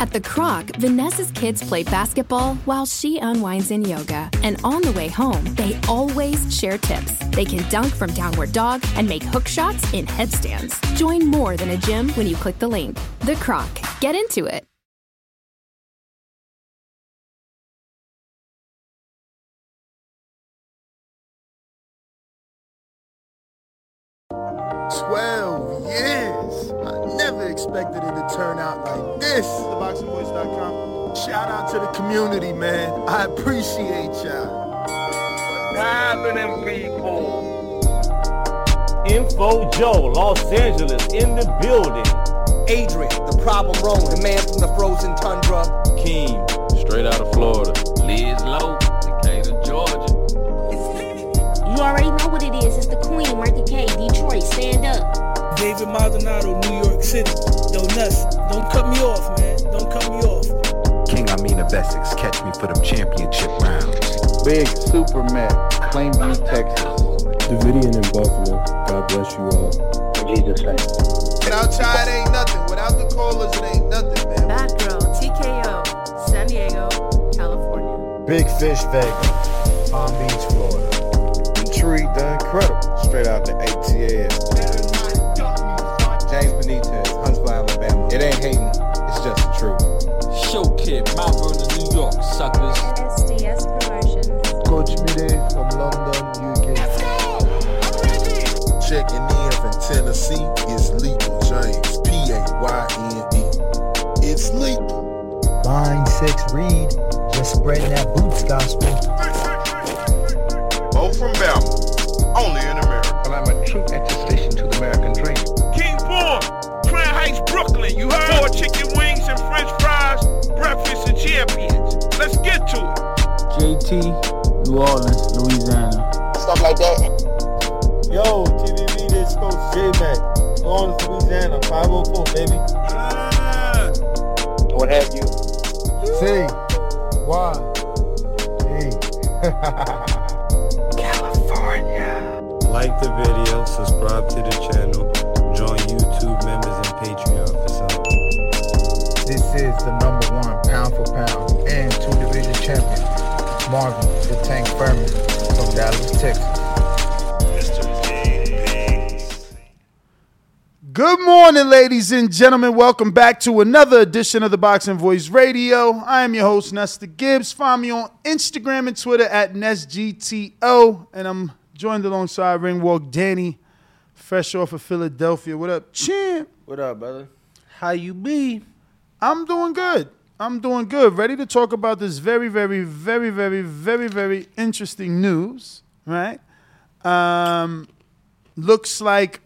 At the Kroc, Vanessa's kids play basketball while she unwinds in yoga. And on the way home, they always share tips. They can dunk from downward dog and make hook shots in headstands. Join more than a gym when you click the link. The Kroc. Get into it. Twelve years. I expected it to turn out like this. TheBoxingVoice.com. Shout out to the community, man. I appreciate y'all. happening, people? Info Joe, Los Angeles, in the building. Adrian, the problem wrong, the man from the frozen tundra. Keem, straight out of Florida. Liz Lowe, Decatur, Georgia. You already know what it is. It's the Queen, Martha K, Detroit. Stand up. David Maldonado, New York City. Yo, Nuss, don't cut me off, man. Don't cut me off. King I mean of Essex, catch me for them championship rounds. Big Super Mac, Plainview, Texas. Davidian in Buffalo. God bless you all. Jesus' name. Without y'all, it ain't nothing. Without the callers, it ain't nothing, man. Bad Girl, TKO, San Diego, California. Big Fish Vegas, Palm Beach, Florida. Detroit, the incredible, straight out the ATL. James Benitez, Huntsville, Alabama. It ain't hating, it's just the truth. Show Kid, Mount Vernon, New York, suckers. SDS Promotions. Coach Mide from London, UK. Checking in from Tennessee it's Lethal James, P-A-Y-N-E. It's lethal. Line 6 Reed, just spreading that boots gospel. Bo from Bama, only in America. Well, I'm a true attestation to the American dream. King Born, Crown Heights, Brooklyn. You heard? Four chicken wings and french fries, breakfast and champions. Let's get to it. JT, New Orleans, Louisiana. Stuff like that. Yo, TVV, this Coach J-Mac. New Orleans, Louisiana, 504, baby. Ah. What have you? C. Y. E. California. Like the video, subscribe to the channel, join YouTube members and Patreon for some. This is the number one pound for pound and two division champion, Marvin the Tank Furman from Dallas, Texas. Good morning, ladies and gentlemen. Welcome back to another edition of the Boxing Voice Radio. I am your host, Nesta Gibbs. Find me on Instagram and Twitter at NestGTO. And I'm joined alongside Ringwalk Danny, fresh off of Philadelphia. What up, champ? What up, brother? How you be? I'm doing good. I'm doing good. Ready to talk about this very, very, very, very, very, very interesting news, right? Um, looks like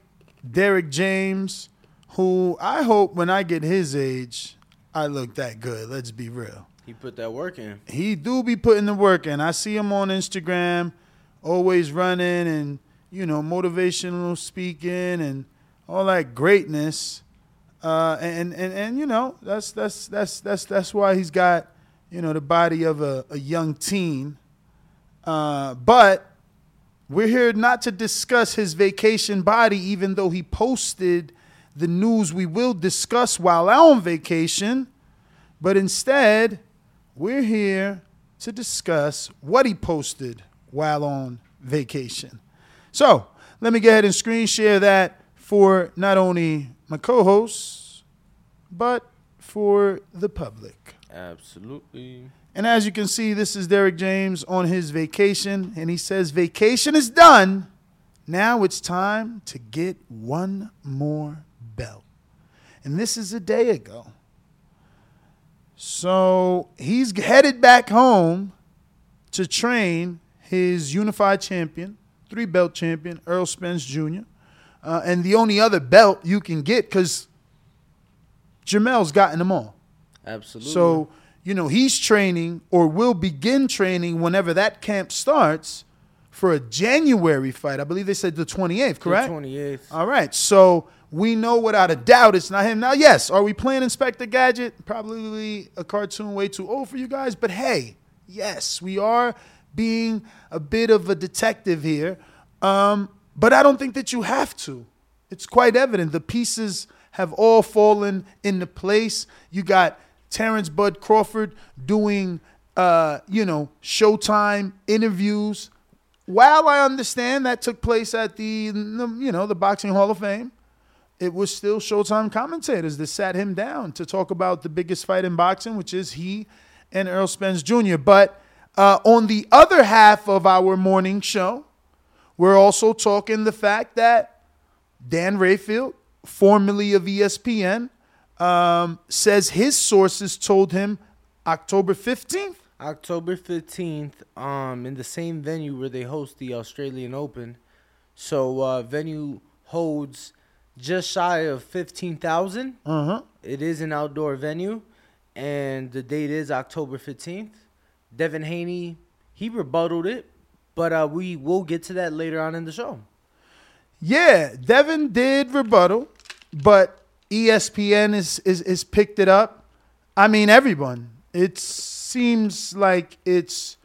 Derrick James, who I hope when I get his age, I look that good. Let's be real. He put that work in. He do be putting the work in. I see him on Instagram, always running and you know motivational speaking and all that greatness. Uh, and, and and you know that's that's that's that's that's why he's got you know the body of a, a young teen. Uh, but we're here not to discuss his vacation body, even though he posted the news we will discuss while on vacation. But instead, we're here to discuss what he posted while on vacation. So let me go ahead and screen share that for not only my co hosts, but for the public. Absolutely. And as you can see, this is Derrick James on his vacation, and he says, Vacation is done. Now it's time to get one more belt. And this is a day ago. So he's headed back home to train his unified champion, three belt champion, Errol Spence Jr., uh, and the only other belt you can get because Jermell's gotten them all. Absolutely. So, you know, he's training or will begin training whenever that camp starts for a January fight. I believe they said the 28th, correct? Twenty eighth. All right. So we know without a doubt it's not him. Now, yes, are we playing Inspector Gadget? Probably a cartoon way too old for you guys. But hey, yes, we are being a bit of a detective here. Um, but I don't think that you have to. It's quite evident. The pieces have all fallen into place. You got Terrence Bud Crawford doing, uh, you know, Showtime interviews. While I understand that took place at the, you know, the Boxing Hall of Fame, it was still Showtime commentators that sat him down to talk about the biggest fight in boxing, which is he and Errol Spence Jr. But uh, on the other half of our morning show, we're also talking the fact that Dan Rafael, formerly of ESPN, um, says his sources told him October 15th. October fifteenth, um, in the same venue where they host the Australian Open. So uh, venue holds just shy of fifteen thousand. Uh huh. It is an outdoor venue, and the date is October fifteenth. Devin Haney, he rebutted it, but uh, we will get to that later on in the show. Yeah, Devin did rebuttal, but ESPN is is, is picked it up. I mean, everyone. It seems like it's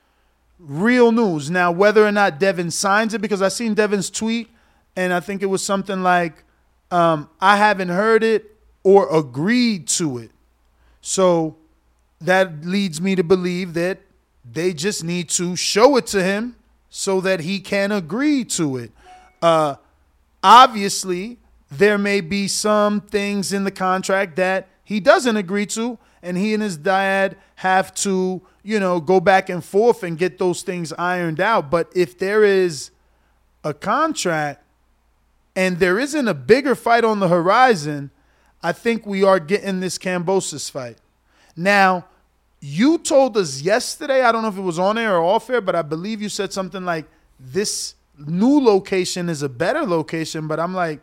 real news. Now, whether or not Devin signs it, because I seen Devin's tweet, and I think it was something like, um, "I haven't heard it or agreed to it." So that leads me to believe that they just need to show it to him so that he can agree to it. Uh, obviously, there may be some things in the contract that he doesn't agree to, and he and his dad have to, you know, go back and forth and get those things ironed out. But if there is a contract and there isn't a bigger fight on the horizon, I think we are getting this Kambosos fight. Now, you told us yesterday, I don't know if it was on air or off air, but I believe you said something like this new location is a better location, but I'm like,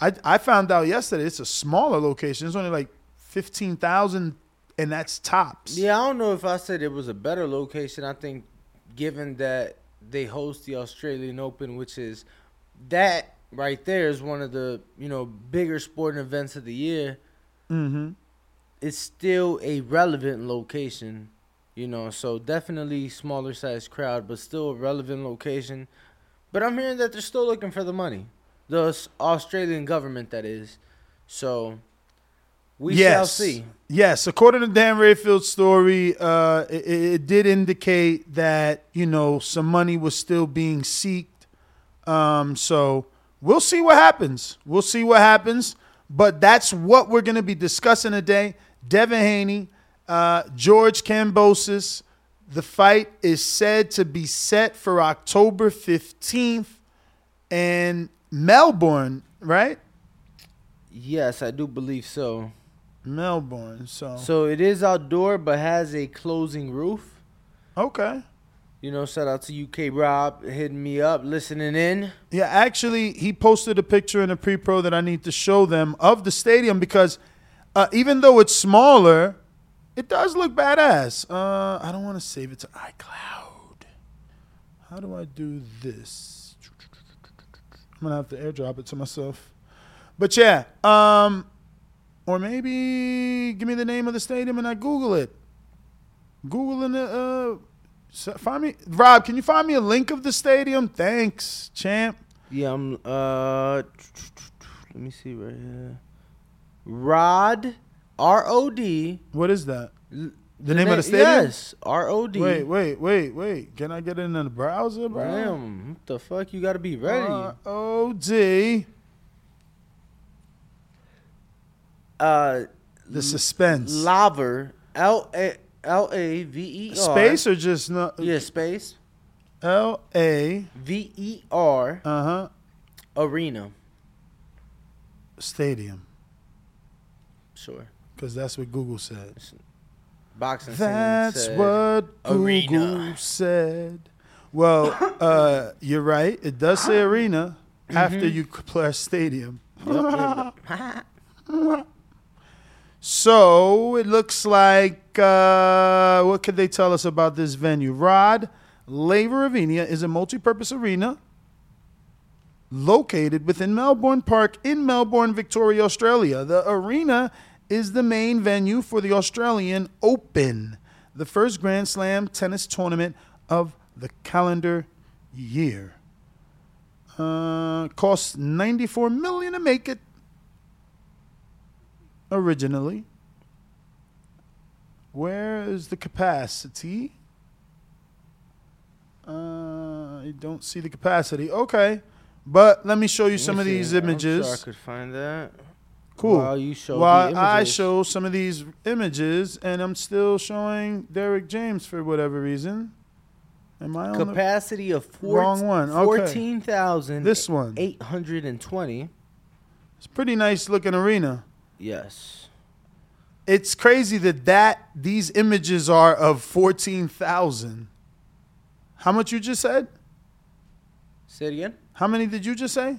I, I found out yesterday it's a smaller location. It's only like 15,000 and that's tops. Yeah, I don't know if I said it was a better location. I think given that they host the Australian Open, which is that right there is one of the, you know, bigger sporting events of the year. Mm-hmm. It's still a relevant location, you know, so definitely smaller size crowd, but still a relevant location. But I'm hearing that they're still looking for the money. The Australian government that is. So we shall see. Yes, according to Dan Rafael's story, uh, it, it did indicate that you know some money was still being seeked. Um, so we'll see what happens. We'll see what happens. But that's what we're going to be discussing today. Devin Haney, uh, George Kambosos. The fight is said to be set for October 15th in Melbourne, right? Yes, I do believe so. Melbourne. So, So it is outdoor, but has a closing roof. okay. You know, shout out to UK Rob hitting me up, listening in. Yeah, actually, he posted a picture in the pre-pro that I need to show them of the stadium because uh, even though it's smaller, it does look badass. Uh, I don't want to save it to iCloud. How do I do this? I'm gonna have to airdrop it to myself. But yeah, um, or maybe give me the name of the stadium and I Google it. Google the uh, find me Rob. Can you find me a link of the stadium? Thanks, champ. Yeah, I'm. Uh, let me see right here. Rod, R O D. What is that? The The name of the stadium? Yes, R O D. Wait, wait, wait, wait. Can I get it in the browser, bro? Damn, what the fuck? You gotta be ready. R O D. Uh, The suspense. Laver, L A L A V E R. Space or just no? Yeah, space. L A V E R uh huh Arena. stadium Sure. because that's what Google said. Boxing. That's said what arena. Google said. Well, uh, you're right. It does say arena after Mhm. you press stadium. So it looks like uh, what could they tell us about this venue? Rod Laver Arena is a multi-purpose arena located within Melbourne Park in Melbourne, Victoria, Australia. The arena is the main venue for the Australian Open, the first Grand Slam tennis tournament of the calendar year. Uh, cost 94 million to make it originally. Where is the capacity? Uh, I don't see the capacity. Okay. But let me show you some of these see. I'm sure images. I could find that. Cool. While you show While the I show some of these images, and I'm still showing Derrick James for whatever reason. Am I on the Capacity of four, wrong one? Okay. 14,000. This one. 820. It's a pretty nice looking arena. Yes. It's crazy that that these images are of fourteen thousand. How much you just said? Say it again. How many did you just say?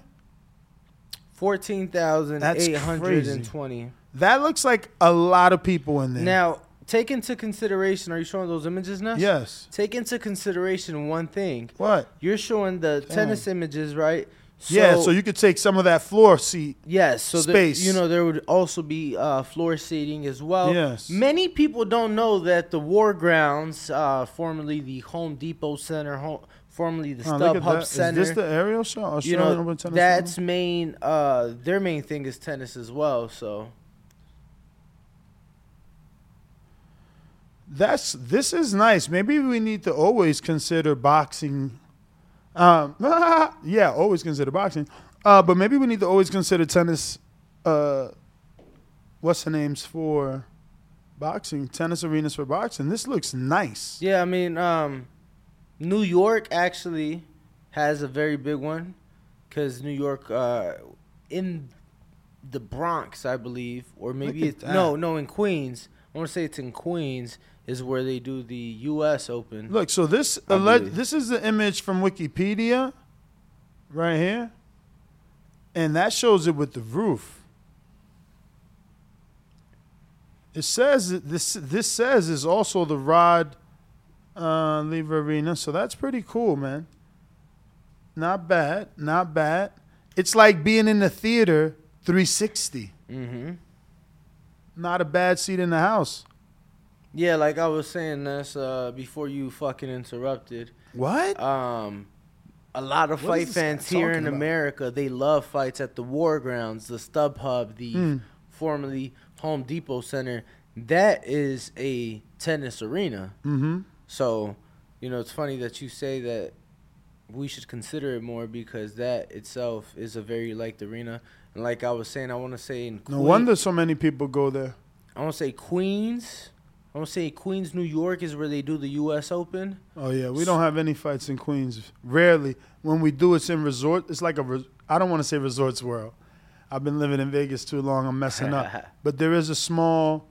14,820. That looks like a lot of people in there. Now, take into consideration, are you showing those images now? Yes. Take into consideration one thing. What? You're showing the Damn. tennis images, right? yeah, so you could take some of that floor seat. Yes, so there- space. you know there would also be uh, floor seating as well. Yes. Many people don't know that the War Grounds, uh, formerly the Home Depot Center, home, formerly the Oh, StubHub that. Is Center. this the aerial shot? you know that's main. Uh, their main thing is tennis as well. So That's this is nice. Maybe we need to always consider boxing. Um, yeah, always consider boxing. Uh, but maybe we need to always consider tennis. Uh, what's the names for boxing? Tennis arenas for boxing. This looks nice. yeah, I mean, um, New York actually has a very big one because New York, uh, in the Bronx, I believe, or maybe it's no, that. no, in Queens. I want to say it's in Queens is where they do the U.S. Open. Look, so this I alleg- this is the image from Wikipedia, right here, and that shows it with the roof. It says this this says is also the Rod uh, Laver Arena, so that's pretty cool, man. Not bad, not bad. It's like being in the theater 360. Mm-hmm. Not a bad seat in the house. Yeah, like I was saying, that's uh, before you fucking interrupted. What? Um, a lot of What fight fans here in about? America, they love fights at the War Grounds, the StubHub, the Hmm. formerly Home Depot Center. That is a tennis arena. Mm-hmm. So, you know, it's funny that you say that we should consider it more because that itself is a very liked arena. And like I was saying, I want to say in No wonder so many people go there. I want to say Queens. I want to say Queens, New York is where they do the U.S. Open. Oh yeah, we don't have any fights in Queens. Rarely. When we do, it's in resort. It's like a. Res- I don't want to say Resorts World. I've been living in Vegas too long. I'm messing up. But there is a small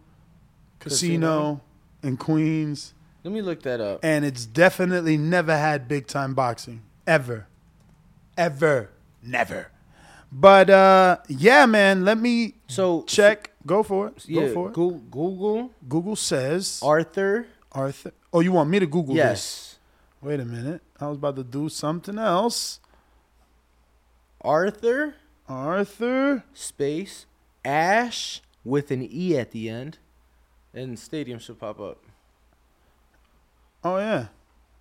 casino, Casino? in Queens, Let me look that up. and it's definitely never had big time boxing ever, ever, never. But uh, yeah, man. Let me so check. Go for it. Yeah, Go for it. Google Google says Arthur. Arthur. Oh, you want me to Google this? Yes. this? Wait a minute. I was about to do something else. Arthur Arthur. space Ash with an E at the end, and stadium should pop up. Oh yeah.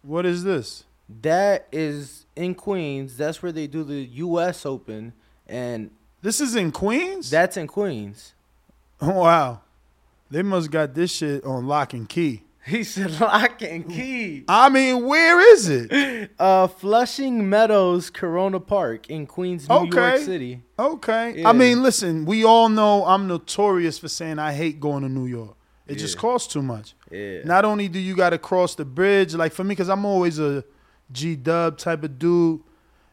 What is this? That is in Queens. That's where they do the U.S. Open, and This is in Queens? that's in Queens. Oh wow. They must got this shit on lock and key. He said lock and key. I mean, where is it? Uh, Flushing Meadows, Corona Park in Queens, New York City. Okay. Yeah. I mean, listen, we all know I'm notorious for saying I hate going to New York. It just costs too much. Yeah. Not only do you got to cross the bridge, like for me, because I'm always a G Dub type of dude,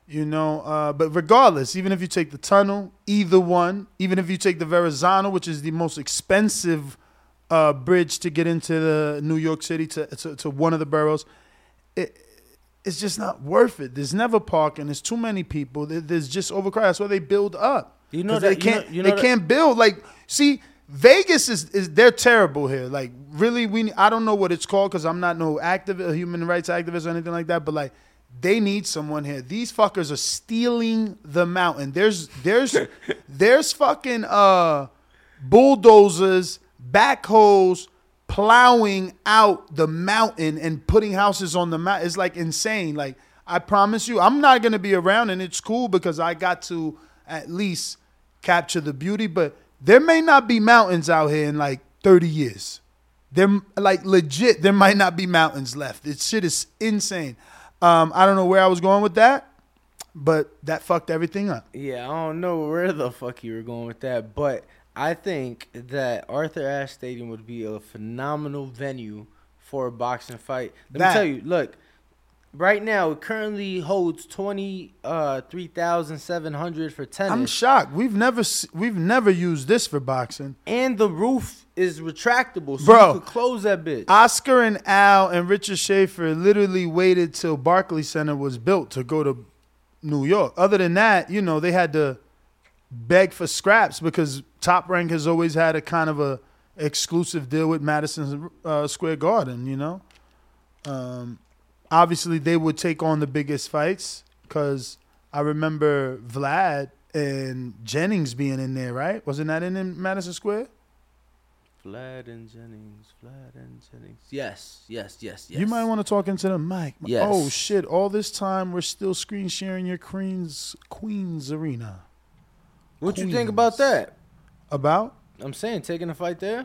you know. Uh, but regardless, even if you take the tunnel, either one, even if you take the Verrazano, which is the most expensive uh, bridge to get into the New York City to, to to one of the boroughs, it it's just not worth it. There's never parking. There's too many people. There's just overcrowded. That's why they build up. You know that- they you know- can't you know they that- can't build like see Vegas is, is they're terrible here. Like really, we I don't know what it's called because I'm not no activist, human rights activist or anything like that. But like, they need someone here. These fuckers are stealing the mountain. There's there's there's fucking uh bulldozers, backhoes plowing out the mountain and putting houses on the mountain. It's like insane. Like I promise you, I'm not gonna be around, and it's cool because I got to at least capture the beauty. But there may not be mountains out here in like 30 years. There, like legit, there might not be mountains left. This shit is insane. Um, I don't know where I was going with that, but that fucked everything up. Yeah, I don't know where the fuck you were going with that, but I think that Arthur Ashe Stadium would be a phenomenal venue for a boxing fight. Let That- me tell you, look, right now it currently holds twenty uh three thousand seven hundred for tennis. I'm shocked. We've never we've never used this for boxing. and the roof is retractable, so Bro, you could close that bitch. Oscar and Al and Richard Schaefer literally waited till Barclays Center was built to go to New York. Other than that, you know, they had to beg for scraps because Top Rank has always had a kind of a exclusive deal with Madison uh, Square Garden. You know, um, obviously they would take on the biggest fights because I remember Vlad and Jennings being in there. Right? Wasn't that in, Madison Square? Vlad and Jennings, Vlad and Jennings. Yes, yes, yes, yes. You might want to talk into the mic. Yes. Oh shit! All this time we're still screen sharing your Queens Queens arena. What you think about that? About I'm saying taking a fight there.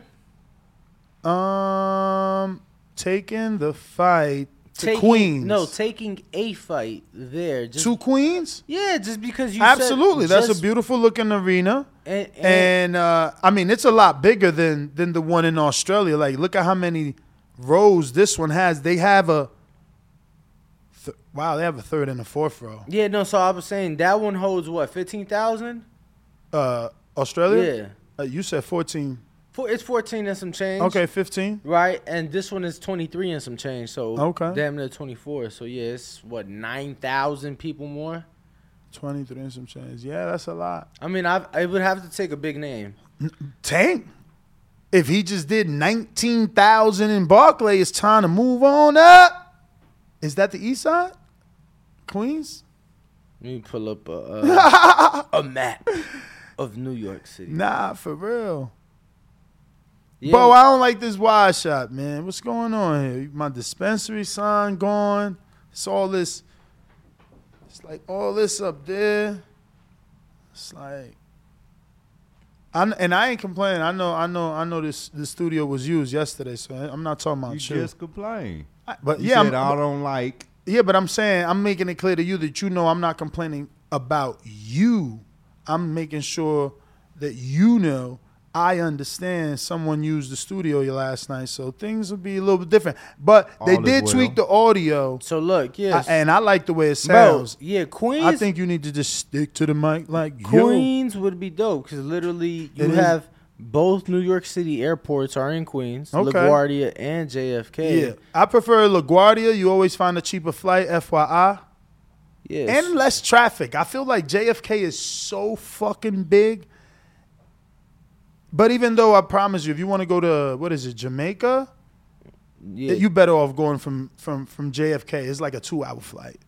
um taking the fight Taking- Queens. No, taking a fight there. Just, two Queens. yeah, just because you said Absolutely, that's just- a beautiful looking arena. And, and, And uh, I mean, it's a lot bigger than than the one in Australia. Like, look at how many rows this one has. They have a th- wow. They have a third and a fourth row. yeah, no. So I was saying that one holds what fifteen thousand. Uh, Australia. Yeah. Uh, you said fourteen. It's fourteen and some change. Okay, fifteen. Right, and this one is twenty three and some change. So Okay. damn near twenty four. So yeah, it's what nine thousand people more. 23 and some change. Yeah, that's a lot. I mean, I've, I would have to take a big name. Tank. If he just did 19,000 in Barclay, it's time to move on up. Is that the east side? Queens? Let me pull up a uh, a map of New York City. Nah, for real. Yeah. Bro, I don't like this wide shot, man. What's going on here? My dispensary sign gone. It's all this. It's like all this up there. It's like. I, and I ain't complaining. I know, I know, I know. This the studio was used yesterday, so I'm not talking about You you. just complain. I- but You yeah, said I'm- I don't like. Yeah, but I'm saying I'm making it clear to you that you know I'm not complaining about you. I'm making sure that you know I understand someone used the studio last night, so things will be a little bit different. But they All is did well. tweak the audio, So look, yes, I- and I like the way it bro, sounds. yeah, Queens. I think you need to just stick to the mic, like yo. Queens would be dope because literally you It is. have both New York City airports are in Queens, Okay. LaGuardia and JFK. Yeah, I prefer LaGuardia. You always find a cheaper flight, FYI. Yes. and less traffic. I feel like JFK is so fucking big. But even though I promise you, if you want to go to what is it, Jamaica, yeah. you better off going from from from JFK. It's like a two hour flight.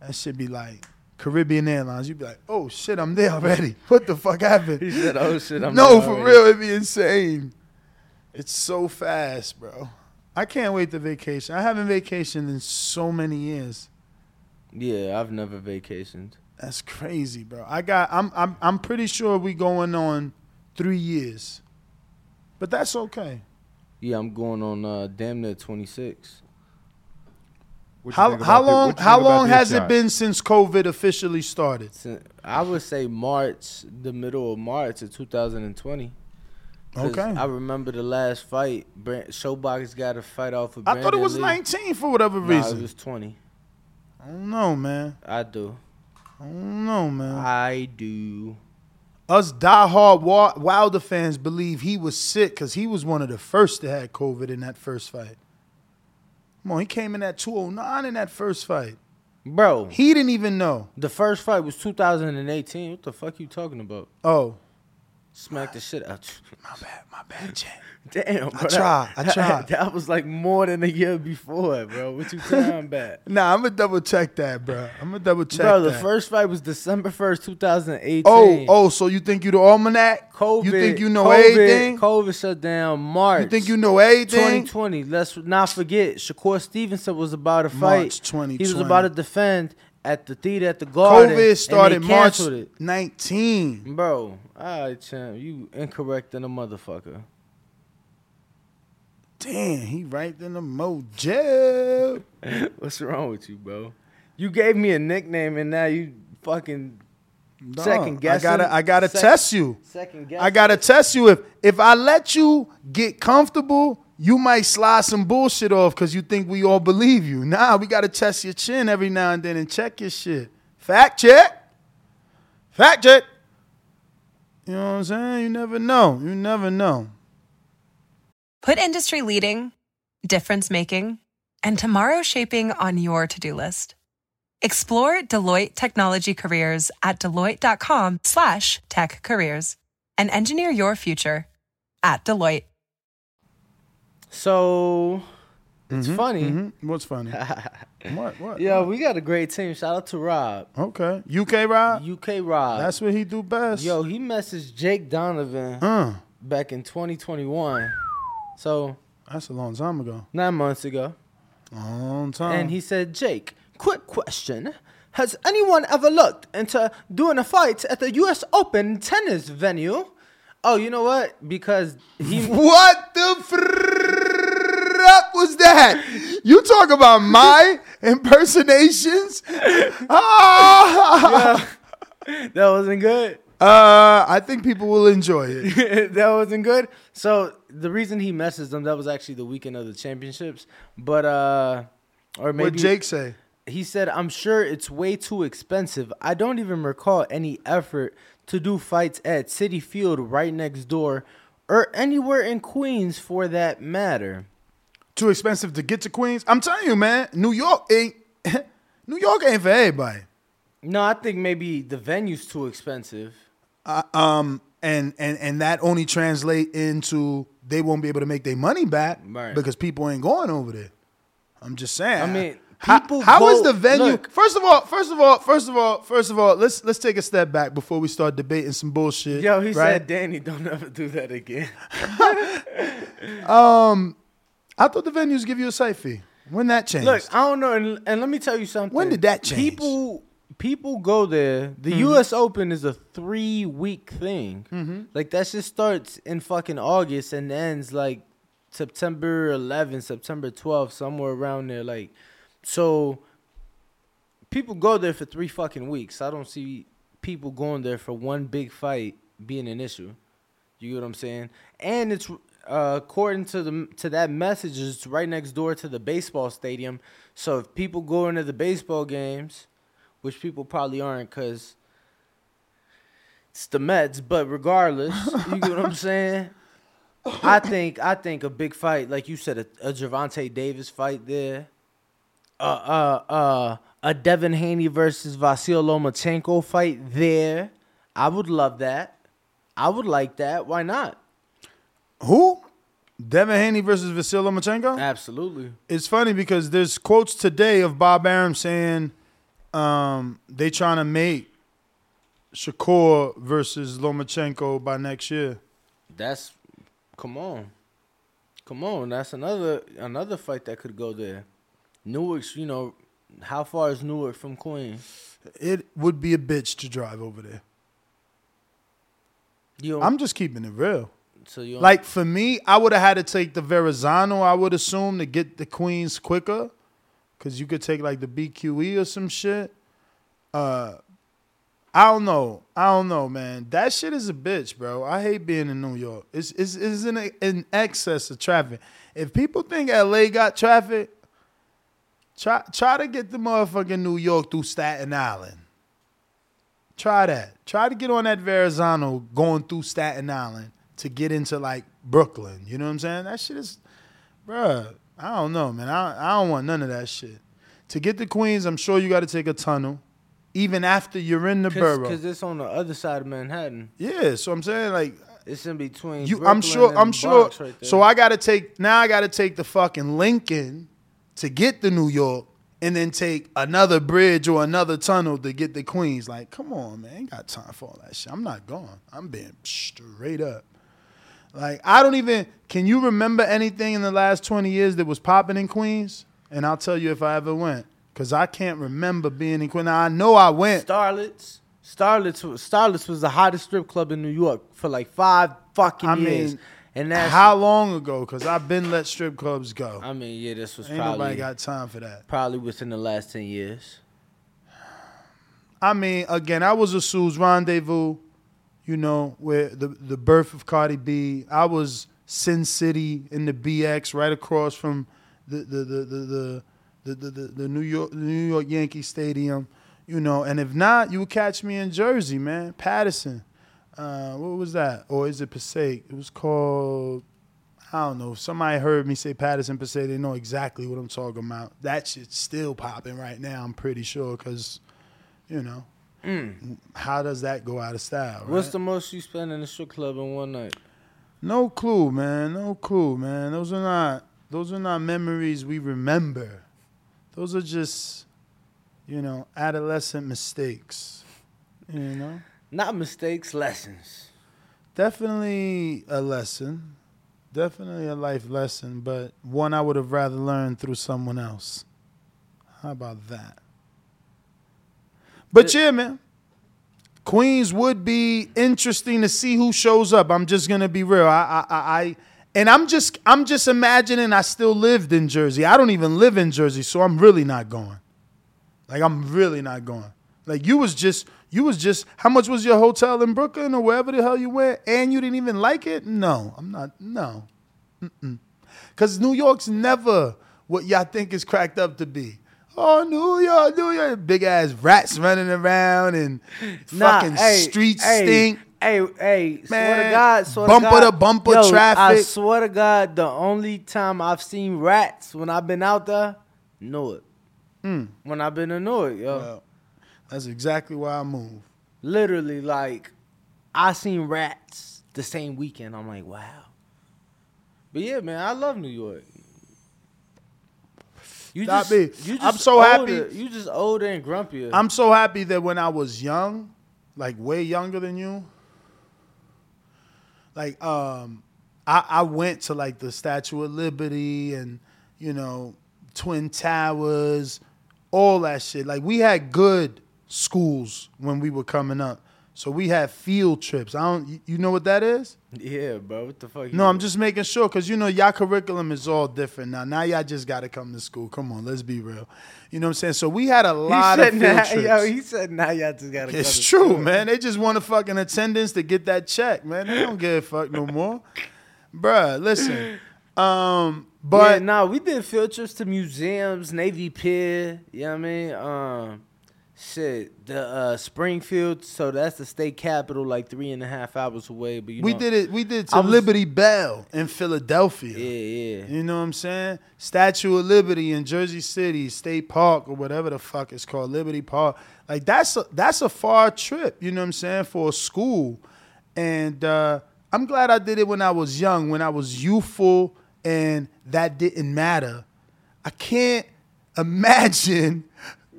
That should be like Caribbean Airlines. You'd be like, oh shit, I'm there already. What the fuck happened? He said, "Oh, shit, I'm no, for already." real, it'd be insane. It's so fast, bro. I can't wait to vacation. I haven't vacationed in so many years. yeah, I've never vacationed. That's crazy, bro. I got. I'm. I'm. I'm pretty sure we going on three years, but that's okay. Yeah, I'm going on uh, damn near 26. How how long what how long this has it been since COVID officially started? Sin- I would say March, the middle of March of 2020. Okay. I remember the last fight. Brand, Showbox got a fight off of. I thought it was Lee. 19 for whatever Nah, reason. it was 20. I don't know, man. I do. I don't know, man. I do. Us diehard Wilder fans believe he was sick because he was one of the first that had COVID in that first fight. Come on, he came in at 209 in that first fight. Bro, He didn't even know. the first fight was 2018. What the fuck you talking about? Oh, Smack the shit out you. My bad, my bad, Jen. Damn, I bro. tried, I that- tried. That was like more than a year before, bro. What you talking about? Nah, I'm gonna double check that, bro. I'm gonna double check Bro, the that. first fight was December 1st, 2018. oh, oh, so you think you the almanac? COVID. You think you know COVID, everything? COVID shut down March. You think you know everything? 2020. Let's not forget, Shakur Stevenson was about to fight. March 2020. He was about to defend at the theater at the Garden. COVID started March it. 19. Bro, all right, champ, you incorrect than a motherfucker. Damn, he right in the mojo. What's wrong with you, bro? You gave me a nickname and now you fucking Dog, second guessing. I gotta, I gotta test you. Second guess. I gotta test you. If if I let you get comfortable, you might slide some bullshit off because you think we all believe you. Nah, we gotta test your chin every now and then and check your shit. Fact check. Fact check. You know what I'm saying? You never know. You never know. Put industry leading, difference making, and tomorrow shaping on your to do list. Explore Deloitte Technology Careers at Deloitte.com slash tech careers and engineer your future at Deloitte. So it's Mhm, funny. mhm. What's funny? what? What? Yeah, we got a great team. Shout out to Rob. Okay. UK Rob? UK Rob. That's what he do best. Yo, he messaged Jake Donovan Uh, back in 2021. So that's a long time ago. nine months ago. Long time. And he said, Jake, quick question. Has anyone ever looked into doing a fight at the US Open tennis venue? Oh, you know what? Because he What the fuck was that? You talk about my impersonations? Ah! that wasn't good. Uh, I think people will enjoy it. that wasn't good. So the reason he messaged them that was actually the weekend of the championships, but uh, or maybe What Jake say? He said, "I'm sure it's way too expensive. I don't even recall any effort to do fights at Citi Field right next door, or anywhere in Queens for that matter." Too expensive to get to Queens? I'm telling you, man. New York ain't. New York ain't for everybody. No, I think maybe the venue's too expensive. Uh, um, and and and that only translate into they won't be able to make their money back Right. because people ain't going over there. I'm just saying. I mean, How- people how is go- the venue? look. first of all, first of all, first of all, first of all, let's let's take a step back before we start debating some bullshit. Yo, he right? said, "Danny, don't ever do that again." Um, I thought the venues give you a site fee. When that changed? Look, I don't know, and, and let me tell you something. When did that change? People people go there. The Mhm. U.S. Open is a three week thing. Mhm. Like that shit starts in fucking August and ends like September 11th, September 12th, somewhere around there. Like, so people go there for three fucking weeks. I don't see people going there for one big fight being an issue. You get what I'm saying? And it's uh, according to the to that message, it's right next door to the baseball stadium. So if people go into the baseball games, which people probably aren't, cause it's the Mets. But regardless, you get what I'm saying? I think I think a big fight, like you said, a, a Gervonta Davis fight there, uh, uh, uh, a Devin Haney versus Vasil Lomachenko fight there. I would love that. I would like that. Why not? Who? Devin Haney versus Vasil Lomachenko? Absolutely. It's funny because there's quotes today of Bob Arum saying um, they trying to make Shakur versus Lomachenko by next year. That's come on, come on. That's another another fight that could go there. Newark's, you know, how far is Newark from Queens? It would be a bitch to drive over there. You I'm just keeping it real. so you Like for me, I would have had to take the Verrazano. I would assume to get the Queens quicker, cause you could take like the BQE or some shit. Uh, I don't know. I don't know, man. That shit is a bitch, bro. I hate being in New York. It's it's, it's in, a, in excess of traffic. If people think LA got traffic, try try to get the motherfucking New York through Staten Island. Try that. Try to get on that Verrazano going through Staten Island to get into like Brooklyn. You know what I'm saying? That shit is, bruh. I don't know, man. I I don't want none of that shit. To get to Queens, I'm sure you got to take a tunnel, even after you're in the borough. because it's on the other side of Manhattan. Yeah, so I'm saying like It's in between. You, I'm sure. I'm sure. Right so I got to take now. I got to take the fucking Lincoln to get to New York, and then take another bridge or another tunnel to get to Queens. Like, come on, man, I ain't got time for all that shit. I'm not going. I'm being straight up. Like, I don't even. Can you remember anything in the last 20 years that was popping in Queens? And I'll tell you if I ever went, because I can't remember being in Queens. Now, I know I went. Starlets. Starlets. was- Starlets was the hottest strip club in New York for like five fucking I years. mean, and that's how long ago? Because I've been let strip clubs go. I mean, yeah, this was Ain't probably nobody got time for that. probably within the last ten years. I mean, again, I was a Sue's rendezvous, you know, where the the birth of Cardi B. I was Sin City in the BX, right across from the the the the the, the, the, the, New York New York Yankee Stadium, you know. And if not, you would catch me in Jersey, man, Paterson. Uh, what was that? Or is it Passaic? It was called. I don't know. Somebody heard me say Paterson Passaic, they know exactly what I'm talking about. That shit's still popping right now. I'm pretty sure because, you know, Mm. how does that go out of style? Right? What's the most you spend in a strip club in one night? No clue, man. No clue, man. Those are not those are not memories we remember. Those are just, you know, adolescent mistakes. You know? Not mistakes, lessons. Definitely a lesson. Definitely a life lesson, but one I would have rather learned through someone else. How about that? But yeah, man. Queens would be interesting to see who shows up. I'm just gonna be real. I, I, I, and I'm just, I'm just imagining I still lived in Jersey. I don't even live in Jersey, so I'm really not going. Like I'm really not going. Like you was just, you was just. How much was your hotel in Brooklyn or wherever the hell you went, and you didn't even like it? No, I'm not. No, because New York's never what y'all think is cracked up to be. Oh, New York, New York, big ass rats running around and Nah, fucking hey, streets hey, stink. Hey, hey, swear to Man, God, swear bumper to, God, to bumper Yo, I traffic. swear to God, the only time I've seen rats when I've been out there, Newark. Mm. When I've been in Newark, yo. Well, that's exactly why I moved. Literally, like, I seen rats the same weekend. I'm like, wow. But yeah, man, I love New York. You Not just, me. you just I'm so older- happy. You just older and grumpier. I'm so happy that when I was young, like way younger than you, like um, I, I went to like the Statue of Liberty and you know Twin Towers, all that shit. Like we had good schools when we were coming up, so we had field trips. I don't, you know what that is? Yeah, bro. What the fuck? No, I'm just making sure because you know y'all curriculum is all different now. Now y'all just got to come to school. Come on, let's be real. You know what I'm saying? So we had a lot he of field nah, trips. Yo, he said, now y'all just gotta It's go true, school." man. They just want a fucking attendance to get that check, man. They don't give a fuck no more. Bruh, listen. Um, But but no, we did field trips to museums, Navy Pier. You know what I mean? Um, shit, the uh, Springfield. So that's the state capital, like three and a half hours away. But you we know, did it. We did to was- Liberty Bell in Philadelphia. Yeah, yeah. You know what I'm saying? Statue of Liberty in Jersey City, State Park or whatever the fuck it's called, Liberty Park. Like that's a, that's a far trip. You know what I'm saying for a school, and uh, I'm glad I did it when I was young, when I was youthful, and that didn't matter. I can't imagine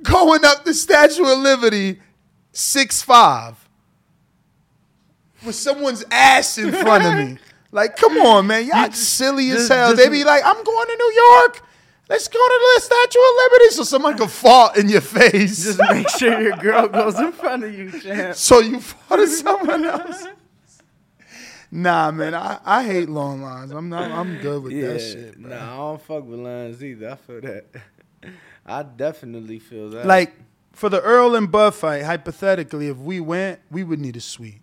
going up the Statue of Liberty six five with someone's ass in front of me. Like, come on, man. Y'all silly as just- hell. just- they be like, I'm going to New York. Let's go to the Statue of Liberty so someone can fall in your face. Just make sure your girl goes in front of you, champ. so you fall to someone else. Nah, man. I, I hate long lines. I'm not I'm good with Yeah, that shit. bro. nah, I don't fuck with lines either. I feel that. I definitely feel that. Like, for the Errol and Bud fight, hypothetically, if we went, we would need a suite.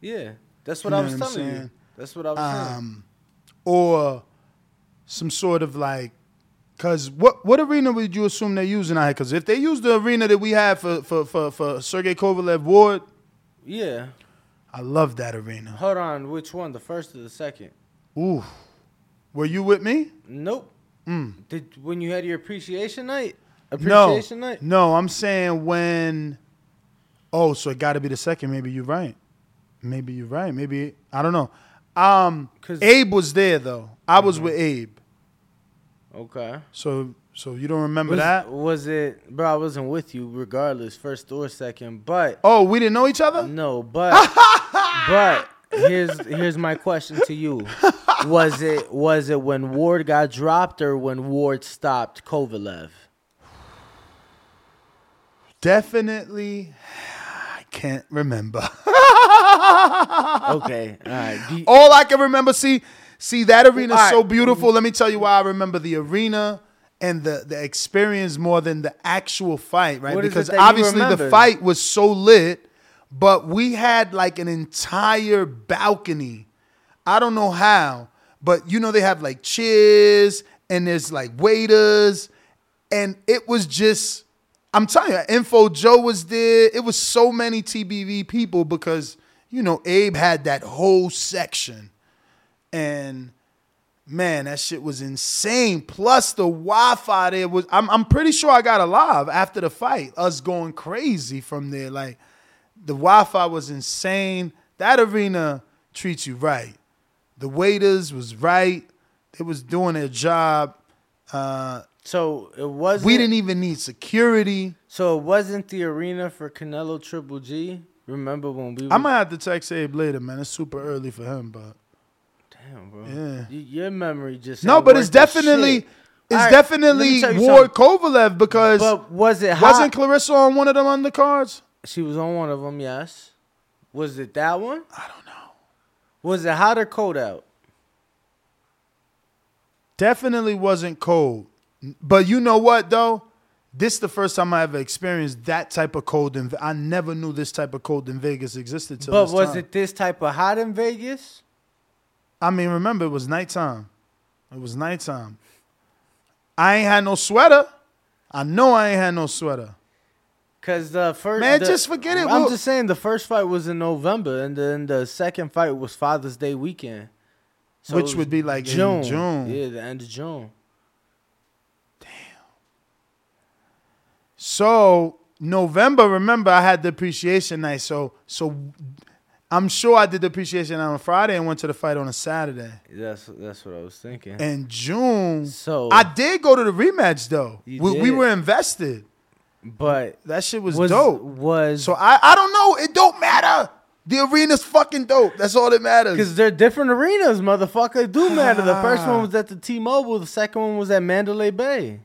yeah, that's what You I was what telling you. saying? That's what I was saying. um, or some sort of like, cause what what arena would you assume they're using out here? Cause if they use the arena that we have for for for, for Sergey Kovalev Ward, Yeah. I love that arena. Hold on, which one? The first or the second? Ooh, were you with me? Nope. Mm. Did when you had your appreciation night? No, Appreciation night? no, I'm saying when. Oh, so it got to be the second. Maybe you're right. maybe you're right. Maybe I don't know. Um, Abe was there though. I was with Abe. Okay. So so you don't remember Was, that? was it, bro? I wasn't with you, regardless, first or second. But Oh, we didn't know each other. no, but but here's here's my question to you: Was it was it when Ward got dropped or when Ward stopped Kovalev? Definitely, I can't remember. Okay, all right. You- All I can remember, see, see that arena is All so right. beautiful. Let me tell you why I remember the arena and the the experience more than the actual fight, right? What is it because that you obviously the remember? fight was so lit, but we had like an entire balcony. I don't know how, but you know they have like chairs and there's like waiters, and it was just. I'm telling you, Info Joe was there. It was so many TBV people because you know Abe had that whole section, and man, that shit was insane. Plus the Wi-Fi there was. I'm I'm pretty sure I got a live after the fight. Us going crazy from there. Like the Wi-Fi was insane. That arena treats you right. The waiters was right. They was doing their job. Uh, so it wasn't. we didn't even need security. So it wasn't the arena for Canelo Triple G. Remember when we? I was- might have to text Abe later, man. It's super early for him, but Damn, bro. Yeah. Y- Your memory just no, but it's definitely it's right, definitely me tell you Ward something. Kovalev because But was it hot? wasn't Clarissa on one of them undercards? She was on one of them, yes. Was it that one? I don't know. Was it hot or cold out? Definitely wasn't cold. But you know what though? This is the first time I ever experienced that type of cold in I never knew this type of cold in Vegas existed till But was time. it this type of hot in Vegas? I mean, remember it was nighttime. It was nighttime. I ain't had no sweater. I know I ain't had no sweater. Cause the first Man, the- just forget it. I'm We'll- just saying the first fight was in November, and then the second fight was Father's Day weekend, So Which would be like in June. June. Yeah, the end of June. Damn. So November, remember I had the appreciation night. So so I'm sure I did the appreciation on Friday and went to the fight on a Saturday. That's that's what I was thinking. And June, So- I did go to the rematch though. We, we were invested. But That shit was, was dope. was So I I don't know. It don't matter. The arena's fucking dope. That's all that matters. Because they're different arenas, motherfucker. It do matter. The first Ah. one was at the T-Mobile. The second one was at Mandalay Bay.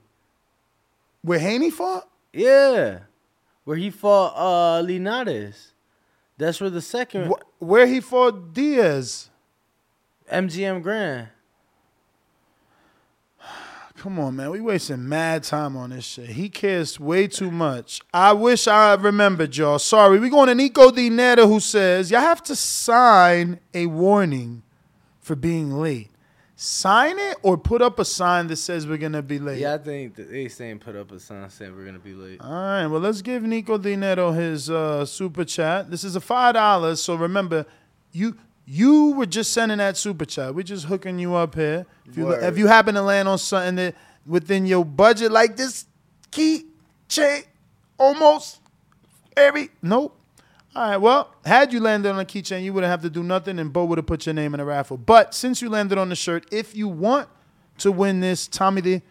Where Haney fought? Yeah, where he fought uh Linares. That's where the second Wh- Where he fought Diaz? MGM Grand. Come on, man. We wasting mad time on this shit. He cares way too much. I wish I remembered y'all. Sorry. we going to Nico D. Netta who says, y'all have to sign a warning for being late. Sign it or put up a sign that says we're going to be late. Yeah, I think they saying put up a sign saying we're gonna be late. All right. Well, let's give Nico Di Netto his uh, super chat. This is a five dollars. So remember, you you were just sending that super chat. We're just hooking you up here. If you Word. if you happen to land on something that within your budget like this, key chain almost every nope. All right. Well, had you landed on a keychain, you wouldn't have to do nothing, and Bo would have put your name in a raffle. But since you landed on the shirt, if you want to win this Tommy the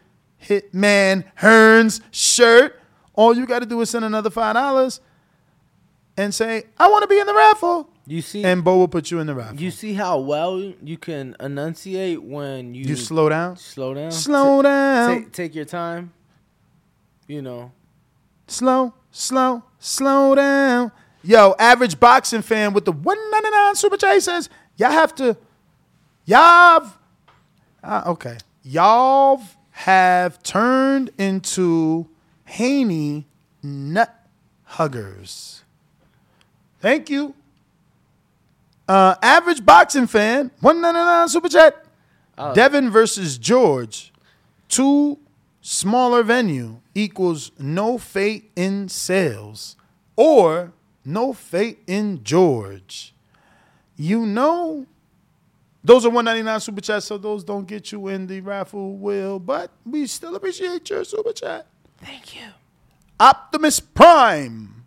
Hitman Hearns shirt, all you got to do is send another five dollars and say, "I want to be in the raffle," You see, and Bo will put you in the raffle. you see how well you can enunciate when you You slow down. slow down, Slow down. Take, take your time. You know, Slow, slow, slow down. Yo, average boxing fan with the 199 super chat says, y'all have to, y'all, uh, okay, y'all have turned into Haney nut huggers. Thank you. Uh, average boxing fan, 199 super chat. Oh. Devin versus George. Two smaller venue equals no fate in sales or no fate in George. You know, those are 199 super chats, so those don't get you in the raffle will, but we still appreciate your super chat. thank you. Optimus Prime.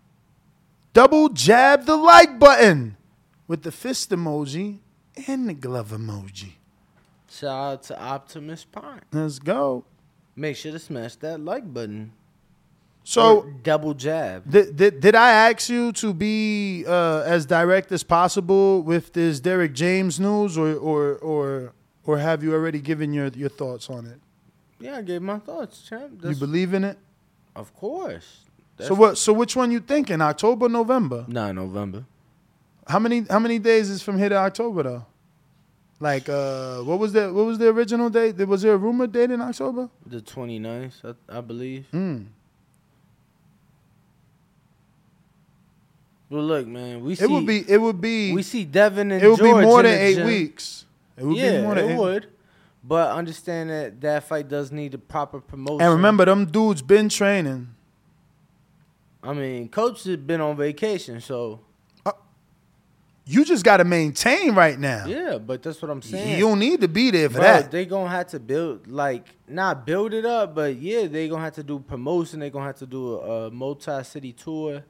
Double jab the like button. With the fist emoji and the glove emoji. Shout out to Optimus Prime. Let's go. Make sure to smash that like button. So Or double jab. Did, did, did I ask you to be uh, as direct as possible with this Derrick James news, or or or or have you already given your your thoughts on it? Yeah, I gave my thoughts, champ. you believe in it? Of course. so what? So which one you thinking? October, November? Nah, November. How many how many days is from here to October though? Like uh, what was the what was the original date? Was there a rumor date in October? The 29th, I, I believe. Mm. Well, look, man, we see It would be it would be we see Devin and it would be more than eight gym. weeks. It would yeah, be more than it eight. would. But understand that that fight does need a proper promotion. And remember, them dudes been training. I mean, coach has been on vacation, so You just got to maintain right now. yeah. But that's what I'm saying. You don't need to be there for Bro, that. they gonna have to build like not build it up, but yeah, they gonna have to do promotion. They gonna have to do a, a multi-city tour.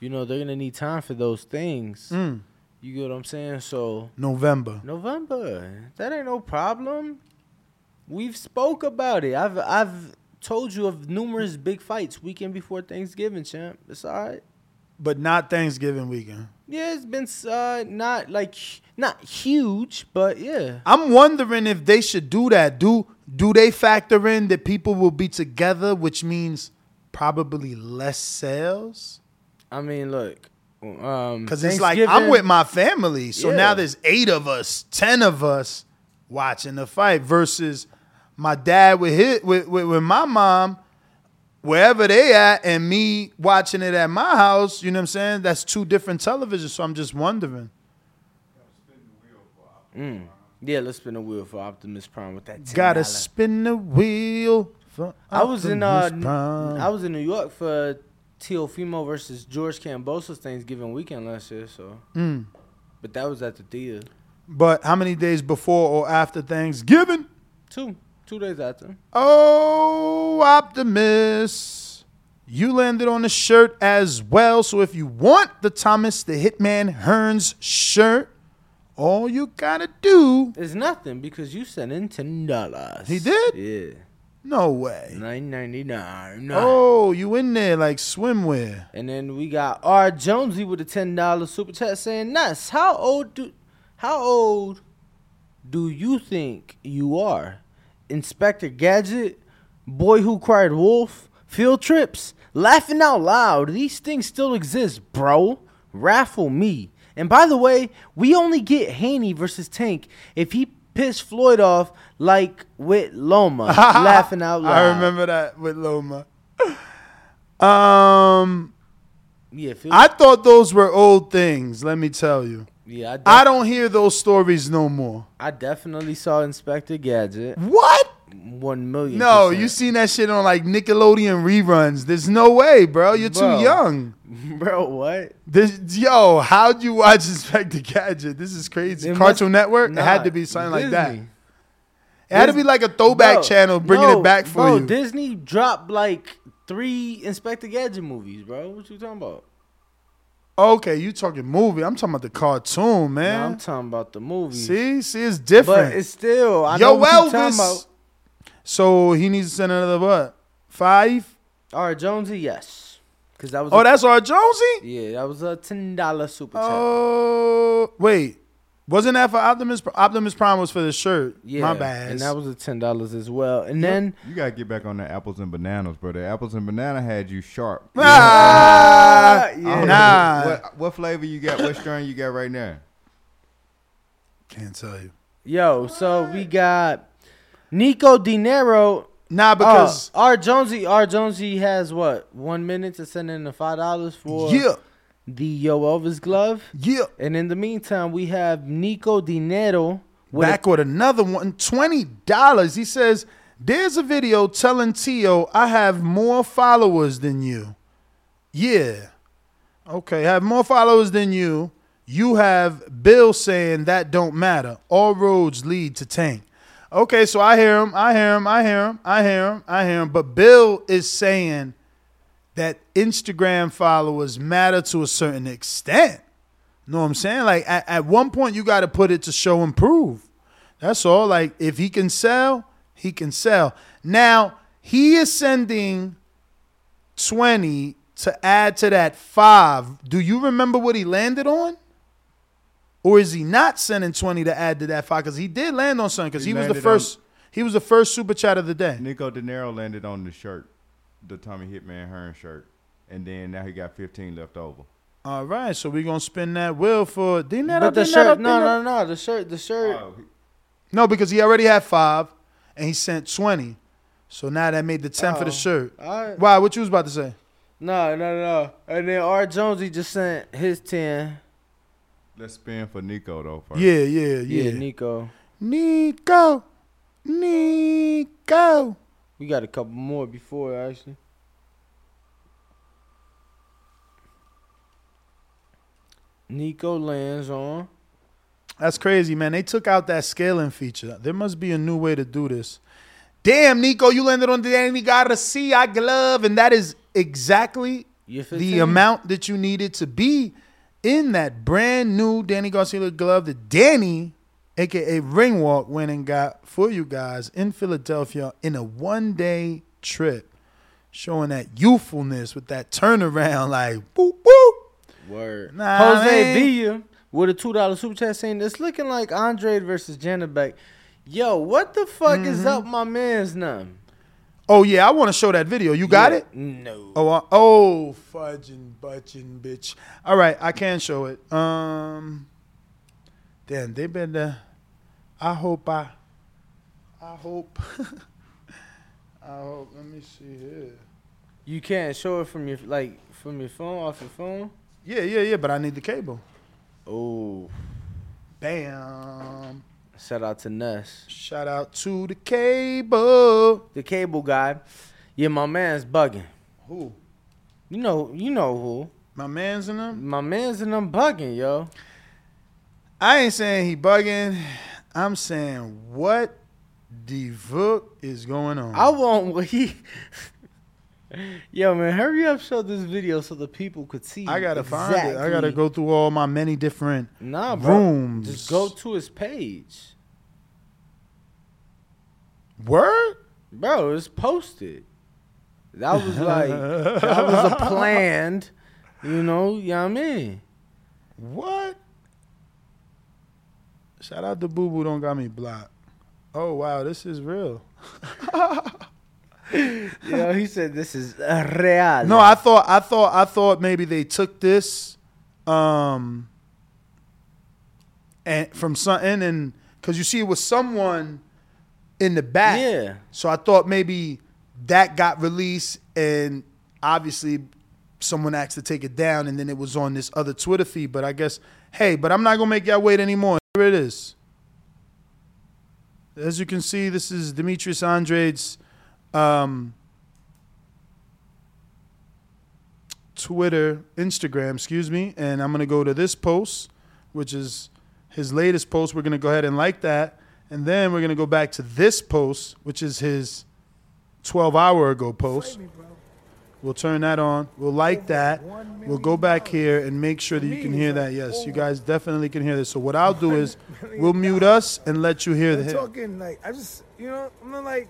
You know, they're gonna need time for those things. Mm. You get what I'm saying? So November. November, that ain't no problem. We've spoke about it. I've I've told you of numerous big fights weekend before Thanksgiving, champ. It's all right. But not Thanksgiving weekend. Yeah, it's been uh, not like not huge, but yeah. I'm wondering if they should do that. Do do they factor in that people will be together, which means probably less sales? I mean, look, um, Because it's like I'm with my family, so Yeah. now there's eight of us, ten of us watching the fight versus my dad with his with, with, with my mom wherever they at and me watching it at my house. You know what I'm saying? That's two different televisions. So I'm just wondering. Mm. Yeah, let's spin the wheel for Optimus Prime with that. $10. Gotta spin the wheel. For I was in uh, Optimus Prime. I was in New York for Teofimo versus George Kambosos Thanksgiving weekend last year. So, Mm. but that was at the theater. But how many days before or after Thanksgiving? Two, two days after. Oh, Optimus. You landed on the shirt as well. So if you want the Thomas the Hitman Hearns shirt, all you gotta do. is nothing because you sent in ten dollars. He did? Yeah, No way. nine ninety nine. Oh, you in there like swimwear. And then we got R Jonesy with a ten dollar super chat saying, "Nuts, how old do, how old do you think you are? Inspector Gadget, Boy Who Cried Wolf, Field Trips, Laughing Out Loud. These things still exist, bro. Raffle me. And by the way, we only get Haney versus Tank if he pissed Floyd off like with Loma, laughing out loud. I remember that with Loma. Um, Yeah, I thought those were old things. Let me tell you. Yeah, I, def- I don't hear those stories no more. I definitely saw Inspector Gadget. What? One million. No, percent. you seen that shit on like Nickelodeon reruns. There's no way, bro. You're Bro. too young. bro. What? This, yo, how'd you watch Inspector Gadget? This is crazy. It Cartoon must- Network? it had to be something like that. It had to be like a throwback Bro, channel bringing no, it back for bro, you. Disney dropped like three Inspector Gadget movies, bro. What you talking about? Okay, you talking movie. I'm talking about the cartoon, No, man. I'm talking about the movie. see, see, it's different. but it's still. I Yo, know what Elvis. So he needs to send another what? Five? Right, Jonesy, yes, because that was. Oh, a, that's our Jonesy? yeah, that was a ten dollar super chat. Oh, wait. Wasn't that for Optimus? Optimus Prime was for the shirt. yeah, My bad. and that was a ten dollars as well. And then You gotta get back on the apples and bananas, bro. The apples and banana had you sharp. ah, I don't nah. What, what flavor you got? What strain you got right now? Can't tell you. yo, so we got Nico Dinero. Nah, because uh, R Jonesy, R Jonesy has what one minute to send in the five dollars for yeah, the Yo Elvis glove. yeah. And in the meantime, we have Nico Dinero with Back with another one, $20. He says, "There's a video telling Tio I have more followers than you." Yeah. Okay, I have more followers than you. You have Bill saying that don't matter. All roads lead to Tank. Okay, so I hear him. I hear him. I hear him. I hear him. I hear him. But Bill is saying that Instagram followers matter to a certain extent. Know what I'm saying? Like at, at one point you got to put it to show and prove. That's all. Like if he can sell, he can sell. Now he is sending twenty to add to that five. Do you remember what he landed on? Or is he not sending twenty to add to that five? Because he did land on something. Because He he, was the first. he was the first super chat of the day. Nico De Niro landed on the shirt, the Tommy Hitman Hearn shirt, and then now he got 15 left over. All right, so we're gonna spin that wheel for dinero, But the dinero, shirt, no, dinero. no, no, the shirt, the shirt. Oh, No, because he already had five, and he sent twenty. So now that made the ten for the Oh, shirt. all right. Why? What you was about to say? No, no, no. And then R. Jonesy just sent his ten. Let's spin for Nico though first. Yeah, yeah, yeah. Yeah, Nico. Nico, Nico. We got a couple more before actually. Nico lands on. That's crazy, man. They took out that scaling feature. There must be a new way to do this. Damn, Nico, you landed on the Danny Garcia glove, and that is exactly the amount that you needed to be in that brand new Danny Garcia glove that Danny, aka Ringwalk, went and got for you guys in Philadelphia in a one day trip, showing that youthfulness with that turnaround, like boop boop. Word. Nah, Jose man. Villa with a two dollar super chat saying it's looking like Andre versus Janibek. Yo, what the fuck is Mm-hmm. up, my man's name? Oh yeah, I want to show that video. You got Yeah. it? No. Oh, uh, oh, fudging, butching, bitch. All right, I can show it. Um, damn, they been there. I hope I. I hope. I hope. Let me see here. You can't show it from your like from your phone off your phone. Yeah, yeah, yeah. But I need the cable. Oh, Bam. shout out to Ness, Shout out to the cable. the cable guy. Yeah, my man's bugging. Who? You know, you know who. My man's in them. My man's in them bugging, yo. I ain't saying he bugging. I'm saying what the fuck is going on. I want what he. Yo, man, hurry up! Show this video so the people could see. I gotta find it. I gotta go through all my many different Nah, bro. rooms. Just go to his page, Word? bro. It's posted. That was like that was a planned. You know, you know what I mean. What? Shout out to Boo Boo don't got me blocked. Oh wow, this is real. Yo, he said this is real. No, I thought I thought I thought maybe they took this um and from something and cuz you see it was someone in the back. Yeah. So I thought maybe that got released and obviously someone asked to take it down and then it was on this other Twitter feed, but I guess hey, but I'm not going to make y'all wait anymore. Here it is. As you can see, this is Demetrius Andrade's um, Twitter, Instagram, excuse me, and I'm gonna go to this post, which is his latest post. We're gonna go ahead and like that, and then we're gonna go back to this post, which is his 12 hour ago post. We'll turn that on. We'll like that. We'll go back here and make sure that you can hear that. Yes, you guys definitely can hear this. So what I'll do is we'll mute us and let you hear the. talking like I just you know I'm not like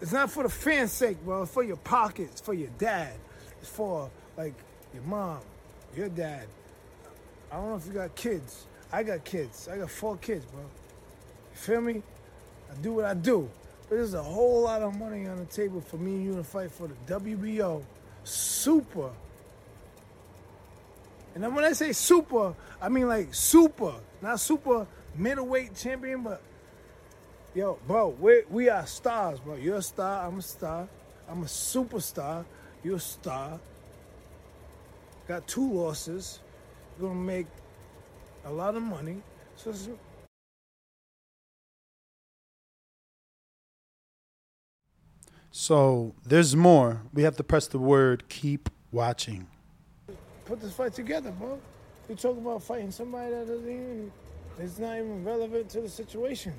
it's not for the fans' sake, bro. It's for your pockets, for your dad. It's for like your mom, your dad. I don't know if you got kids. I got kids. I got four kids, bro. You feel me? I do what I do. But there's a whole lot of money on the table for me and you to fight for the WBO super. And then when I say super, I mean like super, not super middleweight champion, but yo, bro, we we are stars, bro. You're a star. I'm a star. I'm a superstar. You're a star. Got two losses. you're Gonna make a lot of money. So So there's more. We have to press the word keep watching. put this fight together, bro. You talk about fighting somebody that doesn't even, it's not even relevant to the situation.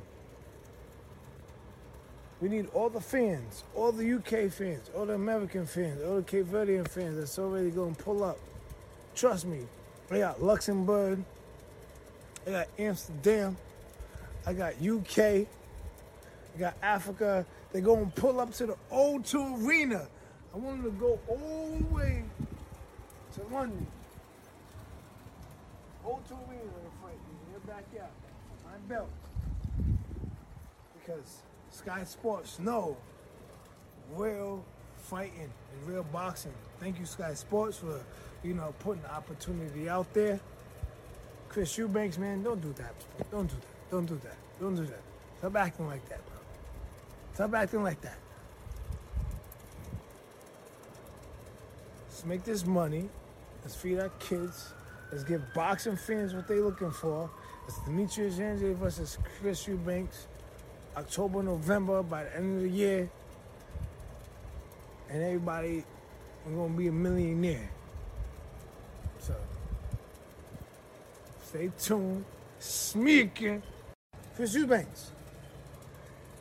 We need all the fans, all the UK fans, all the American fans, all the Cape Verdean fans that's already going to pull up Trust me. I got Luxembourg. I got Amsterdam. I got UK. I got Africa. They're going to pull up to the O2 Arena. I want them to go all the way to London. O2 Arena fight me in their backyard. My belt. Because Sky Sports know real fighting and real boxing. Thank you, Sky Sports, for you know putting the opportunity out there. Chris Eubanks, man, don't do that. Don't do that. Don't do that. Don't do that. Stop acting like that. Stop acting like that. Let's make this money. Let's feed our kids. Let's give boxing fans what they're looking for. It's Demetrius Andrade versus Chris Eubanks. October, November, by the end of the year. And everybody, we're gonna be a millionaire. So stay tuned. Sneaking. Chris Eubanks.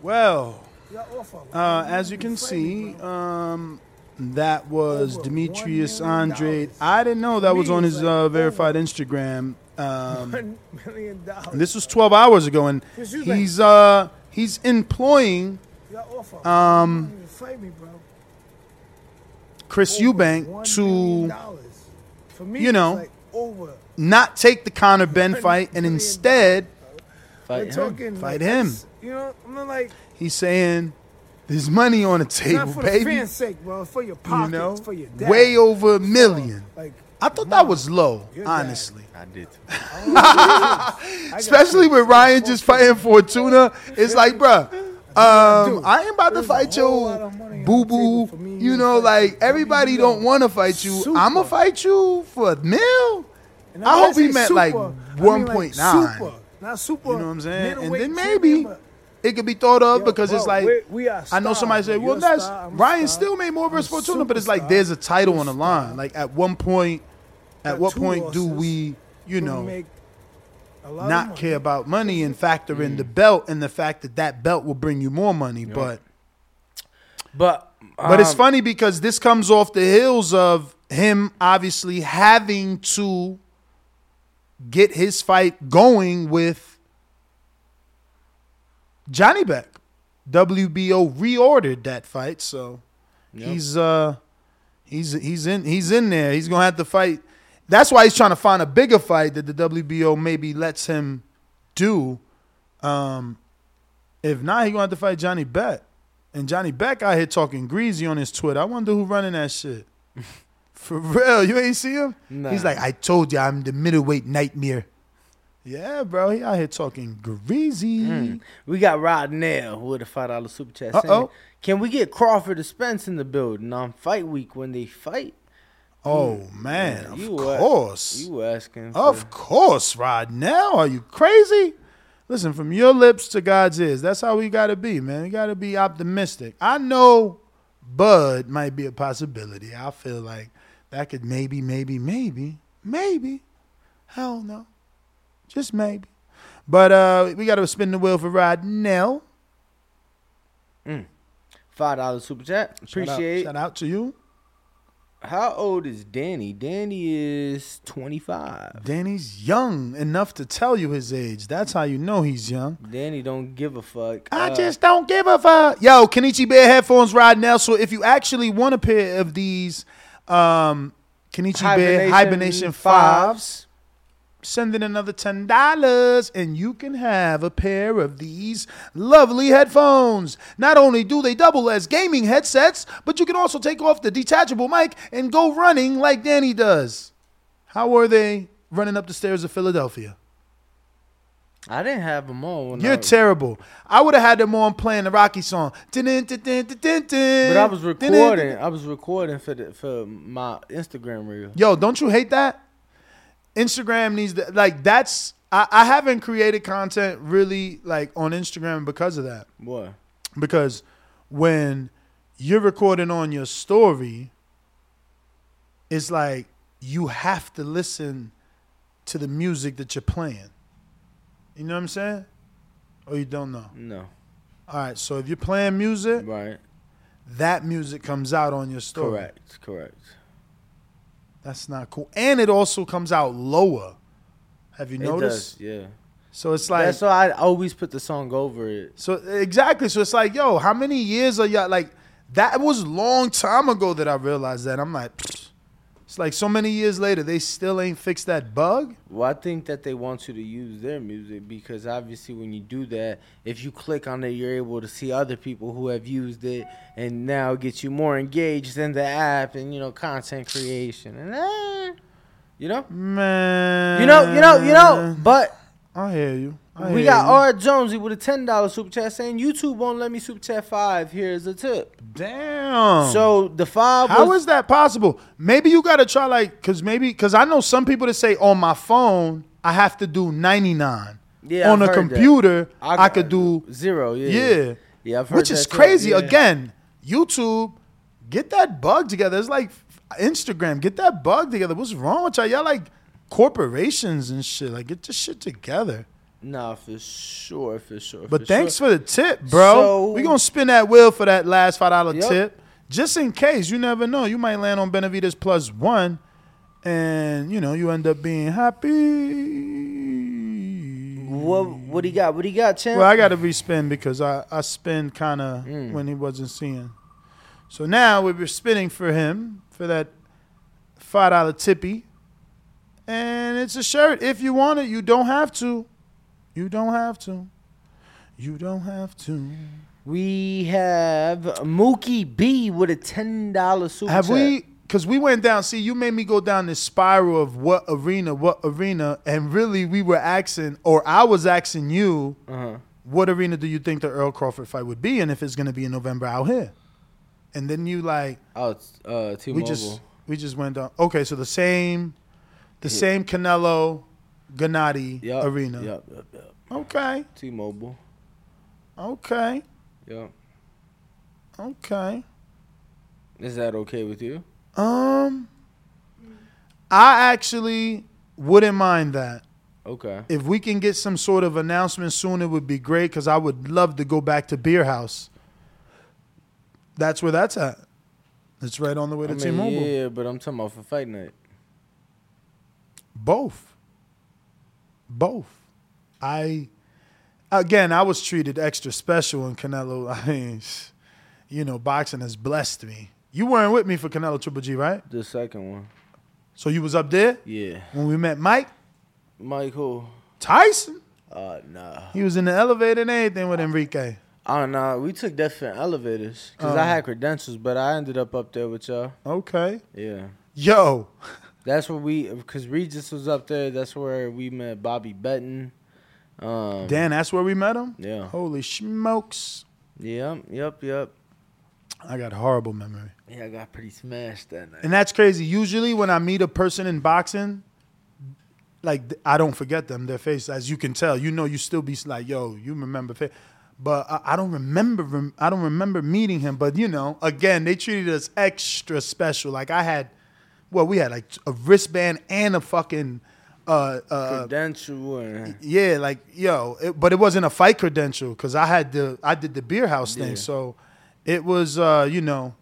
Well. Uh, as you can see, um, that was Demetrius Andrade. I didn't know that was on his uh, verified Instagram. Um, One million dollars. and this was 12 hours ago, and he's uh, he's employing You got offer. um, You Fight me, bro. Chris Eubank to you know not take the Conor Benn fight and instead We're talking Fight him. You know, I'm like he's saying there's money on the table, not for baby. the fans' sake, bro. For your You pockets, know, for your dad. way over a million. Like, I thought that was low, Your dad. honestly. I did. Especially with Ryan just fighting Fortuna. It's like, bruh, um, I ain't about to fight your boo boo. You know, like everybody don't want to fight you. I'ma fight you for a mil. And I hope he say meant like I mean, like, one point nine. super, Not super. You know what I'm saying? And then maybe but it could be thought of Yo, because bro, it's like we- we are I know somebody said, "Well, that's star, Ryan star. still made more I'm versus Fortuna," but it's like there's a title on the line. Like at one point, at what point do we, you know, make a lot of not care about money and factor Mm. in the belt and the fact that that belt will bring you more money. But But but it's um, funny because this comes off the heels of him obviously having to get his fight going with Janibek. WBO reordered that fight, so Yep. he's uh he's he's in he's in there. He's gonna have to fight. That's why he's trying to find a bigger fight that the WBO maybe lets him do. Um, if not, he gonna have to fight Janibek. And Janibek out here talking greasy on his Twitter. I wonder who running that shit. For real, you ain't see him? Nah. He's like, I told you I'm the middleweight nightmare. Yeah, bro, he out here talking greasy. Mm. We got Rod Nail with a five dollar super chat. Uh-oh. Can we get Crawford or Spence in the building on fight week when they fight? Oh man, Yeah, of you course. You were asking. Of for- course, Rod. Now, are you crazy? Listen, from your lips to God's ears. That's how we got to be, man. We got to be optimistic. I know Bud might be a possibility. I feel like that could maybe, maybe, maybe, maybe. Hell no. Just maybe. But uh we got to spin the wheel for Rod Nell. Mm. Five dollar super chat. Appreciate. Shout out to you. How old is Danny? Danny is twenty five. Danny's young enough to tell you his age. That's how you know he's young. Danny don't give a fuck. I Uh, just don't give a fuck. Yo, Kenichi Bear headphones right now. So if you actually want a pair of these um Kenichi Bear Hibernation Hibernation fives, send in another ten dollars and you can have a pair of these lovely headphones. Not only do they double as gaming headsets, but you can also take off the detachable mic and go running like Danny does. How were they running up the stairs of Philadelphia? I didn't have them on. When You're I, terrible. I would have had them on playing the Rocky song. But I was recording. I was recording for the for my Instagram reel. Yo, don't you hate that? Instagram needs to like that's I, I haven't created content really like on Instagram because of that. What? Because when you're recording on your story, it's like you have to listen to the music that you're playing. You know what I'm saying? Or you don't know? No. All right, so if you're playing music, right, that music comes out on your story. Correct. Correct. That's not cool. And it also comes out lower. Have you It noticed? does, yeah. So it's like That's why I always put the song over it. So exactly. So it's like, yo, how many years are y'all like? That was long time ago that I realized that. I'm like, pfft. It's like so many years later, they still ain't fixed that bug. Well, I think that they want you to use their music because obviously, when you do that, if you click on it, you're able to see other people who have used it, and now it gets you more engaged in the app and you know content creation and eh, you know, man, you know, you know, you know. But I hear you. I we got. R Jonesy with a ten dollar super chat saying YouTube won't let me super chat five. Here's a tip. Damn. So the five. How was, is that possible? Maybe you got to try like, cause maybe, cause I know some people that say on my phone I have to do 99. Yeah, on I've a computer I- I, could do zero? Yeah, Yeah, yeah. I've heard which is crazy. yeah. Again, YouTube, get that bug together. It's like Instagram, get that bug together. What's wrong with y'all? Y'all like corporations and shit. Like get this shit together. Nah, for sure, for sure. But for thanks sure. for the tip, bro. So- we gonna spin that wheel for that last five dollar Yup. tip, just in case. You never know. You might land on Benavides plus one, and you know you end up being happy. What what he got? What he got, champ? Well, I got to respin because I I spin kind of Mm. when he wasn't seeing. So now we were spinning for him for that five dollar tippy, and it's a shirt. If you want it, you don't have to. You don't have to. You don't have to. We have Mookie B with a ten dollar super. Have chat. we? Because we went down. See, you made me go down this spiral of what arena, what arena, and really we were asking, or I was asking you, Uh-huh. what arena do you think the Errol Crawford fight would be, and if it's going to be in November out here? And then you like, Oh, it's uh, T-Mobile. we just we just went down. Okay, so the same, the Yeah. same Canelo, Gennady Yup, arena. Yep, yep, yep. Okay, T-Mobile. okay, Yep. okay. Is that okay with you? Um, I actually wouldn't mind that. Okay. If we can get some sort of announcement soon, it would be great because I would love to go back to Beerhaus. That's where that's at. It's right on the way I to mean, T-Mobile. yeah, but I'm talking about for fight night. Both. Both. I again, I was treated extra special in Canelo. I mean, you know, boxing has blessed me. You weren't with me for Canelo Triple G, right? The second one. So you was up there Yeah. when we met Mike Michael. Tyson. Uh, nah. He was in the elevator and everything with Enrique. Oh, nah. We took different elevators because Oh. I had credentials, but I ended up up there with y'all. Okay. Yeah. Yo, That's where we, because Regis was up there. That's where we met Bobby Betton. Um, Dan, that's where we met him? Yeah. Holy smokes. Yep, yep, yep. I got horrible memory. Yeah, I got pretty smashed that night. And that's crazy. Usually when I meet a person in boxing, like I don't forget them, their face. As you can tell, you know, you still be like, "Yo, you remember?" Face. But I, I don't remember. Rem- I don't remember meeting him. But you know, again, they treated us extra special. Like I had, well, we had like a wristband and a fucking, uh, uh, Credential and yeah, like yo. It, but it wasn't a fight credential because I had the I did the beer house thing. Yeah. So it was, uh, you know,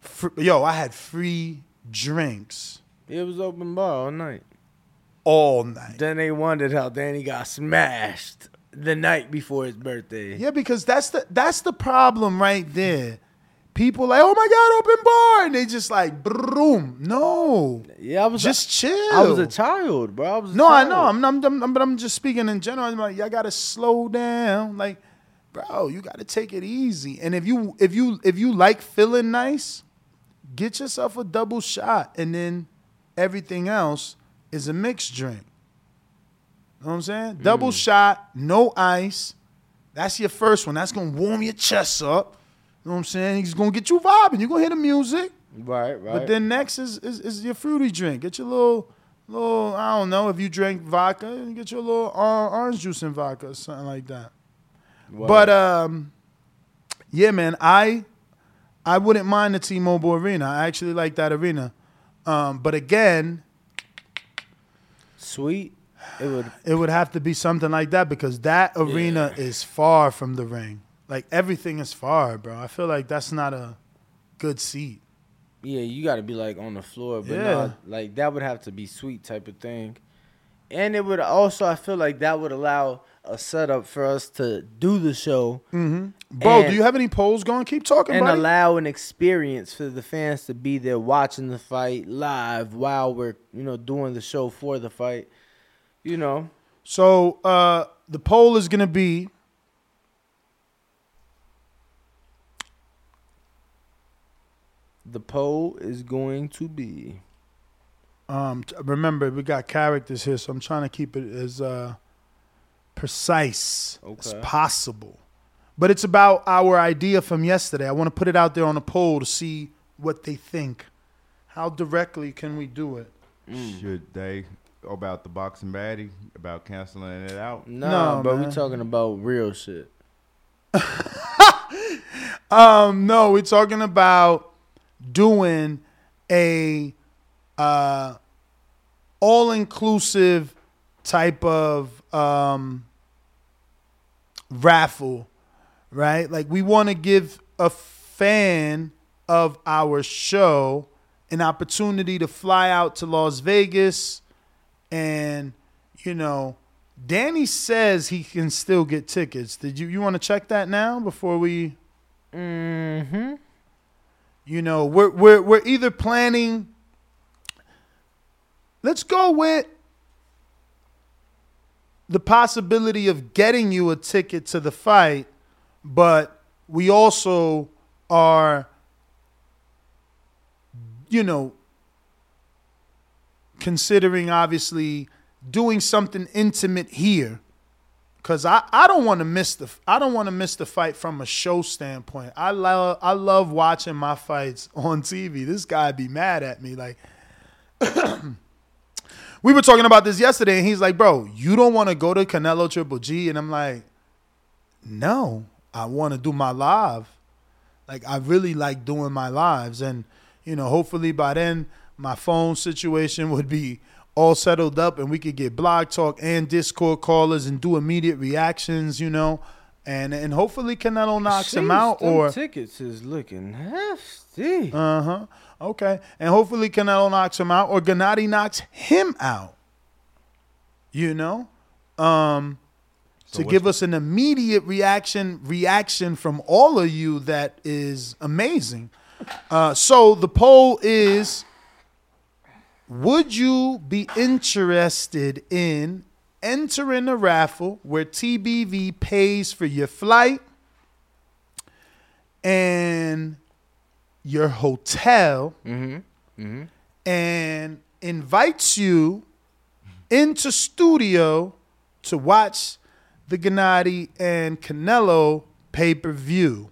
fr- yo, I had free drinks it was open bar all night. all night. Then they wondered how Danny got smashed the night before his birthday. Yeah, because that's the that's the problem right there. People like, oh my god, open bar, and they just like, boom. No, Yeah, I was just chill. I was a child, bro. I was a No, I know. I'm, I'm, I'm, but I'm just speaking in general. I'm like, y'all gotta slow down. Like, bro, you gotta take it easy. And if you, if you, if you like feeling nice, get yourself a double shot, and then everything else is a mixed drink. You know what I'm saying? Double mm. shot, no ice. That's your first one. That's gonna warm your chest up. Know what I'm saying? He's gonna get you vibing. You're gonna hear the music. Right, right. But then next is, is is your fruity drink. Get your little little I don't know if you drink vodka, get your little or- orange juice and vodka or something like that. But um, yeah, man, I I wouldn't mind the T-Mobile Arena. I actually like that arena. Um, but again, sweet. It would it would have to be something like that because that arena is far from the ring. Like everything is far, bro. I feel like that's not a good seat. Yeah, you got to be like on the floor, but Yeah. not like that would have to be sweet type of thing. And it would also, I feel like that would allow a setup for us to do the show. Mm-hmm. Bo, do you have any polls going? Keep talking, and buddy. allow an experience for the fans to be there watching the fight live while we're you know doing the show for the fight. You know, So uh, the poll is going to be the poll is going to be Um, t- remember, we got characters here, so I'm trying to keep it as uh, precise as possible. But it's about our idea from yesterday. I want to put it out there on a poll to see what they think. How directly can we do it? Should they about the boxing baddie about canceling it out? no, No, but man. we talking about real shit. Um, no, we're talking about doing a uh, all-inclusive type of um, raffle, right? Like we want to give a fan of our show an opportunity to fly out to Las Vegas and you know Danny says he can still get tickets. Did you you want to check that now before we Mm-hmm. You know, we're we're we're either planning. Let's go with the possibility of getting you a ticket to the fight, but we also are, you know, considering obviously doing something intimate here Cause I, I don't want to miss the I don't want to miss the fight from a show standpoint. I love I love watching my fights on TV. This guy be mad at me like. we were talking about this yesterday, and he's like, "Bro, you don't want to go to Canelo Triple G," and I'm like, "No, I want to do my live. Like I really like doing my lives, and you know, hopefully by then my phone situation would be all settled up and we could get blog talk and discord callers and do immediate reactions you know and and hopefully canelo knocks him out or tickets is looking hefty. uh-huh. Okay. And hopefully canelo knocks him out or gennady knocks him out you know? Um So to give us an immediate reaction reaction from all of you that is amazing. Uh, so the poll is would you be interested in entering a raffle where TBV pays for your flight and your hotel Mm-hmm. Mm-hmm. and invites you into studio to watch the Gennady and Canelo pay per view?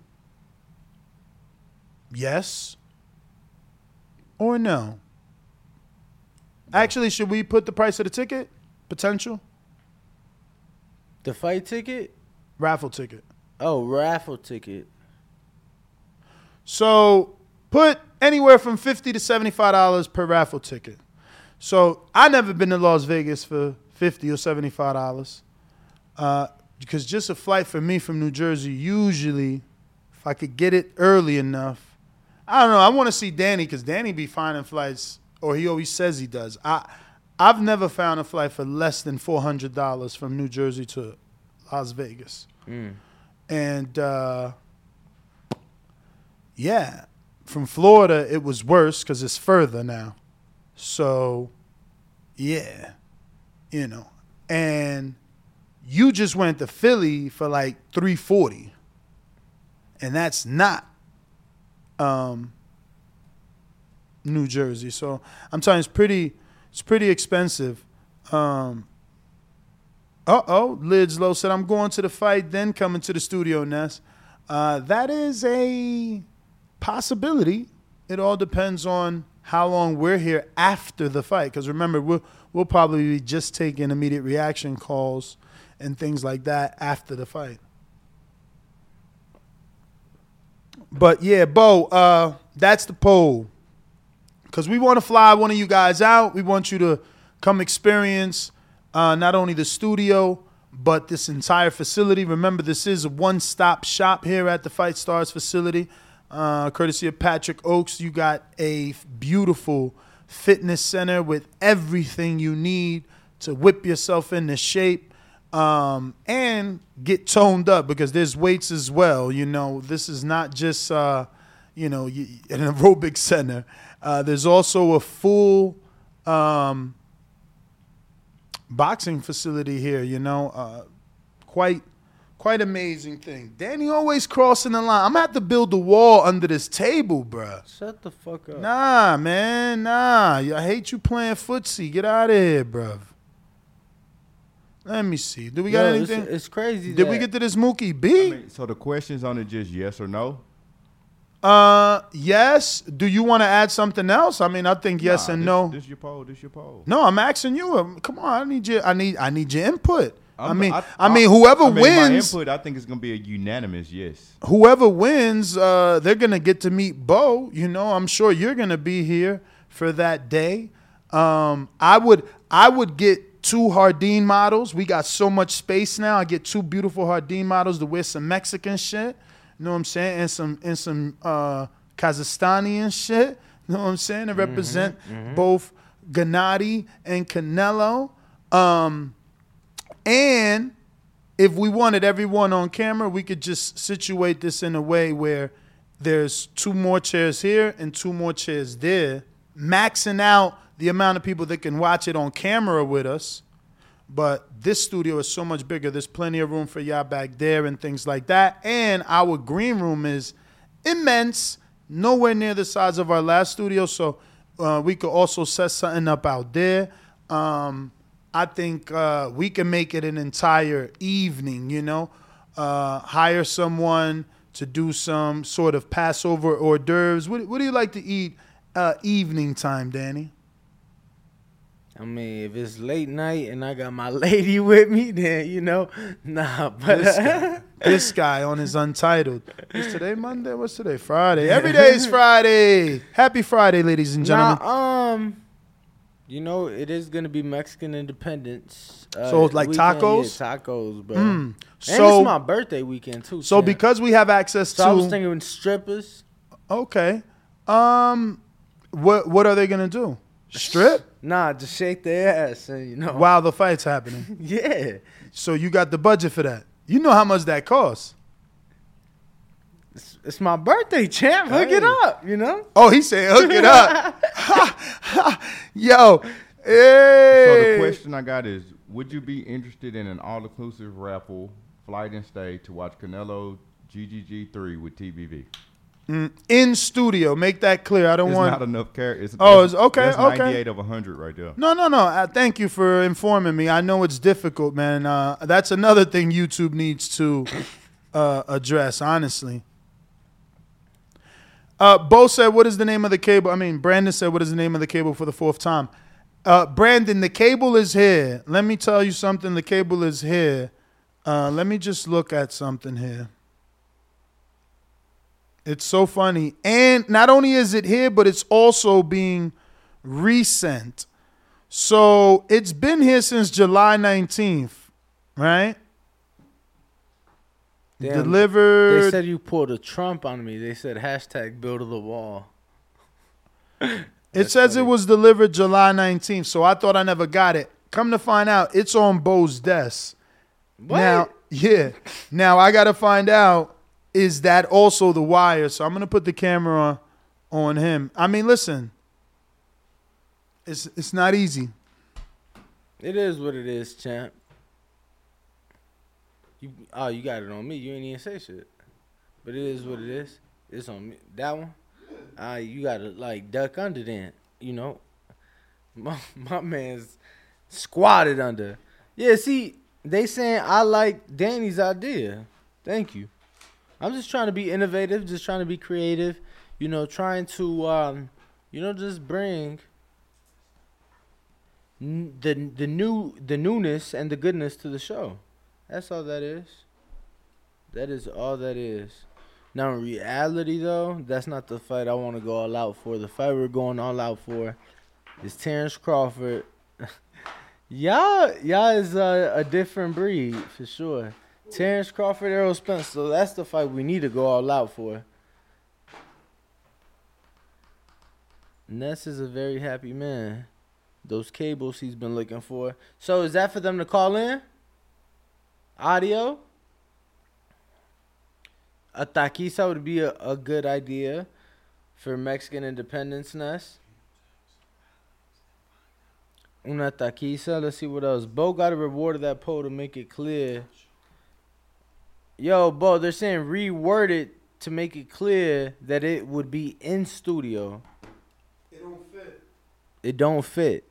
Yes or no? Actually, should we put the price of the ticket? Potential The fight ticket? raffle ticket. Oh, raffle ticket. So put anywhere from fifty to seventy-five dollars per raffle ticket. So I never been to Las Vegas for fifty or seventy-five dollars, uh, because just a flight for me from New Jersey usually, if I could get it early enough, I don't know. I want to see Danny because Danny be finding flights, or he always says he does. I I've never found a flight for less than four hundred dollars from New Jersey to Las Vegas, Mm. and. Uh, yeah, from Florida it was worse because it's further now. So, yeah, you know, and you just went to Philly for like three forty, and that's not um, New Jersey. So I'm telling you, it's pretty, it's pretty expensive. Um, uh oh, Lids Low said, I'm going to the fight, then coming to the studio, Ness. Uh, that is a possibility. It all depends on how long we're here after the fight. Because remember, we'll, we'll probably be just taking immediate reaction calls and things like that after the fight. But yeah, Bo, uh, that's the poll. Because we want to fly one of you guys out. We want you to come experience uh, not only the studio, but this entire facility. Remember, this is a one stop shop here at the Fight Stars facility. uh, courtesy of Patrick Oaks. You got a beautiful fitness center with everything you need to whip yourself into shape um, and get toned up because there's weights as well. You know, this is not just uh, you know an aerobic center. Uh, there's also a full um, boxing facility here. You know, uh, quite quite amazing thing. Danny always crossing the line. I'm gonna have to build a wall under this table, bruh. Shut the fuck up. Nah, man, nah. I hate you playing footsie. Get out of here, bruv. Let me see. Do we got Yo, it's- anything? it's crazy Did we get to this Mookie B? I mean, so the questions on it just yes or no. Uh, yes. Do you want to add something else? I mean, I think yes Nah, and this, no. This your poll. This your poll. No, I'm asking you. Um, Come on, I need your. I need. I need your input. i I'm- mean, I, mean, whoever I mean, wins, input, I think it's gonna be a unanimous yes. whoever wins, uh, they're gonna get to meet Bo. You know, I'm sure you're gonna be here for that day. Um, I would, I would get two Hardin models. We got so much space now. I get two beautiful Hardin models to wear some Mexican shit. You know what I'm saying? And some, and some uh, Kazakhstani shit. You know what I'm saying? To represent both Gennady and Canelo. Um, and if we wanted everyone on camera, we could just situate this in a way where there's two more chairs here and two more chairs there, maxing out the amount of people that can watch it on camera with us. But this studio is so much bigger. There's plenty of room for y'all back there and things like that. And our green room is immense, nowhere near the size of our last studio. So uh, we could also set something up out there. Um, I think uh, we can make it an entire evening, you know, uh, hire someone to do some sort of Passover hors d'oeuvres. What, what do you like to eat uh, evening time, Danny? I mean, if it's late night and I got my lady with me, then you know, nah. But This guy, this guy on his Untitled. Is today Monday? What's today? Friday. Every day is Friday. Happy Friday, ladies and gentlemen. Nah, um, you know, it is gonna be Mexican Independence. Uh, So, like weekend. tacos? Yeah, tacos, bro. Mm. And So- it's my birthday weekend too. So champ. because we have access so to I was thinking strippers. Okay. Um what what are they gonna do? Strip? Nah, just shake their ass and you know. While the fight's happening. Yeah. So you got the budget for that. You know how much that costs. It's, it's my birthday, champ. Hook it up, you know. Oh, he said hook it up. Yo. So the question I got is: Would you be interested in an all-inclusive raffle, flight and stay to watch Canelo GGG three with TBV? Mm, in studio, make that clear. I don't It's want not enough characters. Oh, it's okay, That's okay. 98 of 100 right there. No, no, no. Uh, thank you for informing me. I know it's difficult, man. Uh, that's another thing YouTube needs to uh, address, honestly. Uh, Bo said, "What is the name of the cable?" I mean, Brandon said, "What is the name of the cable for the fourth time?" Uh, Brandon, the cable is here. Let me tell you something. The cable is here. Uh, let me just look at something here. It's so funny. And not only is it here, but it's also being resent. So it's been here since July 19th, right? Damn, Delivered. They said you pulled a Trump on me. They said hashtag build the wall. It says it was delivered July 19th, so I thought I never got it. Come to find out, it's on Bo's desk. Now, yeah. Now I got to find out is that also the wire? So I'm to put the camera on him. I mean, listen. It's it's not easy. It is what it is, champ. You oh, you got it on me. You ain't even say shit. But it is what it is. It's on me. That one. Uh, you gotta like duck under then. You know. My my man's squatted under. Yeah, see, they saying I like Danny's idea. Thank you. I'm just trying to be innovative, just trying to be creative, you know, trying to um, you know, just bring n- the the new the newness and the goodness to the show. That's all that is. That is all that is. Now in reality though, that's not the fight I want to go all out for. The fight we're going all out for is Terrence Crawford. y'all y'all is a, a different breed for sure. Terrence Crawford, Errol Spence. So that's the fight we need to go all out for. Ness is a very happy man. Those cables he's been looking for. So is that for them to call in? Audio? A taquiza would be a, a good idea for Mexican independence, Ness. Una taquiza. Let's see what else. Bo got a reward of that poll to make it clear. Yo, bro, they're saying reword it to make it clear that it would be in studio. It don't fit. It don't fit.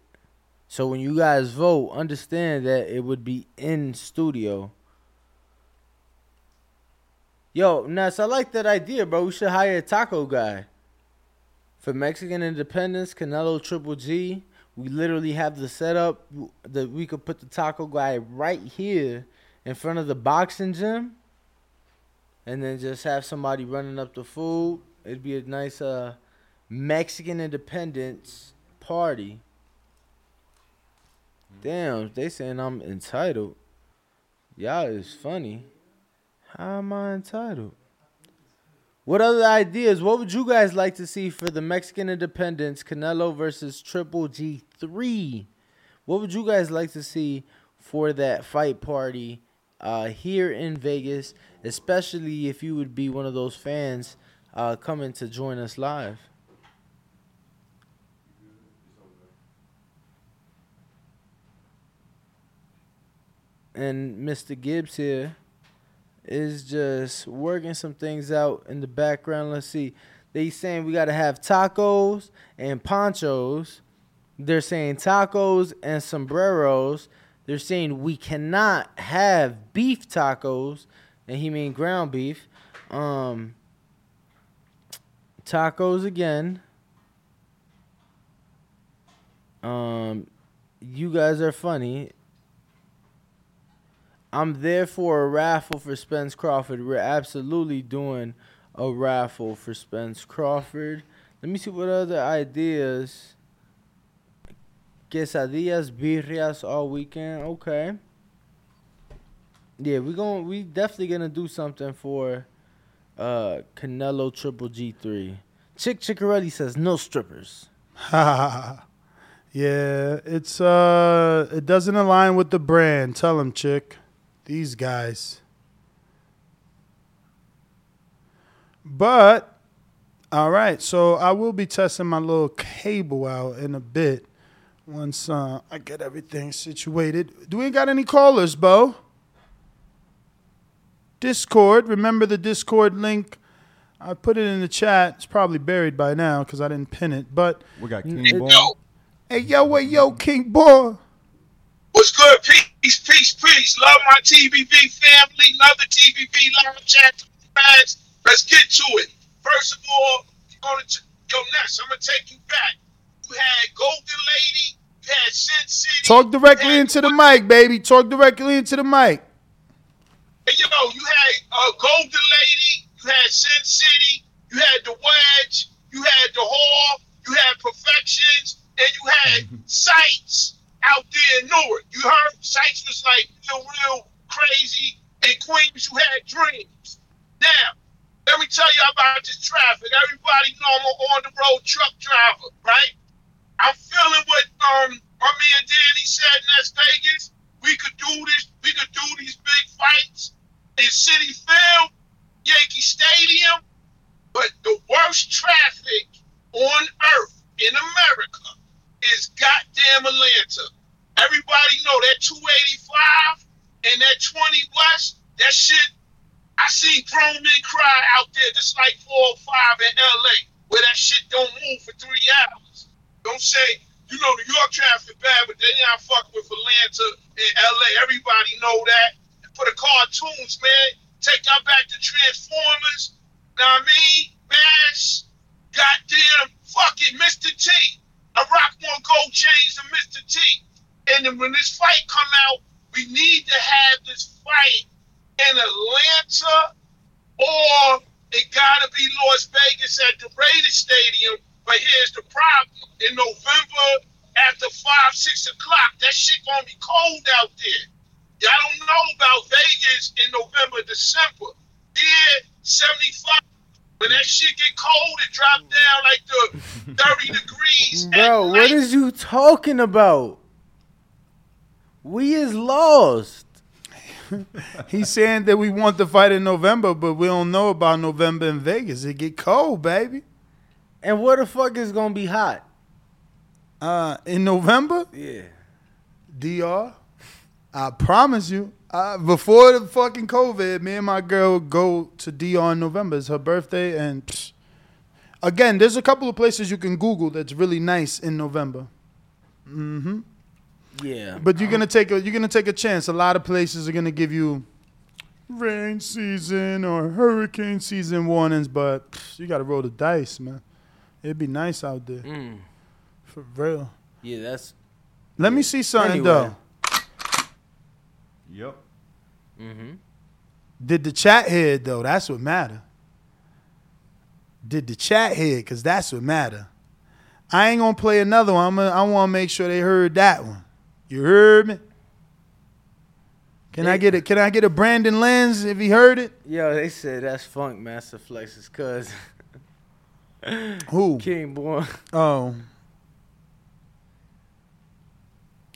So when you guys vote, understand that it would be in studio. Yo, Ness, I like that idea, bro. We should hire a taco guy. For Mexican independence, Canelo Triple G, we literally have the setup that we could put the taco guy right here in front of the boxing gym. And then just have somebody running up the food. It'd be a nice uh Mexican independence party. Damn, they saying I'm entitled. Y'all is funny. How am I entitled? What other ideas? What would you guys like to see for the Mexican independence Canelo versus Triple G3? What would you guys like to see for that fight party uh, here in Vegas, especially if you would be one of those fans uh, coming to join us live? and Mr. Gibbs here is just working some things out in the background. Let's see. They saying we gotta have tacos and ponchos. They're saying tacos and sombreros. They're saying we cannot have beef tacos, and he mean ground beef. Um, tacos again. Um, you guys are funny. I'm there for a raffle for Spence Crawford. We're absolutely doing a raffle for Spence Crawford. Let me see what other ideas. Quesadillas, birrias all weekend. Okay. Yeah, we going we definitely gonna do something for uh Canelo Triple G three. Chick Chickarelli says no strippers. Yeah, it's uh, it doesn't align with the brand. Tell him, chick. These guys. But all right, so I will be testing my little cable out in a bit once uh, I get everything situated. Do we got any callers, Bo? Discord. Remember the Discord link? I put it in the chat. It's probably buried by now because I didn't pin it. But We got King Hey, Boy. yo, hey, yo, hey, yo, King Boy. what's good? Peace, peace, peace. Love my TBV family. Love the TBV live chat fans. Let's get to it. First of all, you're gonna t- yo Ness. I'm gonna take you back. You had Golden Lady. You had Sin City. Talk directly into the mic, baby. Talk directly into the mic. Hey, yo, you had uh, Golden Lady, you had Sin City, you had the Wedge, you had the Hall, you had Perfections, and you had Sights out there in Newark. You heard Sights was like real, real crazy. In Queens, you had Dreams. Now, let me tell you about this traffic. Everybody know I'm an on the road truck driver, right? I'm feeling what um my man Danny said in Las Vegas. We could do this. We could do these big fights in Citi Field, Yankee Stadium. But the worst traffic on earth in America is goddamn Atlanta. Everybody know that 285 and that 20 West. That shit. I seen grown men cry out there just like 405 in LA, where that shit don't move for three hours. Don't say, you know, New York traffic bad, but they not fucking with Atlanta and LA. Everybody know that. For the cartoons, man, take y'all back to Transformers. Know what I mean? Mash, goddamn, fucking Mr. T. I rock more gold chains than Mr. T. And then when this fight come out, we need to have this fight in Atlanta or it gotta be Las Vegas at the Raiders Stadium. But here's the problem: in November, after five, six o'clock, that shit gonna be cold out there. Y'all don't know about Vegas in November, December. Yeah, 75 When that shit get cold, it drop down like the 30 degrees. Bro, what is you talking about? We is lost. He's saying that we want the fight in November, but we don't know about November in Vegas. It get cold, baby. And where the fuck is gonna be hot? Uh, in November, Yeah. DR. I promise you. Uh, before the fucking COVID, me and my girl go to DR in November. It's her birthday, and psh, again, there's a couple of places you can Google that's really nice in November. Mm-hmm. Yeah. But you're gonna take a you're gonna take a chance. A lot of places are gonna give you rain season or hurricane season warnings, but pff, you gotta roll the dice, man. It'd be nice out there, Mm. for real. Yeah, that's Let me see something Anyway. though. Yep. mm-hmm. Did the chat head though? That's what matter. Did the chat head? Cause that's what matter. I ain't gonna play another one. I'm gonna, I want to make sure they heard that one. You heard me? Can I get it? Can I get a Brandon Lens if he heard it? Yo, they said that's Funk Master Flex's cousin. Who? King boy. Oh.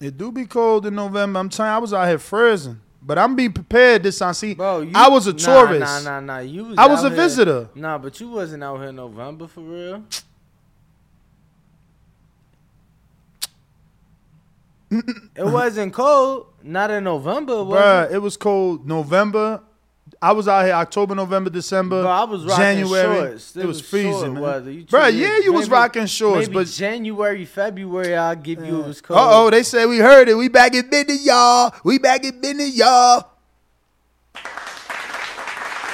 It do be cold in November. I'm telling you, I was out here freezing. But I'm be prepared this time. See, You- I was a nah, tourist. Nah, nah, nah. You was I was a here- visitor. Nah, but you wasn't out here in November for real. it wasn't cold. Not in November, was Bruh, it? it was cold November. I was out here October, November, December, Bro, I was rocking January. shorts. It, was, short freezing, man. weather. Bruh, yeah, it- you was rocking shorts, maybe but January, February, I'll give you it was cold. uh oh, they say we heard it. We back in business, y'all. We back in business, y'all.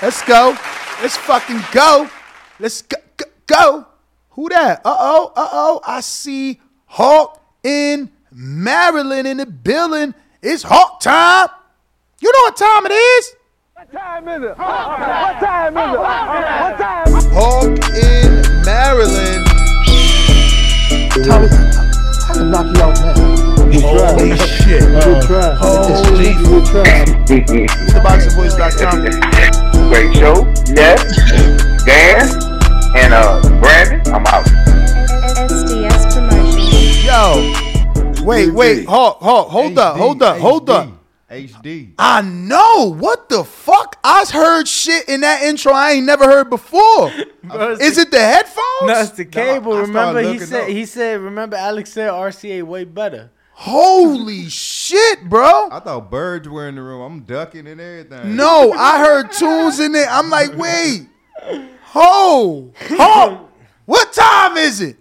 Let's go. Let's fucking go. Let's go. Go. go. Who that? Uh oh. Uh oh. I see Hawk in Maryland in the building. It's Hawk time. You know what time it is? What time is it? What time is it? What time? Hawk in Maryland. Tommy, I can knock you out now. Holy shit. Good try. Holy Good try. TheBoxingVoice.com. Great show. Yes. Dan and uh Brandon. I'm out. SDS Promotions. Yo, wait, wait, Hawk, Hawk, hold up, hold up, hold up. HD. I know. What the fuck? I heard shit in that intro I ain't never heard before. Is it the headphones? No, it's the cable. I started remember he said up. he said remember Alex said RCA way better. Holy shit, bro. I thought birds were in the room. I'm ducking and everything. No, I heard tunes in there. I'm like, wait. Ho, ho. What time is it?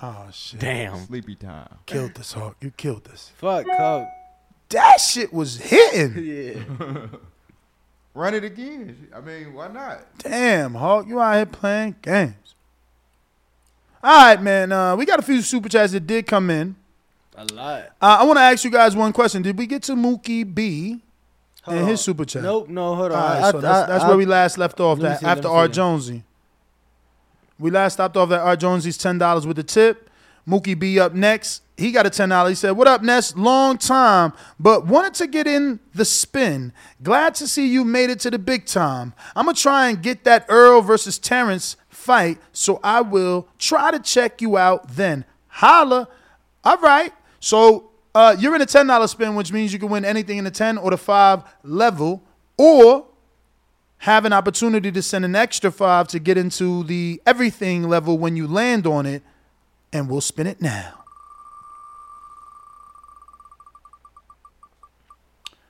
Oh shit. Damn. Sleepy time. Killed this, Hawk. You killed this. Fuck Coke. That shit was hitting. Yeah. Run it again. I mean, why not? Damn, Hawk, you out here playing games. All right, man. Uh, we got a few super chats that did come in. A lot. Uh, I want to ask you guys one question. Did we get to Mookie B Hold and on. his super chat? Nope, no, hold on. All right, I- so that's, I- that's I- where we last left off. That see, after R see. Jonesy, we last stopped off at R Jonesy's ten dollars with the tip. Mookie B up next. He got a ten dollars. He said, "What up, Ness? Long time, but wanted to get in the spin. Glad to see you made it to the big time. I'm gonna try and get that Errol versus Terrence fight, so I will try to check you out then. Holla. All right. So uh, you're in a ten dollar spin, which means you can win anything in the ten or the five level, or have an opportunity to send an extra five to get into the everything level when you land on it, and we'll spin it now.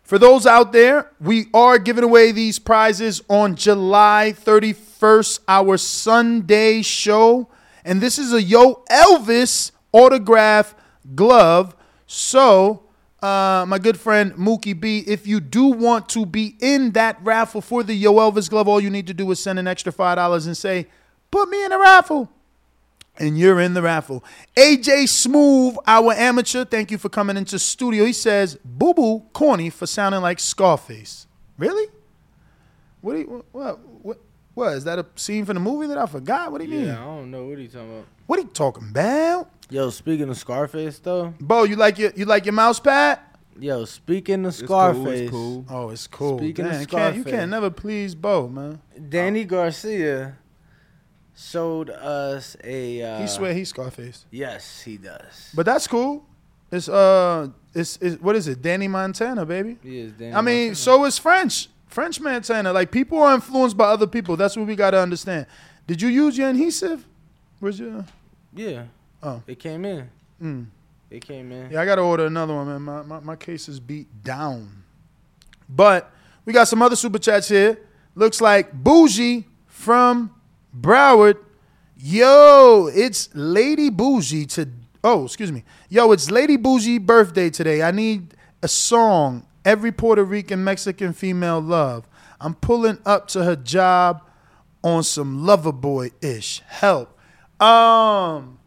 For those out there, we are giving away these prizes on July 31st, our Sunday show. And this is a Yo Elvis autograph glove. So, uh, my good friend Mookie B, if you do want to be in that raffle for the Yo Elvis glove, all you need to do is send an extra $5 and say, put me in the raffle and you're in the raffle. AJ Smooth, our amateur, thank you for coming into studio. He says, "Boo boo, corny for sounding like Scarface." Really? What? You, what? What? What is that a scene from the movie that I forgot? What do you mean? Yeah, I don't know what he talking about. What are you talking about? Yo, speaking of Scarface though, Bo, you like your you like your mouse pad? Yo, speaking of It's cool, it's Scarface, cool. Oh, it's cool. Speaking of Damn, you can't, you can't never please Bo, man. Danny Garcia showed us a. Uh, He swear he's Scarface. Yes, he does. But that's cool. It's uh, it's, it's what is it? Danny Montana, baby. He is Danny I mean, Montana. so is French. French Montana. Like people are influenced by other people. That's what we got to understand. Did you use your adhesive? Where's your? Yeah. Oh. It came in. Mm. It came in. Yeah, I gotta order another one, man. My, my my case is beat down. But we got some other super chats here. Looks like Bougie from Broward. Yo, it's Lady Bougie to oh, excuse me. Yo, it's Lady Bougie birthday today. I need a song every Puerto Rican Mexican female love. I'm pulling up to her job on some lover boy ish. Help. Um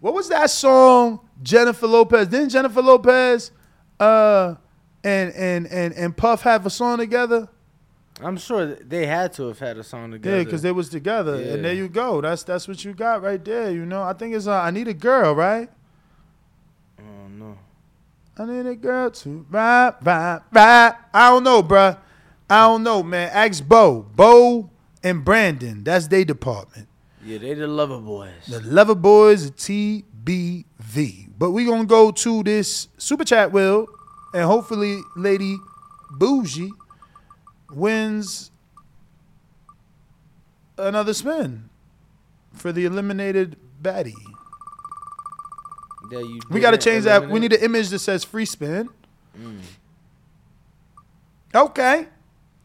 what was that song Jennifer Lopez? Didn't Jennifer Lopez uh and and and and Puff have a song together? I'm sure they had to have had a song together. Yeah, because they was together. Yeah. And there you go. That's that's what you got right there, you know. I think it's uh, I need a girl, right? Oh no. I need a girl to ride, ride, ride. I don't know, bruh. I don't know, man. Ask Bo. Bo and Brandon. That's their department. Yeah, they the lover boys. The Lover Boys of TBV. But we gonna go to this super chat will, and hopefully Lady Bougie wins another spin for the eliminated baddie. Yeah, you We gotta change that. We need an image that says free spin. Mm. Okay.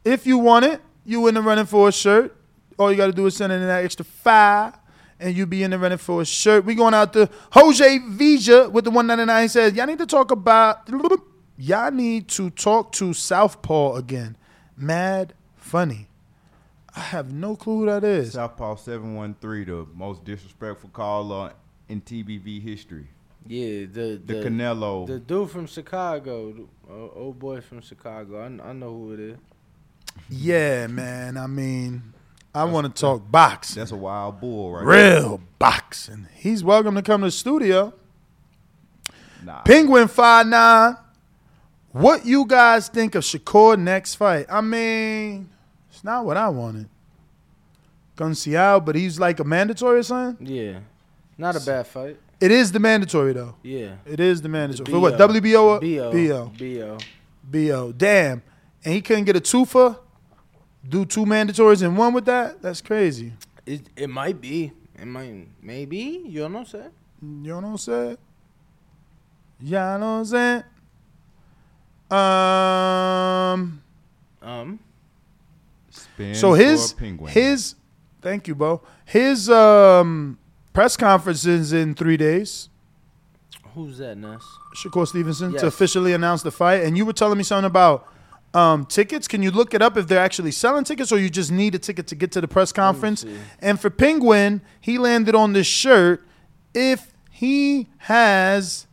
If you want it, you in the running for a shirt. All you got to do is send in that extra five, and you be in the running for a shirt. We going out to Jose Vija with the 199. Says, y'all need to talk about, y'all need to talk to Southpaw again. Mad funny. I have no clue who that is. Southpaw 713, the most disrespectful caller in TBV history. Yeah, the The Canelo. the dude from Chicago, uh, old boy from Chicago. I, I know who it is. Yeah, man. I mean, I want to talk boxing. That's a wild bull right Real boxing. He's welcome to come to the studio. Nah. Penguin five nine. What you guys think of Shakur next fight? I mean, it's not what I wanted. Conceição, but he's like a mandatory or something. Yeah, not a bad fight. It is the mandatory though. Yeah. It is the mandatory. The For what? WBO or BO. BO? BO. BO. Damn. And he couldn't get a twofer? Do two mandatories in one with that? That's crazy. It it might be. It might maybe. You know say. You know what I'm saying? Yeah, know what I'm saying? Um Um. Spin So his penguin. his thank you, Bo. His um press conference is in three days. Who's that, Ness? Shakur Stevenson Yes. to officially announce the fight. And you were telling me something about um, tickets. Can you look it up if they're actually selling tickets, or you just need a ticket to get to the press conference? And for Penguin, he landed on this shirt. If he has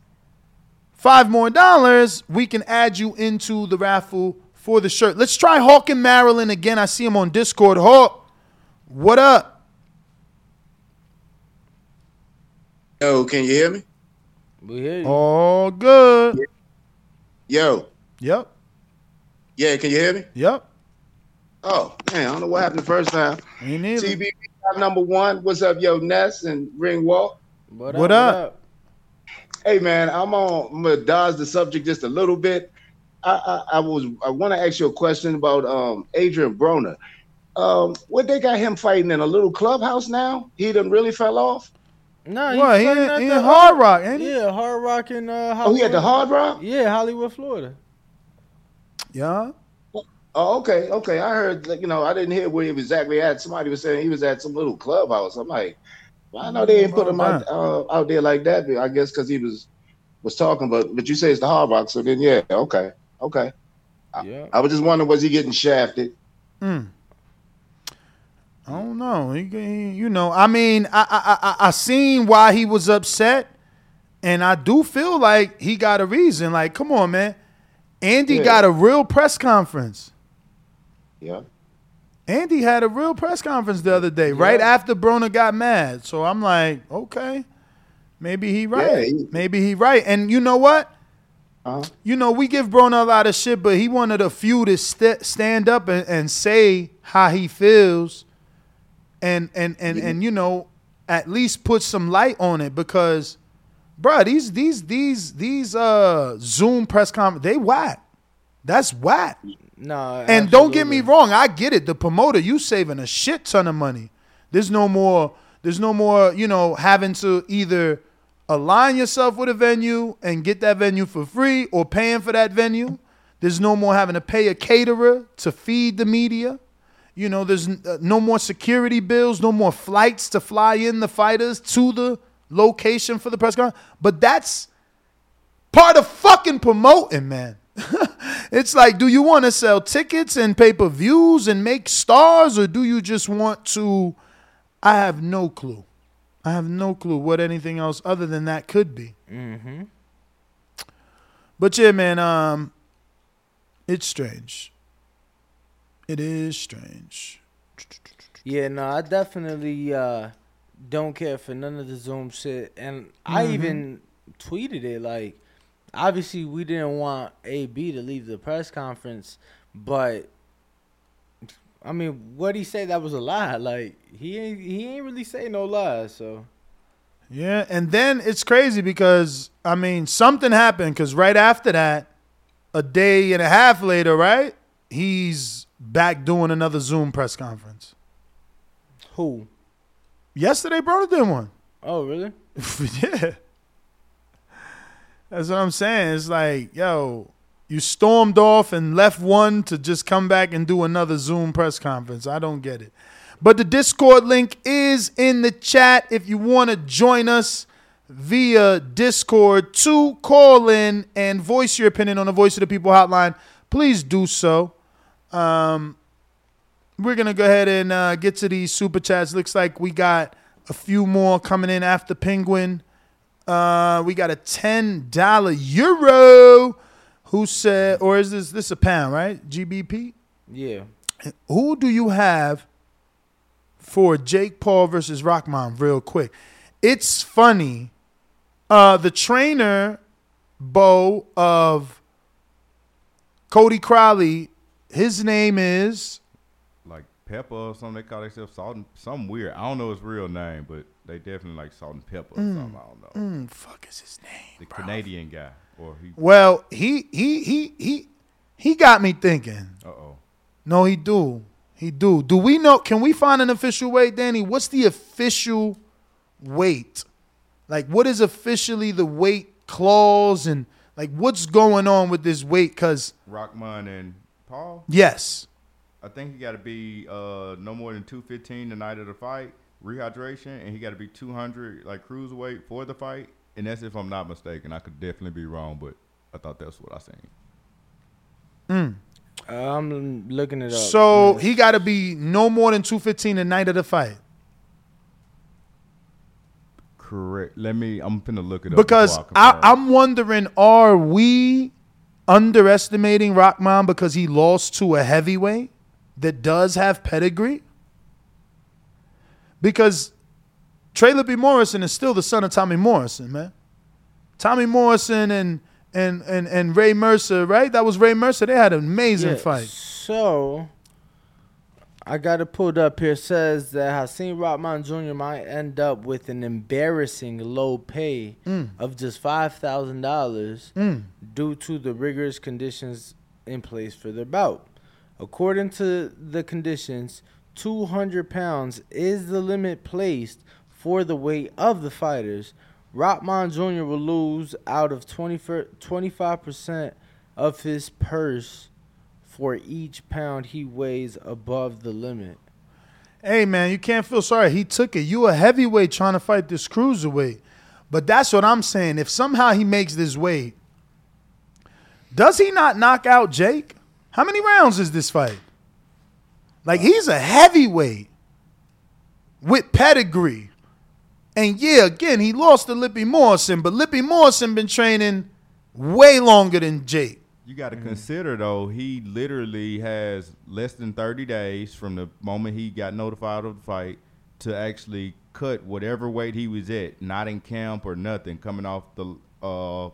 five more dollars, we can add you into the raffle for the shirt. Let's try Hawk in Maryland again. I see him on Discord. Hawk, what up? Yo, can you hear me? We hear you. All good. Yo. Yep. Yeah, can you hear me? Yep. Oh, man, I don't know what happened the first time. Me neither. TBV number one. What's up, yo, Ness and Ring Walk? What, What up? up? Hey, man, I'm on. I'm gonna dodge the subject just a little bit. I I, I was I want to ask you a question about um Adrian Broner. Um, what they got him fighting in a little clubhouse now? He done really fell off. No, What, he fighting in- at he the- in Hard Rock, ain't he? Yeah, Hard Rock in uh, Hollywood. Oh, he at the Hard Rock? Yeah, Hollywood, Florida. Yeah. Oh, okay, okay. I heard, like, you know, I didn't hear where he was exactly at. Somebody was saying he was at some little clubhouse. I'm like, well, I know they ain't put him out, uh, out there like that. But I guess because he was was talking, but but you say it's the Hard Rock, so then yeah, okay, okay. Yeah. I was just wondering, was he getting shafted? Hmm. I don't know. He, he- you know, I mean, I, I I I seen why he was upset, and I do feel like he got a reason. Like, come on, man. Andy Yeah. got a real press conference. Yeah. Andy had a real press conference the other day, right after Broner got mad. So I'm like, okay, maybe he right. he- maybe he right. And you know what? Uh-huh. you know, we give Broner a lot of shit, but he wanted a few to st- stand up and, and say how he feels, and and and and you know, at least put some light on it because, bruh, these these these these uh Zoom press conference they whack. That's whack. No, And don't get me wrong, I get it. The promoter, you saving a shit ton of money. There's no more. There's no more. You know, having to either align yourself with a venue and get that venue for free, or paying for that venue. There's no more having to pay a caterer to feed the media. You know, there's uh, no more security bills, no more flights to fly in the fighters to the location for the press conference. But that's part of fucking promoting, man. it's like, do you want to sell tickets and pay per views and make stars, or do you just want to? I have no clue. I have no clue what anything else other than that could be. Mm-hmm. But yeah, man, um, it's strange. It is strange. Yeah, no, I definitely uh, don't care for none of the Zoom shit, and I Mhm. even tweeted it like, obviously we didn't want AB to leave the press conference, but I mean, what he say that was a lie? Like he ain't he ain't really say no lies, so Yeah, and then it's crazy because I mean something happened because right after that, a day and a half later, right, he's back doing another Zoom press conference. Who? Yesterday, Broner did one. Oh, really? yeah. That's what I'm saying. It's like, yo, you stormed off and left one to just come back and do another Zoom press conference. I don't get it. But the Discord link is in the chat if you want to join us via Discord to call in and voice your opinion on the Voice of the People hotline. Please do so. Um, we're gonna go ahead and uh, get to these super chats. Looks like we got a few more coming in after Penguin. Uh, we got a ten dollar euro. Who said, or is this this a pound? Right? GBP. yeah. Who do you have for Jake Paul versus Rahman? Real quick, it's funny. Uh, the trainer, Bo of Cody Crowley, his name is Like pepper or something. They call themselves salt and something weird. I don't know his real name, but they definitely like salt and pepper or Mm, something. I don't know. mm, fuck is his name? The Canadian guy, or he. Well, he he he he he got me thinking. Uh oh. No, he do. He do. Do we know? Can we find an official weight, Danny? What's the official weight? Like, what is officially the weight clause and like what's going on with this weight? Cause Rahman and Paul. yes, I think he got to be uh, no more than two fifteen the night of the fight, rehydration, and he got to be two hundred like cruiserweight for the fight. And that's if I'm not mistaken. I could definitely be wrong, but I thought that's what I seen. Mm. Uh, I'm looking it up. So Yeah. he got to be no more than two fifteen the night of the fight. Correct. Let me. I'm finna look it up Because I I. I'm wondering, are we underestimating Rahman because he lost to a heavyweight that does have pedigree? Because Trey Lippe Morrison is still the son of Tommy Morrison, man. Tommy Morrison and and and and Ray Mercer, right? That was Ray Mercer. They had an amazing Yeah, fight. So I got it pulled up here. Says that Hasim Rahman Jr. might end up with an embarrassing low pay Mm. of just five thousand dollars Mm. due to the rigorous conditions in place for their bout. According to the conditions, two hundred pounds is the limit placed for the weight of the fighters. Rahman Jr. will lose out of 25 percent of his purse for each pound he weighs above the limit. Hey man, you can't feel sorry. He took it. You a heavyweight trying to fight this cruiserweight. But that's what I'm saying. If somehow he makes this weight, does he not knock out Jake? How many rounds is this fight? Like uh, he's a heavyweight with pedigree. And yeah, again, he lost to Lippe Morrison, but Lippe Morrison been training way longer than Jake. You got to consider though, he literally has less than 30 days from the moment he got notified of the fight to actually cut whatever weight he was at, not in camp or nothing, coming off the uh,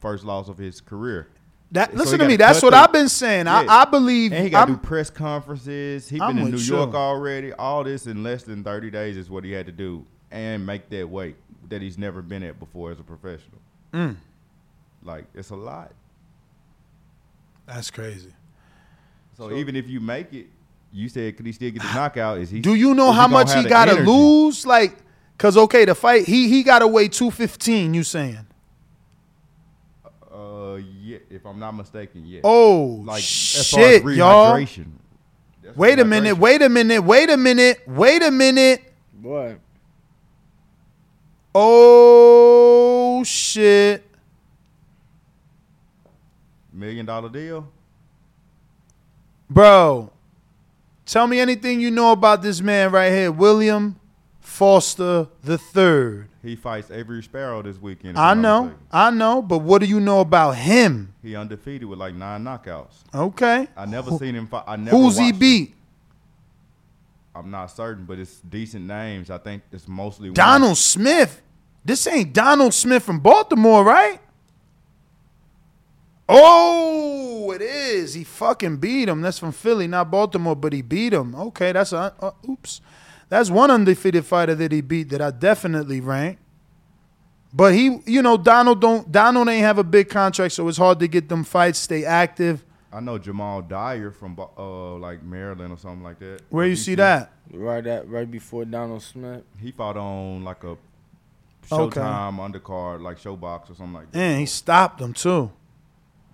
first loss of his career. That So listen to me. That's what the- I've been saying. I, Yeah. I believe. And he got to do press conferences. He I'm been in New York already. All this in less than 30 days is what he had to do and make that weight that he's never been at before as a professional. Mm. Like, it's a lot. That's crazy. So, even if you make it, you said, could he still get the knockout? Is he? Do you know how gonna much he got to lose? Like, cause okay, the fight he he got to weigh two fifteen. You saying? Uh, yeah, if I'm not mistaken, yeah. Oh like, as shit, far as y'all! That's Wait a minute. Wait a minute. Wait a minute. Wait a minute. What? Oh shit! Million dollar deal? Bro, tell me anything you know about this man right here, William Foster the third. He fights Avery Sparrow this weekend. I know. I know, but what do you know about him? He undefeated with like nine knockouts. Okay. I never Who- seen him fight. I never Who's he watched him. beat? I'm not certain, but it's decent names. I think it's mostly women. Donald Smith. This ain't Donald Smith from Baltimore, right? Oh, it is. He fucking beat him. That's from Philly, not Baltimore, but he beat him. Okay, that's a uh, oops. That's one undefeated fighter that he beat that I definitely rank. But he, you know, Donald don't Donald ain't have a big contract, so it's hard to get them fights, stay active. I know Jamal Dyer from uh like Maryland or something like that. Where Or you see that? Right at right before Donald Smith. He fought on like a Okay. Showtime undercard, like ShoBox or something like that. And he stopped him too.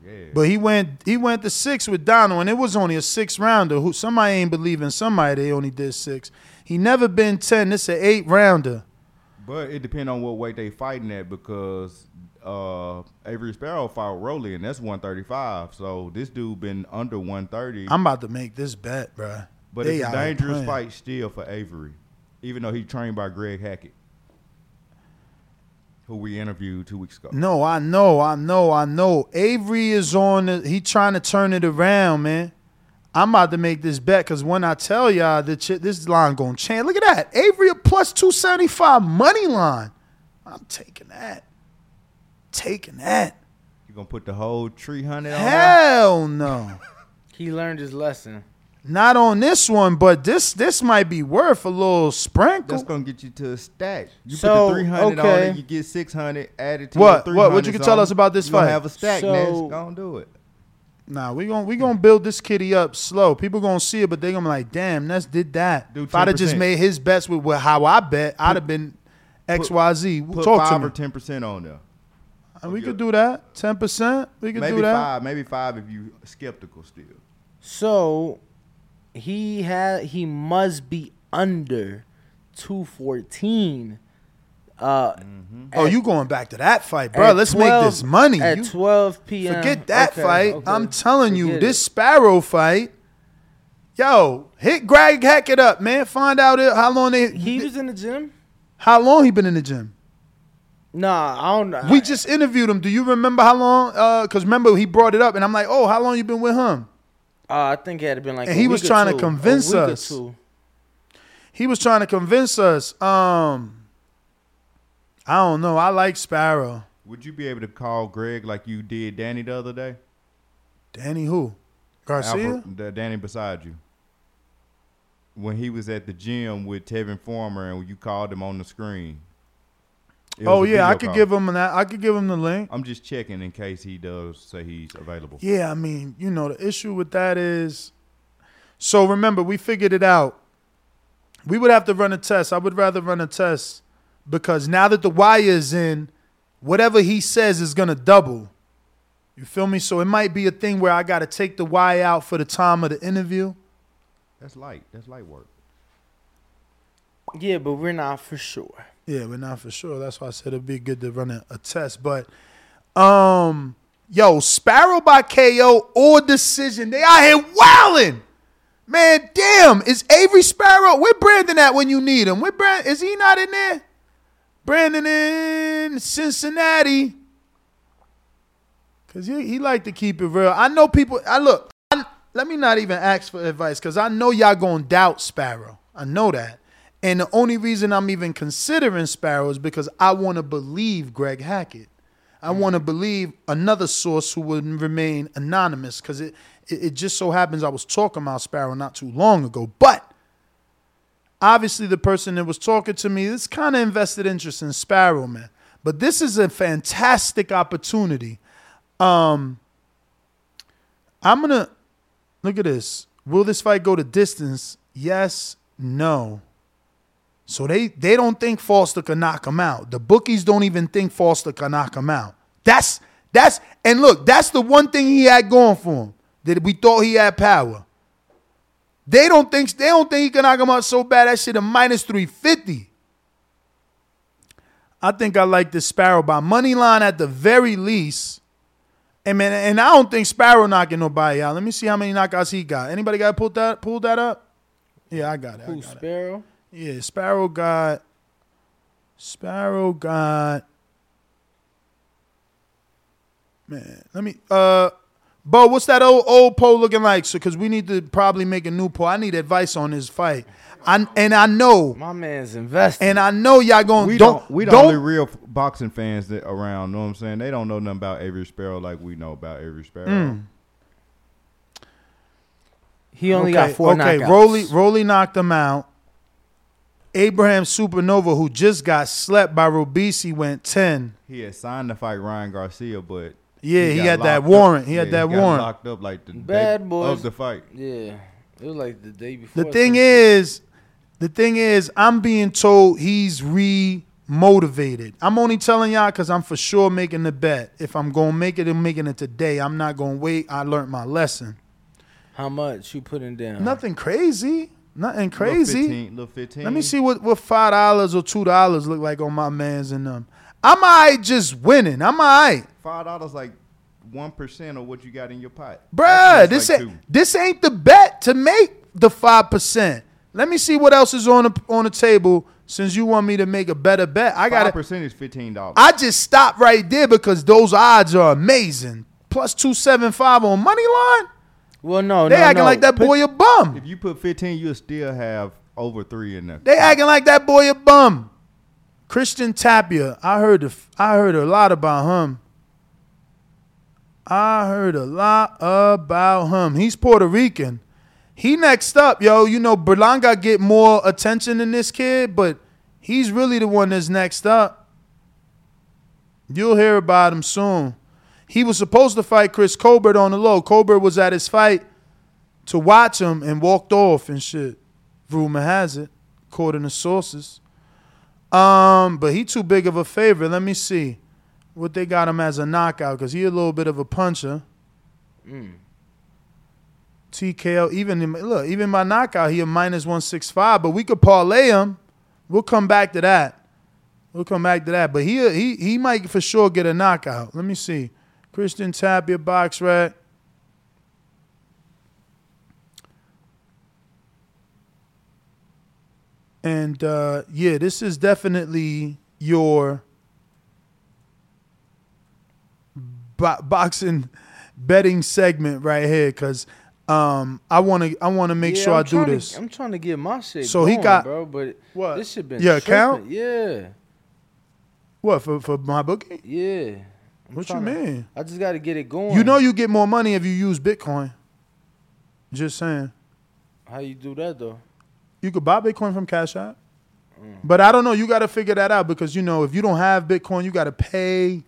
Yeah. But he went he went to six with Donald, and it was only a six rounder. Who somebody ain't believing somebody they only did six. He never been ten. This an eight rounder. But it depends on what weight they fighting at because uh Avery Sparrow fought Rolly and that's 135. So this dude been under 130. I'm about to make this bet, bruh. but They it's a dangerous playing. fight still for Avery, even though he trained by Greg Hackett, who we interviewed two weeks ago. No, I know, I know, I know. Avery is on. The, he trying to turn it around, man. I'm about to make this bet because when I tell y'all that ch- this line gonna change, look at that. Avery a plus two seventy five money line. I'm taking that. Taking that. You gonna put the whole tree hunted on? him? Hell no. He learned his lesson. Not on this one, but this this might be worth a little sprinkle. That's gonna get you to a stack. You So, put the 300 on it, you get 600 added to What? your What? What you 300 can tell us about this you gonna fight? have a stack, So- Ness. Gonna do it. Nah, we gonna we gonna build this kitty up slow. People gonna see it, but they gonna be like, damn, Ness did that. Do if I'd have just 10%. made his bets with, with how I bet, I'd have been X Y Z. Put Talk to five me. or 10 percent on there. And we could do that. Ten percent. We could Maybe do that. five. Maybe five if you skeptical still. So he had he must be under two fourteen. Uh, Oh, you going back to that fight, bro? Let's 12 make this money. at You- 12 p.m. Forget that Okay, fight. okay. I'm telling you, Forget this it. Sparrow fight. Yo, hit Greg Hackett up, man. Find out it- how long they. He was in the gym. How long he been in the gym? Nah, I don't know. We just interviewed him. Do you remember how long? Uh, cause remember he brought it up, and I'm like, oh, how long you been with him? Uh, I think it had been like. And a he was week or trying to two. A convince us. He was trying to convince us. Um, I don't know. I like Sparrow. Would you be able to call Greg like you did Danny the other day? Danny who? Garcia. Alfred- the Danny beside you. When he was at the gym with Tevin Farmer and you called him on the screen. It oh, was Oh yeah, I could call. give him that. I could give him the link. I'm just checking in case he does say he's available. Yeah, I mean, you know, the issue with that is so remember, we figured it out. We would have to run a test. I would rather run a test because now that the wire is in, whatever he says is gonna double. You feel me? So it might be a thing where I gotta take the wire out for the time of the interview. That's light. That's light work. Yeah, but we're not for sure. Yeah, we're not for sure. That's why I said it'd be good to run a, a test. But um, yo, Sparrow by KO or decision. They out here wilding. Man, damn, is Avery Sparrow? Where Brandon at when you need him? Where Brand is he not in there? Brandon in Cincinnati. Cause he, he like to keep it real. I know people. I look. I, let me not even ask for advice because I know y'all gonna doubt Sparrow. I know that. And the only reason I'm even considering Sparrow is because I want to believe Greg Hackett. I want to believe another source who would remain anonymous because it, it it just so happens I was talking about Sparrow not too long ago. But obviously, the person that was talking to me is kind of invested interest in Sparrow, man. But this is a fantastic opportunity. Um, I'm gonna look at this. Will this fight go to distance? Yes, no. So they they don't think Foster can knock him out. The bookies don't even think Foster can knock him out. That's that's and look, that's the one thing he had going for him that we thought he had power. They don't think they don't think he can knock him out so bad. That shit a minus three fifty. I think I like this Sparrow by money line at the very least. And man, and I don't think Sparrow knocking nobody out. Let me see how many knockouts he got. Anybody got pulled that pulled that up? Yeah, I got it. Who got it. Sparrow? Yeah, Sparrow got Sparrow got Man, let me uh Bo, what's that old old poll looking like? So cause we need to probably make a new poll. I need advice on this fight. I and I know My man's invested. and I know y'all going We don't, don't, we the don't only real boxing fans that around. Know what I'm saying? They don't know nothing about Avery Sparrow like we know about Avery Sparrow. Mm. He only okay, got four Okay, knockouts. Rolly Rolly knocked him out. Abraham Supernova, who just got slept by Robeisy, went 10. He had signed to fight Ryan Garcia, but Yeah, he got had that warrant. He had Yeah, that got warrant. Locked up like the Bad day boys of the fight. Yeah, it was like the day before. The thing is, the thing is, I'm being told he's re-motivated. I'm only telling y'all because I'm for sure making the bet. If I'm gonna make it and making it today, I'm not gonna wait. I learned my lesson. how much you putting down? Nothing crazy. Nothing Little crazy. 15, little 15. Let me see what, what five dollars or two dollars look like on my man's and them. I'm alright just winning. I'm alright. Five dollars like one percent of what you got in your pot. Bruh, this like ain't two. this ain't the bet to make the five percent. Let me see what else is on the on the table since you want me to make a better bet. I got percent is fifteen dollars. I just stopped right there because those odds are amazing. Plus two seven five on money line. Well, no, They no, acting no. like that Put- boy a bum. If you put fifteen, you'll still have over three in there. They acting like that boy a bum. Christian Tapia, I heard the, I heard a lot about him. I heard a lot about him. He's Puerto Rican. He next up, yo. You know, Berlanga get more attention than this kid, but he's really the one that's next up. You'll hear about him soon. He was supposed to fight Chris Colbert on the low. Colbert was at his fight to watch him and walked off and shit. Rumor has it, according to sources. Um, but he too big of a favorite. Let me see what they got him as a knockout because he a little bit of a puncher. Mm. TKO, even in, look, even my knockout, he a minus one six five. But we could parlay him. We'll come back to that. We'll come back to that. But he he he might for sure get a knockout. Let me see. Christian Tapia BoxRec. And uh, yeah, this is definitely your bo- boxing betting segment right here because um, I want to I want to make Yeah, sure I'm I do trying to- this. I'm trying to get my shit. So he got- bro, but What? This shit been Your account? Yeah, What for for my bookie? yeah. What you mean? I just got to get it going. You know you get more money if you use Bitcoin. Just saying. how you do that though? You could buy Bitcoin from Cash App. Mm. But I don't know. You got to figure that out because you know if you don't have Bitcoin, you got to pay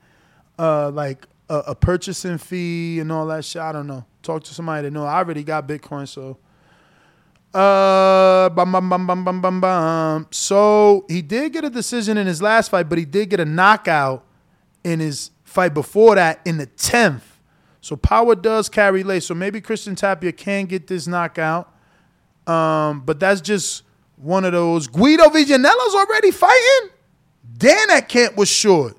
uh, like a, a purchasing fee and all that shit. I don't know. Talk to somebody that know. I already got Bitcoin, so. Uh, bum, bum, bum, bum, bum, bum, bum. So he did get a decision in his last fight, but he did get a knockout in his fight before that in the tenth. So power does carry late. So maybe Christian Tapia can get this knockout. Um, but that's just one of those. Guido Vianello's already fighting. Damn, that camp was short.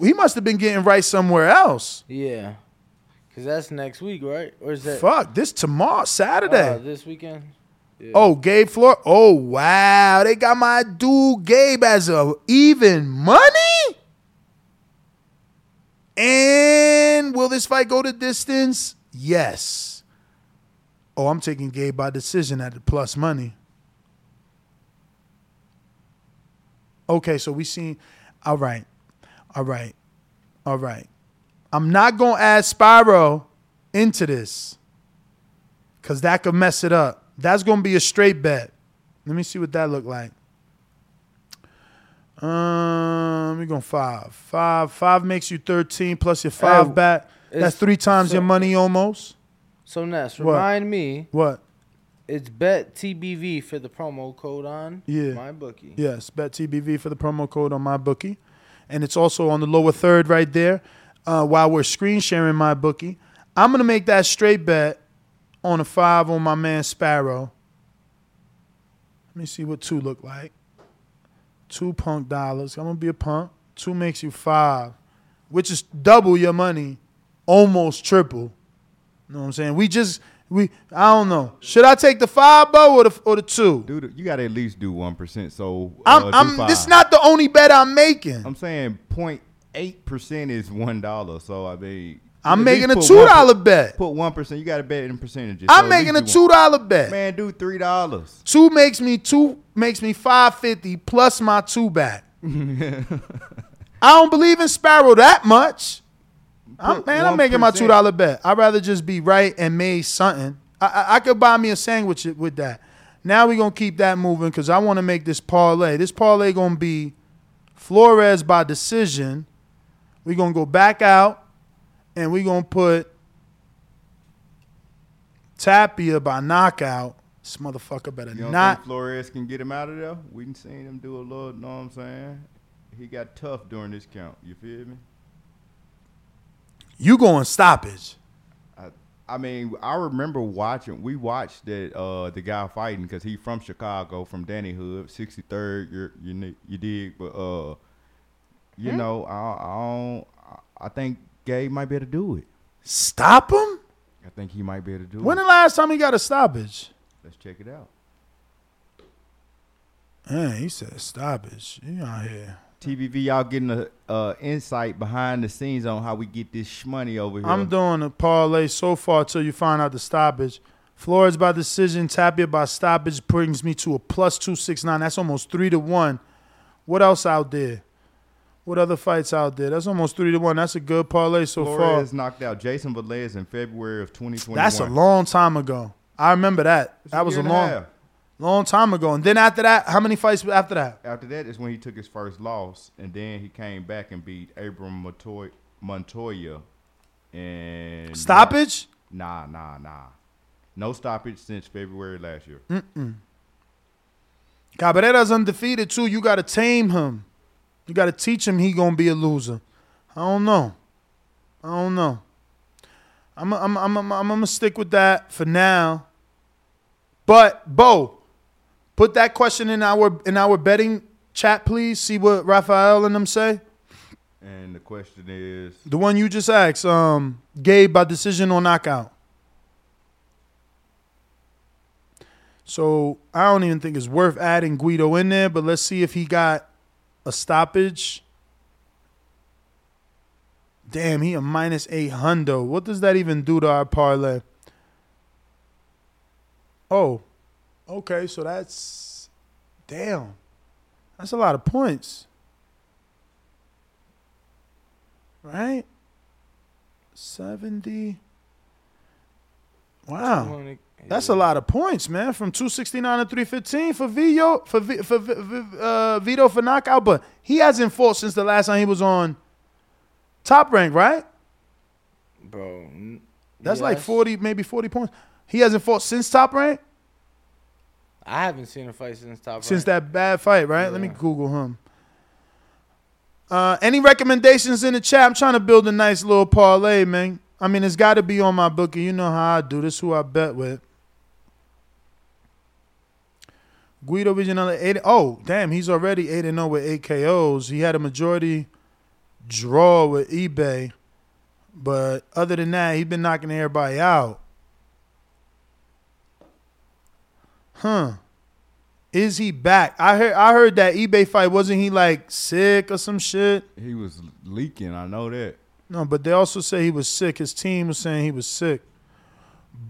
He must have been getting right somewhere else. Yeah, cause that's next week, right? Or is that Fuck, this tomorrow, Saturday. uh, this weekend? Yeah. Oh, Gabe Flores. Oh, wow. They got my dude Gabe as a even money. And will this fight go to distance? Yes. Oh, I'm taking Gabe by decision at the plus money. Okay, so we seen. All right, all right. All right. I'm not to add Sparrow into this because that could mess it up. That's to be a straight bet. Let me see what that look like. Um, we're going five. Five. Five makes you 13 plus your five Hey, back. That's three times so- your money almost. So Ness, What? remind me. What? It's bet TBV for the promo code on Yeah. my bookie. Yes, bet TBV for the promo code on my bookie, and it's also on the lower third right there. Uh, while we're screen sharing my bookie, I'm gonna make that straight bet on a five on my man Sparrow. Let me see what two look like. Two punk dollars. I'm gonna be a punk. Two makes you five, which is double your money, almost triple. You know what I'm saying? We just we I don't know. Should I take the five bow or the or the two? Dude, you got to at least do one percent. So I'm, uh, I'm five. this is not the only bet I'm making. I'm saying 0.8 percent is one dollar. So I mean, I'm making a two dollar bet. Put one percent. You got to bet in percentages. I'm So making a two dollar bet. Man, do three dollars. Two makes me two makes me five fifty plus my two back. I don't believe in Sparrow that much. I'm, man, I'm making my two dollar bet. I'd rather just be right and made something. I, I, I could buy me a sandwich with that. Now we're gonna keep that moving because I want to make this parlay. This parlay gonna be Flores by decision. We're gonna go back out and we're gonna put Tapia by knockout. This motherfucker better You don't not think Flores can get him out of there? We done seen him do a little. Know what I'm saying? He got tough during this count. You feel me? You going stoppage. I, I mean, I remember watching. We watched that uh, the guy fighting because he from Chicago, from Danny Hood, 63rd. You're, you you dig, but uh, you Hmm? know, I, I don't. I think Gabe might be able to do it. Stop him? I think he might be able to do it. When it. the last time he got a stoppage? Let's check it out. Man, he said stoppage. You out here. TBV, y'all getting a uh, insight behind the scenes on how we get this money over here. I'm doing a parlay so far till you find out the stoppage. Flores by decision, Tapia by stoppage brings me to a plus two six nine. That's almost three to one. What else out there? What other fights out there? That's almost three to one. That's a good parlay so Flores far. knocked out Jason Velez in February of 2021. That's a long time ago. I remember that. It's that was a and a long, long time ago. And then after that, how many fights after that? After that is when he took his first loss, and then he came back and beat Abram Montoya. Montoya and Stoppage? Nah, nah, nah. No stoppage since February last year. Mm-mm. Cabrera's undefeated too. You got to tame him. You got to teach him he gonna be a loser. I don't know. I don't know. I'm I'm I'm I'm, I'm gonna stick with that for now. But Bo, put that question in our in our betting chat, please. See what Raphael and them say. And the question is, The one you just asked, um, Gabe by decision or knockout. So I don't even think it's worth adding Guido in there, but let's see if he got a stoppage. Damn, he a minus eight hundo. What does that even do to our parlay? Oh, okay, so that's damn. That's a lot of points. Right? 70. Wow. 200 That's a lot of points, man. From 269 to 315 for Vito for Vi- for Vi- uh, Vito for knockout, but he hasn't fought since the last time he was on top rank, right? Bro. That's like 40, maybe 40 points. He hasn't fought since top rank? I haven't seen a fight since top rank. Since that bad fight, right? Let me Google him. Uh, any recommendations in the chat? I'm trying to build a nice little parlay, man. I mean, it's got to be on my bookie. You know how I do this. Who I bet with? Guido eight. Oh, damn, he's already eight and zero with eight KOs. He had a majority draw with Ibeh, but other than that, he's been knocking everybody out. Huh? Is he back? I heard. I heard that Ibeh fight wasn't he like sick or some shit? he was leaking. I know that. No, but they also say he was sick. His team was saying he was sick.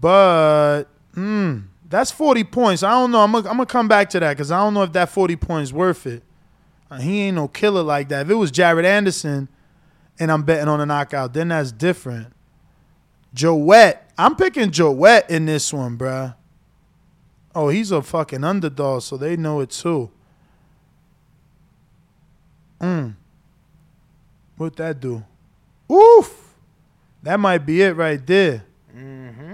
But hmm, that's 40 points. I don't know. I'm gonna come back to that because I don't know if that 40 points worth it. Uh, he ain't no killer like that. If it was Jared Anderson and I'm betting on a knockout, then that's different. Joet, I'm picking Joet in this one, bruh. Oh, he's a fucking underdog, so they know it too. Mm. What'd that do? Oof. That might be it right there. Mm-hmm.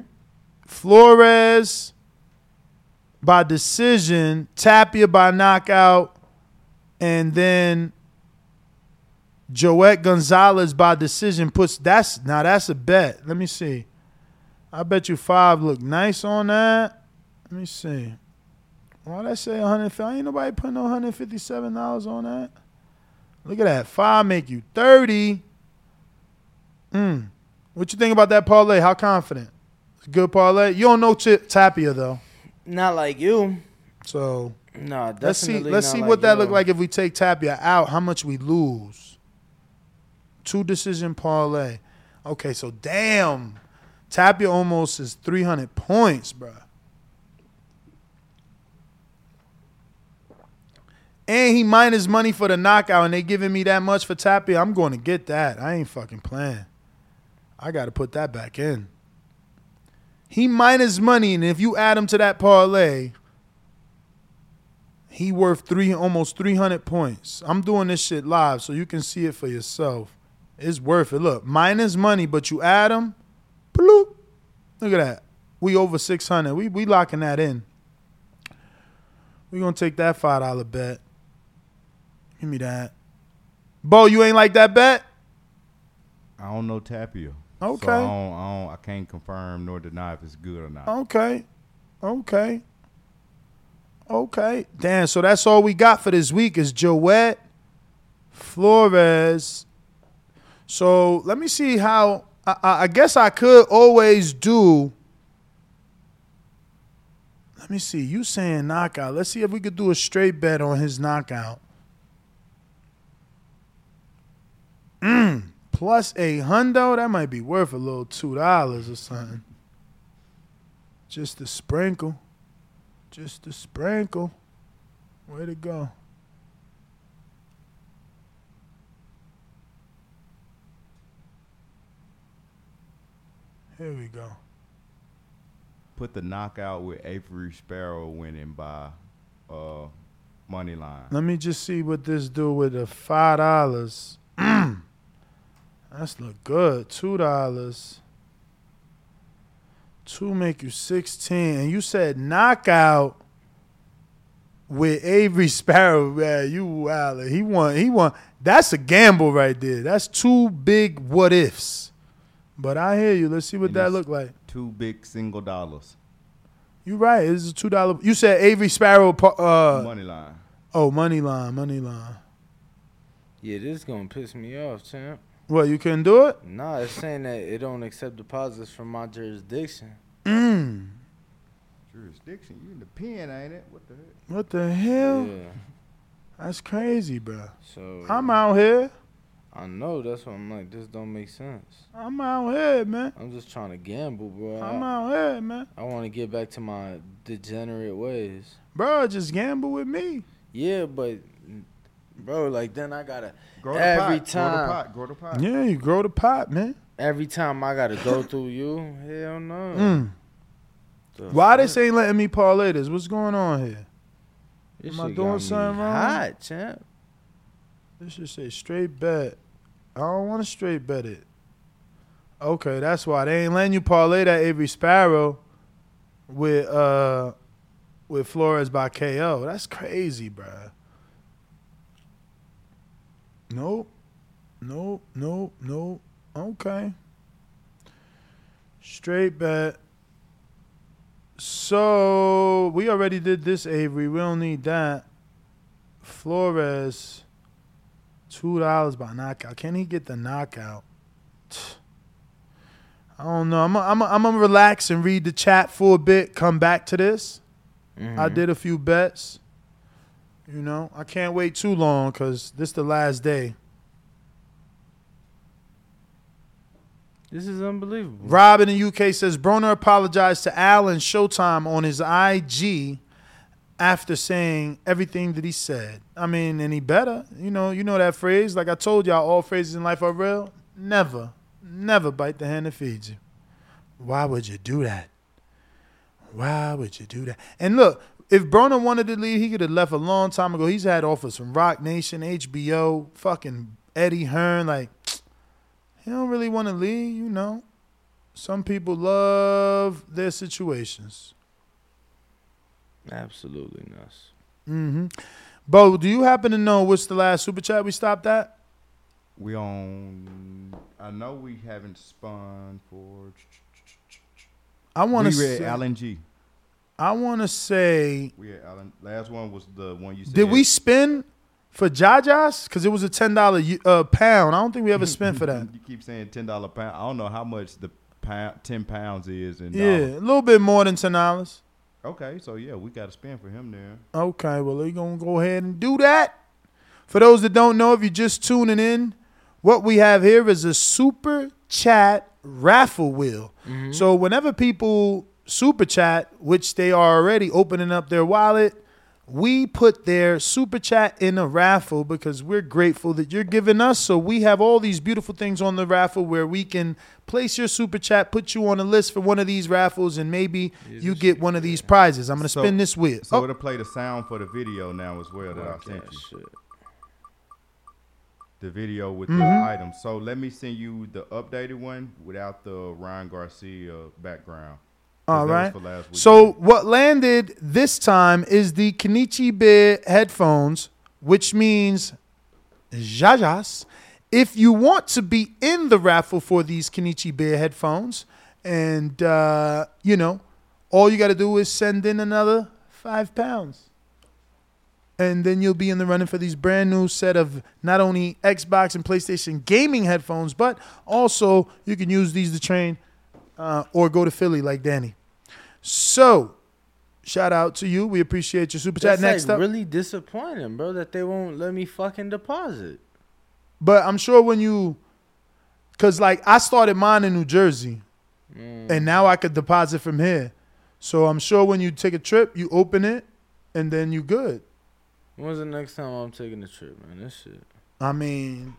Flores by decision, Tapia by knockout, and then Joet Gonzalez by decision puts that's now that's a bet. Let me see. I bet you five look nice on that. Let me see. Why'd I say 150? Ain't nobody putting no $157 on that. Look at that. Five make you 30. Mm. What you think about that parlay? How confident? It's good parlay. You don't know Ch- Tapia though. Not like you. So No, definitely. let's see. Let's see like what that you. look like if we take Tapia out. How much we lose? Two decision parlay. Okay, so damn, Tapia almost is three hundred points, bruh. And he minus money for the knockout, and they giving me that much for Tapia. I'm going to get that. I ain't fucking playing. I got to put that back in. He minus money, and if you add him to that parlay, he worth three almost three hundred points. I'm doing this shit live, so you can see it for yourself. It's worth it. Look, minus money, but you add him, bloop. Look at that. We over six hundred. We we locking that in. We gonna take that five dollar bet. Give me that. Bo, you ain't like that bet? I don't know Tapia. So Okay. I, don't, I, don't, I can't confirm nor deny if it's good or not. Okay. Okay. Okay. Damn, so that's all we got for this week is Joet, Flores. So let me see how I, I I guess I could always do. Let me see. You saying knockout. Let's see if we could do a straight bet on his knockout. Mm. Plus a hundo, that might be worth a little two dollars or something. Just a sprinkle. Just a sprinkle. Way to go. Here we go. Put the knockout with Avery Sparrow winning by uh, money line. Let me just see what this do with the five dollars. That's look good. Two dollars. Two make you sixteen. And you said knockout with Avery Sparrow. Man, you wild. He won. He won. That's a gamble right there. That's two big what ifs. But I hear you. Let's see what And that look like. Two big single dollars. You right. This is a two dollar. You said Avery Sparrow. Uh, money line. Oh, money line. Money line. Yeah, this is gonna piss me off, champ. What you couldn't do it? Nah, it's saying that it don't accept deposits from my jurisdiction. Mm. Jurisdiction. You in the pen, ain't it? What the heck? What the hell? Yeah. That's crazy, bro. So I'm out here. I know that's what I'm like. This don't make sense. I'm out here, man. I'm just trying to gamble, bro. I'm I, out here, man. I want to get back to my degenerate ways. Bro, just gamble with me. Yeah, but bro, like then I gotta Grow the every pot, time. Grow the pot. Grow the pot. Yeah, you grow the pot, man. Every time I gotta go through you, hell no. Mm. Why fuck? this ain't letting me parlay this? What's going on here? This Am I doing got me something wrong? Hot, champ. This should say straight bet. I don't want to straight bet it. Okay, that's why they ain't letting you parlay that Avery Sparrow with uh with Flores by KO. That's crazy, bruh. Nope. Nope. Nope. Nope. Okay. Straight bet. So we already did this, Avery. We don't need that. Flores, two dollars by knockout. Can he get the knockout? I don't know. I'm i I'm i I'm gonna relax and read the chat for a bit. Come back to this. I Mhm. did a few bets. You know, I can't wait too long because this the last day. This is unbelievable. Rob in the UK says Broner apologized to Al and Showtime on his IG after saying everything that he said. I mean, any better. You know, you know that phrase. Like I told y'all, all phrases in life are real. Never, never bite the hand that feeds you. Why would you do that? Why would you do that? And look, if Broner wanted to leave, he could have left a long time ago. He's had offers from Roc Nation, HBO, fucking Eddie Hearn. Like, he don't really want to leave, you know. Some people love their situations. Absolutely nuts. Mm-hmm. Bo, do you happen to know what's the last super chat we stopped at? We on. I know we haven't spun for. I want to We read say, Alan G. I want to say, We had Alan. Last one was the one you said. did we spend for Jajas? Because it was a ten dollar uh, pound. I don't think we ever spent for that. you keep saying ten dollar pound. I don't know how much the pound, ten pounds is in Yeah, dollars. a little bit more than ten dollars. Okay, so yeah, we got to spend for him there. Okay, well, we're going to go ahead and do that. For those that don't know, if you're just tuning in, what we have here is a super chat raffle wheel. So whenever people super chat, which they are already opening up their wallet, we put their super chat in a raffle because we're grateful that you're giving us. So we have all these beautiful things on the raffle where we can place your super chat, put you on a list for one of these raffles, and maybe you get one of these prizes. I'm going to So- spin this wheel. So Oh. it'll play the sound for the video now as well that I sent you. The video with Mhm. the item. So let me send you the updated one without the Ryan Garcia background. All that was for last week. So what landed this time is the Kenichi Bear headphones, which means Jajas. If you want to be in the raffle for these Kenichi Bear headphones, and uh, you know, all you got to do is send in another five pounds. And then you'll be in the running for these brand new set of not only Xbox and PlayStation gaming headphones, but also you can use these to train uh, or go to Philly like Danny. So, shout out to you. We appreciate your super chat. That's Next like up, really disappointing, bro, that they won't let me fucking deposit. but I'm sure when you, cause like I started mine in New Jersey, Mm. and now I could deposit from here. So I'm sure when you take a trip, you open it, and then you good. When's the next time I'm taking a trip, man? This shit. I mean,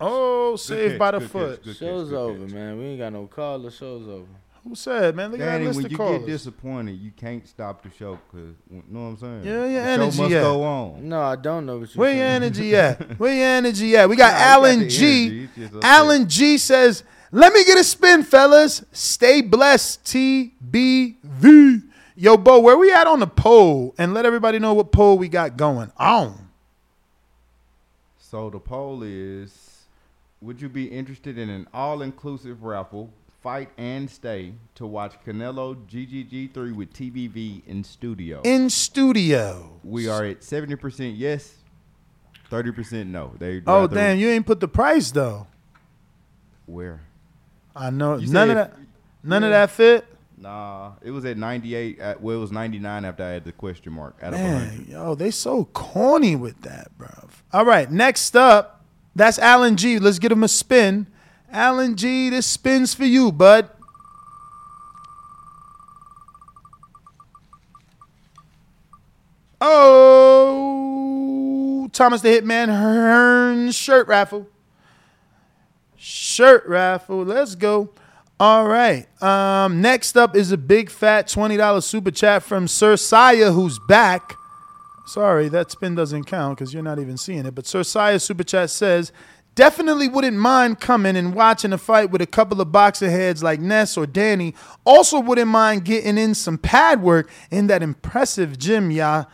oh, saved by the good foot. catch, good Show's over, man. We ain't got no call. The show's over. Who said, man? Look at Danny, that list when of you callers. get disappointed, you can't stop the show because you know what I'm saying. Yeah, your the energy show must at? go on. No, I don't know what you Where your energy at? Where your energy at? We got Nah, we got Alan G. energy. It's. Alan G says, "Let me get a spin, fellas. Stay blessed, TBV." Yo, Bo, where we at on the poll? And let everybody know what poll we got going on. So the poll is: Would you be interested in an all-inclusive raffle, fight and stay, to watch Canelo GGG3 with TBV in studio? In studio. we are at seventy percent yes, thirty percent no. They Oh damn, you ain't put the price though. Where? I know You none of that. None of that fit. Nah, it was at ninety-eight. At, well, it was ninety-nine after I had the question mark. Out of 100. Man, yo, they so corny with that, bro. All right, next up, that's Alan G. Let's get him a spin. Alan G, this spins for you, bud. Oh, Thomas the Hitman Hearn shirt raffle. Shirt raffle. Let's go. All right. Um, next up is a big fat $20 super chat from Sir Saya, who's back. Sorry, that spin doesn't count because you're not even seeing it. But Sir Saya super chat says, definitely wouldn't mind coming and watching a fight with a couple of boxer heads like Ness or Danny. Also wouldn't mind getting in some pad work in that impressive gym, y'all.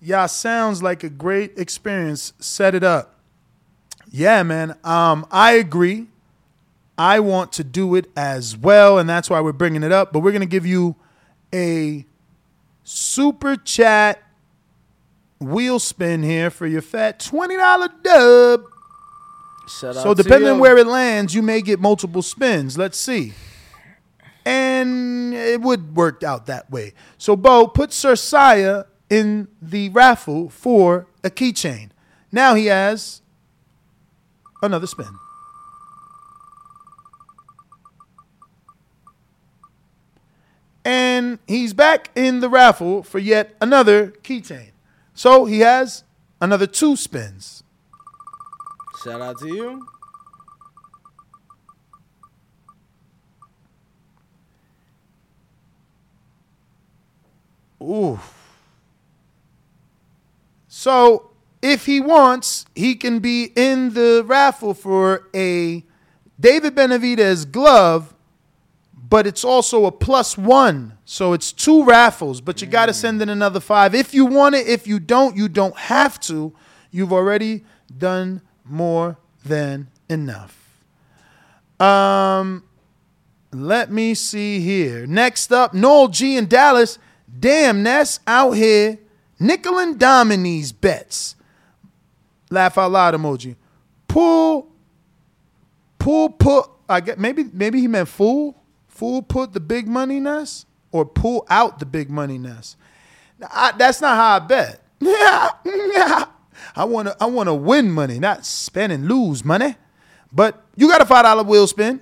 Y'all sounds like a great experience. Set it up. Yeah, man. Um, I agree. I want to do it as well, and that's why we're bringing it up. But we're gonna give you a super chat wheel spin here for your fat twenty dollar dub. Shout So depending on where it lands, you may get multiple spins. Let's see. And it would work out that way. So Bo, put Sir Saya in the raffle for a keychain. Now he has another spin. and he's back in the raffle for yet another keychain. So he has another two spins. Shout out to you. Ooh. So if he wants, he can be in the raffle for a David Benavidez glove, but it's also a plus one. So it's two raffles, but you got to send in another five. If you want it, if you don't, you don't have to. You've already done more than enough. Um, let me see here. Next up, Noel G in Dallas. Damn, Ness out here nickel and diming these bets. Laugh out loud emoji. Pull, pull, put. I get maybe maybe he meant fool. Fool put the big money nest or pull out the big money nest. I, that's not how I bet. I want to I want to win money, not spend and lose money. But you got a five dollar wheel spin.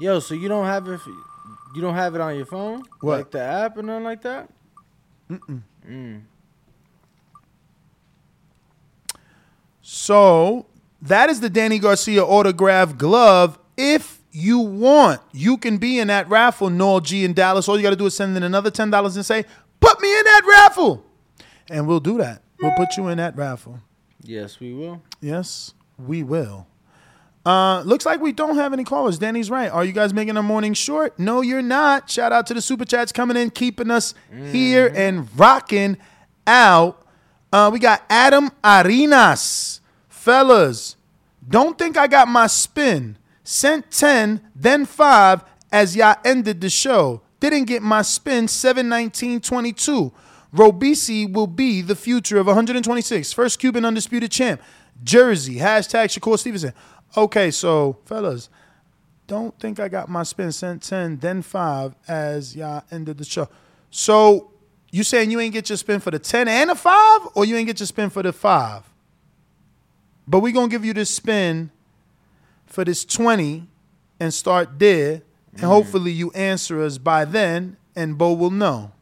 Yo, so you don't have it? You don't have it on your phone? What? Like the app or nothing like that? Mm-mm. Mm. So that is the Danny Garcia autograph glove. If you want, you can be in that raffle, Noel G in Dallas. All you got to do is send in another ten dollars and say, "Put me in that raffle," and we'll do that. We'll put you in that raffle. Yes, we will. Yes, we will. Uh, looks like we don't have any callers. Danny's right. Are you guys making our morning short? No, you're not. Shout out to the super chats coming in, keeping us here and rocking out. Uh, we got Adam Arenas. Fellas, don't think I got my spin. Sent 10, then 5 as y'all ended the show. Didn't get my spin 71922. Robeisy will be the future of 126. First Cuban undisputed champ. Jersey. Hashtag Shakur Stevenson. Okay, so fellas, don't think I got my spin sent 10, then 5 as y'all ended the show. So you saying you ain't get your spin for the 10 and the 5, or you ain't get your spin for the 5? But we gonna give you this spin for this 20 and start there. And mm. hopefully you answer us by then, and Bo will know.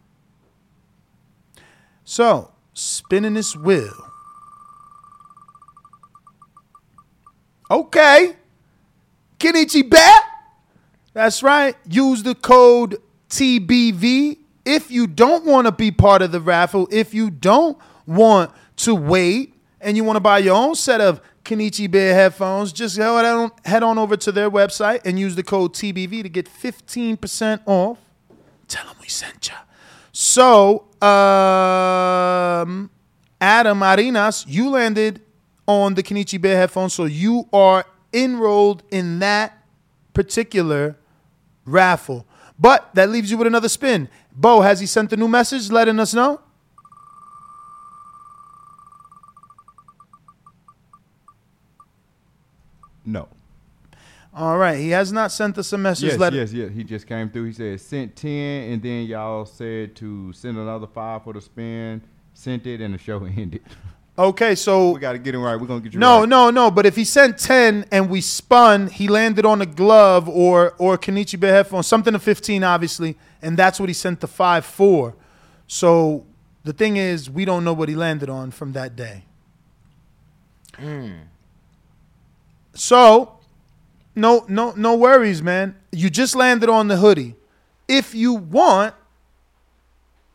So, spinning this wheel. Okay. Kenichi Bet. That's right. Use the code TBV if you don't want to be part of the raffle. If you don't want to wait and you want to buy your own set of Kenichi Bear headphones, just head on, over to their website and use the code TBV to get 15% off. Tell them we sent you. So, um, Adam Arenas, you landed on the Kenichi Bear headphones, so you are enrolled in that particular raffle. But that leaves you with another spin. Bo, has he sent a new message letting us know? No. All right, he has not sent us a message. Yes, let- yes, yes. He just came through. He said sent ten, and then y'all said to send another five for the spin. Sent it, and the show ended. Okay, so we got to get him right. We're gonna get you No, right. no, no. But if he sent ten and we spun, he landed on a glove or or Kenichi Bear headphones, something to fifteen, obviously, and that's what he sent the five for. So the thing is, we don't know what he landed on from that day. Hmm. So no, no, no worries, man. You just landed on the hoodie. If you want,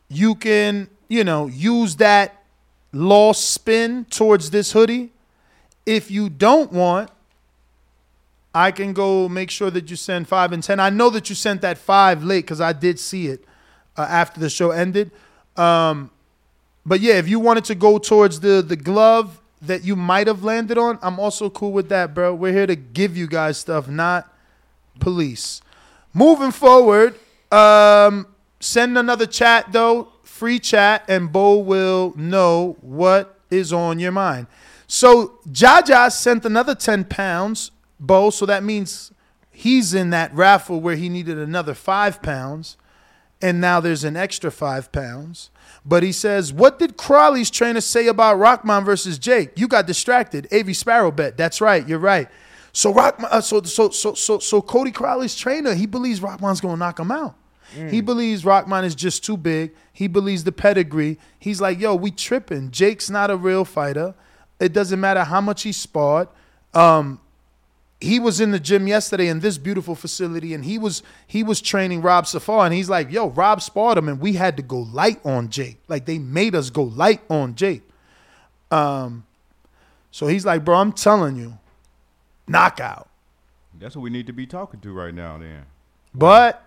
you can, you know, use that lost spin towards this hoodie. If you don't want, I can go make sure that you send five and ten. I know that you sent that five late because I did see it uh, after the show ended. Um, but yeah, if you wanted to go towards the the glove that you might have landed on, I'm also cool with that, bro. We're here to give you guys stuff, not police. Moving forward, um, send another chat though, free chat, and Bo will know what is on your mind. So Jaja sent another 10 pounds, Bo, so that means he's in that raffle where he needed another five pounds, and now there's an extra five pounds. But he says, What did Crowley's trainer say about Rahman versus Jake? You got distracted. AV Sparrow bet. That's right. You're right. So Rock, uh, so so so so so Cody Crowley's trainer, he believes Rahman's gonna knock him out. He believes Rahman is just too big. He believes the pedigree. He's like, yo, we tripping. Jake's not a real fighter. It doesn't matter how much he sparred. Um, he was in the gym yesterday in this beautiful facility, and he was he was training Rob Safar, and he's like, "Yo, Rob sparred him, and we had to go light on Jake. Like they made us go light on Jake." Um, so he's like, "Bro, I'm telling you, knockout." That's what we need to be talking to right now. Then But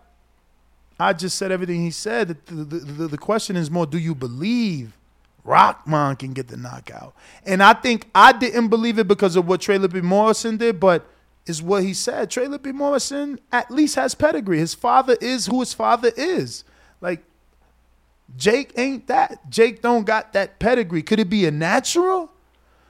I just said everything he said. The, the, the, the question is more do you believe Rahman can get the knockout? And I think I didn't believe it because of what Trey Lippe Morrison did, but is what he said. Trey Lippe Morrison at least has pedigree. His father is who his father is. Like, Jake ain't that. Jake don't got that pedigree. Could it be a natural?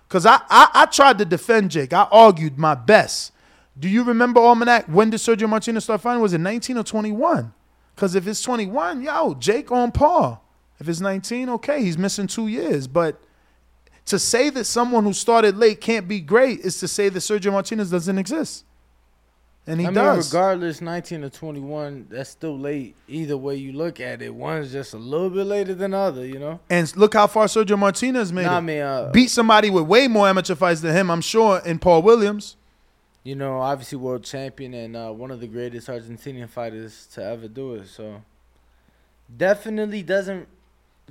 Because I, I, I tried to defend Jake. I argued my best. Do you remember Almanac? When did Sergio Martinez start fighting? Was it 19 or 21? Because if it's 21, yo, Jake on par. If it's 19, okay, he's missing two years. But to say that someone who started late can't be great is to say that Sergio Martinez doesn't exist. And he I mean, does. regardless, 19 or 21, that's still late. Either way you look at it, one's just a little bit later than the other, you know? and look how far Sergio Martinez made Nah. I mean, uh, Beat somebody with way more amateur fights than him, I'm sure, in Paul Williams. You know, obviously world champion and uh, one of the greatest Argentinian fighters to ever do it. So definitely doesn't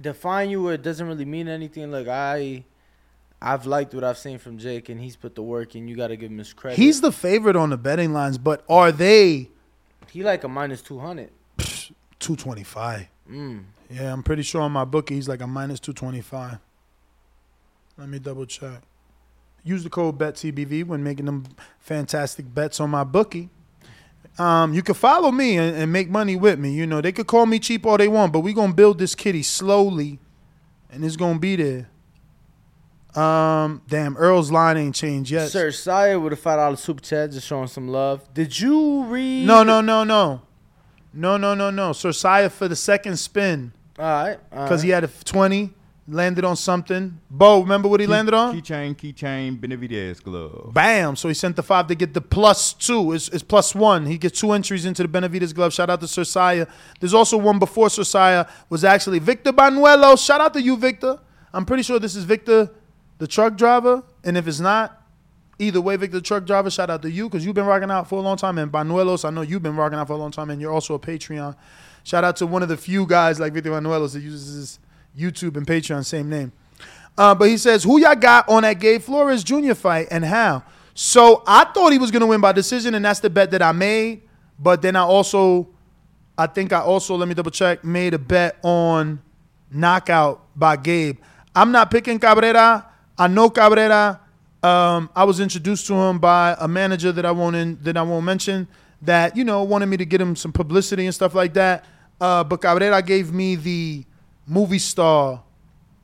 define you or it doesn't really mean anything. Like I I've liked what I've seen from Jake and he's put the work in. You gotta give him his credit. He's the favorite on the betting lines, but are they he like a minus two hundred. 225? Mm. Yeah, I'm pretty sure on my bookie he's like a minus 225. Let me double check. Use the code BETTBV when making them fantastic bets on my bookie. Um, you can follow me and, and make money with me. You know, they could call me cheap all they want, but we gonna build this kitty slowly, and it's gonna be there. Um, damn, Earl's line ain't changed yet. Sir Sire with a five dollar super chat, just showing some love. Did you read? No, no, no, no, no, no, no, no. Sir Saya for the second spin All right, because he had a twenty, landed on something. Bo, remember what he landed on? Keychain, keychain, Benavidez glove. Bam! So he sent the five to get the plus two. It's, it's plus one. He gets two entries into the Benavidez glove. Shout out to Sir Saya. There's also one before Sir Saya was actually Victor Banuelo. Shout out to you, Victor. I'm pretty sure this is Victor, the truck driver. And if it's not, either way, Victor, the truck driver, shout out to you because you've been rocking out for a long time. And Banuelos, I know you've been rocking out for a long time, and you're also a Patreon. Shout out to one of the few guys like Victor Banuelos that uses his YouTube and Patreon, same name. Uh, but he says, who y'all got on that Gabe Flores Jr. fight and how? So I thought he was going to win by decision, and that's the bet that I made. But then I also, I think I also, let me double check, made a bet on knockout by Gabe. I'm not picking Cabrera. I know Cabrera. Um, I was introduced to him by a manager that I won't in, that I won't mention that you know wanted me to get him some publicity and stuff like that. Uh, but Cabrera gave me the movie star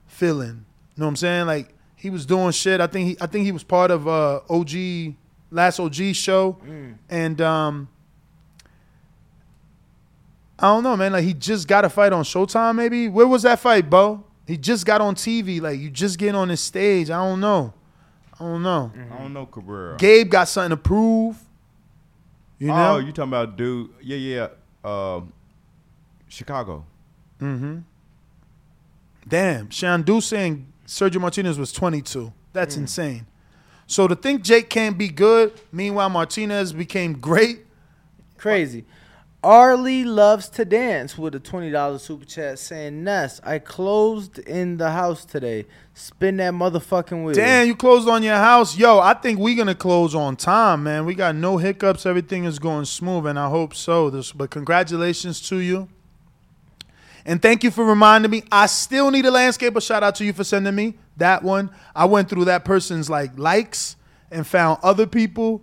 feeling. You know what I'm saying? Like he was doing shit. I think he I think he was part of uh OG last OG show. Mm. And um I don't know, man. Like he just got a fight on Showtime, maybe. Where was that fight, Bo? He just got on TV. Like you just get on the stage. I don't know. I don't know. I don't know Cabrera. Gabe got something to prove. You know? Oh, you talking about dude? Yeah, yeah. Uh, Chicago. Mm-hmm. Damn, Shandu saying Sergio Martinez was 22. That's insane. So to think Jake can't be good, meanwhile Martinez became great. Crazy. Arlie loves to dance with a twenty dollars super chat saying, "Ness, I closed in the house today. Spin that motherfucking wheel." Damn, you closed on your house. Yo, I think we're gonna close on time, man. We got no hiccups. Everything is going smooth, and I hope so. This, but congratulations to you. And thank you for reminding me. I still need a landscaper. Shout out to you for sending me that one. I went through that person's like likes and found other people,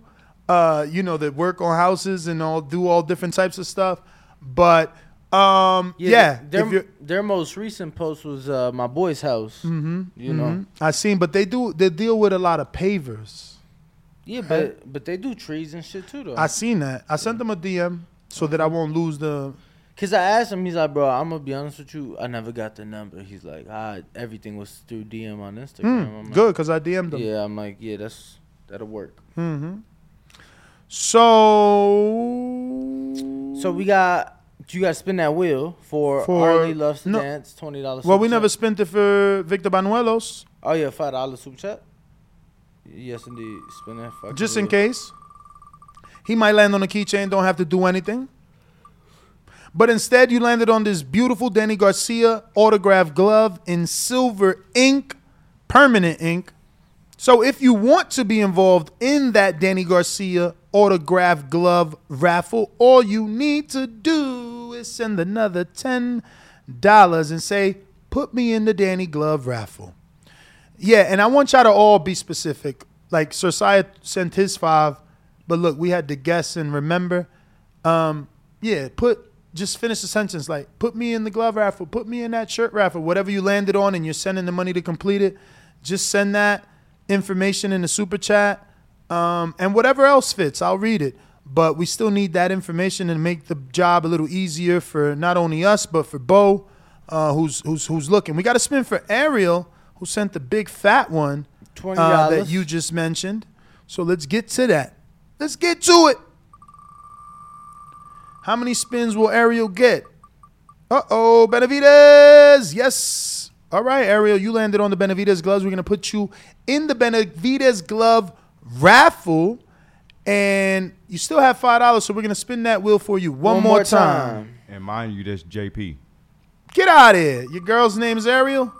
uh, you know, that work on houses and all do all different types of stuff. But um, yeah, Their, their most recent post was uh, my boy's house. Mhm, You know. mhm. I seen, but they do they deal with a lot of pavers. Yeah, but but they do trees and shit too though. I seen that. I sent them a DM so that I won't lose the. Cause I asked him, he's like, bro, I'm gonna be honest with you, I never got the number. He's like, ah, everything was through DM on Instagram. Hmm, I'm like, good, 'cause I DM'd him. Yeah, I'm like, yeah, that's that'll work. hmm So So we got you got to spin that wheel for, For- Arlie loves to no. dance. Twenty dollars. well, we never spent it for Victor Banuelos, Oh yeah, five dollars super chat. Yes, indeed. Spin that. just in wheel. case. He might land on a keychain, don't have to do anything. But instead, you landed on this beautiful Danny Garcia autograph glove in silver ink, permanent ink. So if you want to be involved in that Danny Garcia autograph glove raffle, all you need to do is send another $10 and say, put me in the Danny Glove raffle. Yeah, and I want y'all to all be specific. Like Sir sent his five, but look, we had to guess and remember. Um, yeah, put just finish the sentence like put me in the glove raffle, put me in that shirt raffle, whatever you landed on, and you're sending the money to complete it. Just send that information in the super chat, um, and whatever else fits, I'll read it. But we still need that information and make the job a little easier for not only us but for Bo, uh, who's who's who's looking. We got to spin for Ariel, who sent the big fat one uh, that you just mentioned. So let's get to that. Let's get to it. How many spins will Ariel get? Uh oh, Benavidez. Yes. All right, Ariel, you landed on the Benavidez gloves. We're going to put you in the Benavidez glove raffle. And you still have $5, so we're going to spin that wheel for you one, One more, more time. time. And mind you, that's JP. Get out of here. Your girl's name is Ariel?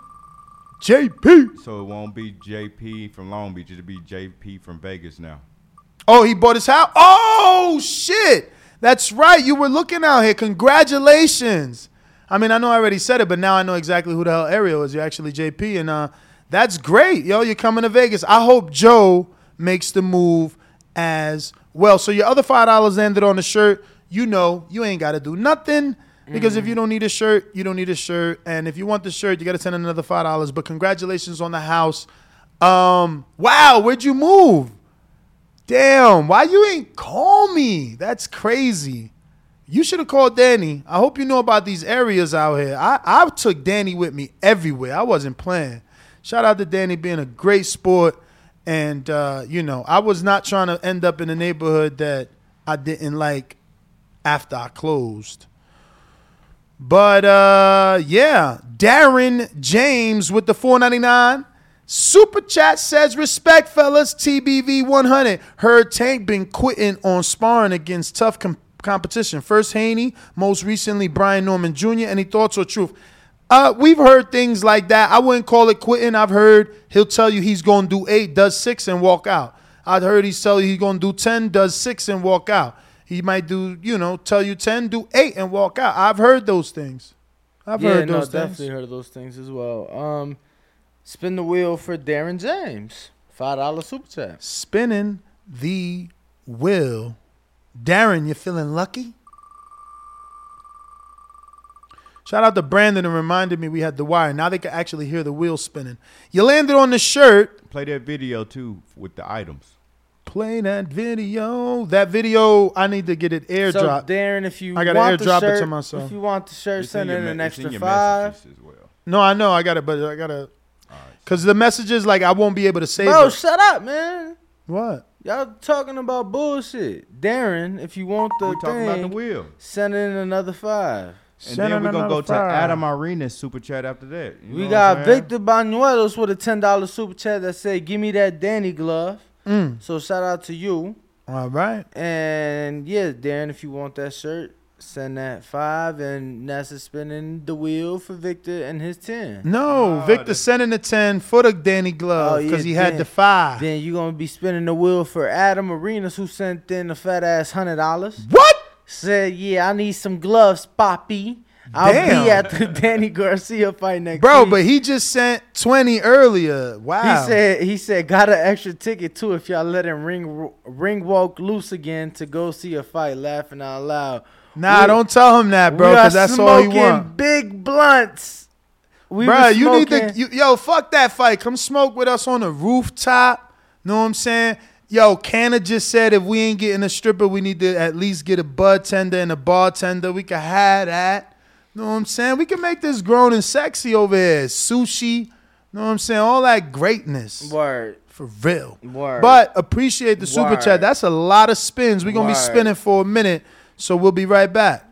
JP. So it won't be JP from Long Beach. It'll be JP from Vegas now. Oh, he bought his house? Oh, shit. That's right. You were looking out here. Congratulations. I mean, I know I already said it, but now I know exactly who the hell Ariel is. You're actually JP, and uh, that's great. Yo, you're coming to Vegas. I hope Joe makes the move as well. So your other $5 landed on the shirt. You know, you ain't got to do nothing. Because if you don't need a shirt, you don't need a shirt. And if you want the shirt, you got to send another $5. But congratulations on the house. Um, wow, where'd you move? Damn, why you ain't call me? That's crazy. You should have called Danny. I hope you know about these areas out here. I, I took Danny with me everywhere. I wasn't playing. Shout out to Danny being a great sport. And, uh, you know, I was not trying to end up in a neighborhood that I didn't like after I closed. But uh yeah, Darren James with the 499. Super chat says respect fellas TBV 100. Heard Tank been quitting on sparring against tough com- competition. First Haney, most recently Brian Norman Jr. Any thoughts or truth? Uh, we've heard things like that. I wouldn't call it quitting. I've heard he'll tell you he's going to do eight, does six, and walk out. I've heard he's tell you he's going to do 10, does six, and walk out. He might do, you know, tell you 10, do eight, and walk out. I've heard those things. I've yeah, heard no, those things. definitely heard those things as well. Um, spin the wheel for Darren James. Five dollar super chat. Spinning the wheel. Darren, you feeling lucky? Shout out to Brandon and reminded me we had the wire. Now they can actually hear the wheel spinning. You landed on the shirt. Play that video too with the items. Play that video. That video, I need to get it airdropped. So. Darren, if you I gotta want the shirt, it to myself. If you want the shirt, It's send your in me- an it's in extra your five. as well. no, I know. I got it, but I got to. Because the messages, like, I won't be able to save Bro, it. shut up, man. What? Y'all talking about bullshit. Darren, if you want the We talking about the wheel. send in another five. And then we're gonna go to Adam Arenas super chat after that. You We got what I'm saying? Victor Banuelos with a ten dollar super chat that said, "Give me that Danny glove." Mm. So shout out to you. All right. And yeah, Darren, if you want that shirt, send that five, and NASA spinning the wheel for Victor and his ten. No, Victor sending the 10 for the Danny glove because he had Oh, then- the five. Then you're gonna be spinning the wheel for Adam Arenas, who sent in a fat ass hundred dollars. What? Said, yeah, I need some gloves, Poppy. I'll Damn. be at the Danny Garcia fight next Bro, week. but he just sent 20 earlier. Wow. He said he said got an extra ticket too if y'all let him ring ring walk loose again to go see a fight. Laughing out loud. Nah, We- don't tell him that, bro, because that's all he smoking want. Big blunts. We Bro, you need to, you, yo, fuck that fight. Come smoke with us on the rooftop. Know what I'm saying? Yo, Canna just said if we ain't getting a stripper, we need to at least get a bud tender and a bartender. We can have that. Know what I'm saying? We can make this grown and sexy over here. Sushi. Know what I'm saying? All that greatness. Word. For real. Word. But appreciate the super Word. chat. That's a lot of spins. We're gonna be spinning for a minute, so we'll be right back.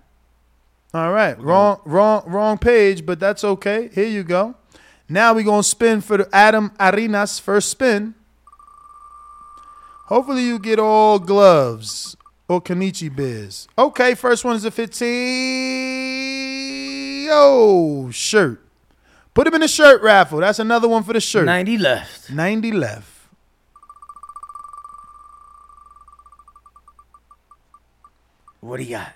All right, wrong, wrong, wrong page, but that's okay. Here you go. Now we're gonna spin for the Adam Arenas first spin. Hopefully you get all gloves or Kanichi Biz. Okay, first one is a 15. Oh, shirt. Put him in the shirt raffle. That's another one for the shirt. 90 left. 90 left. What do you got?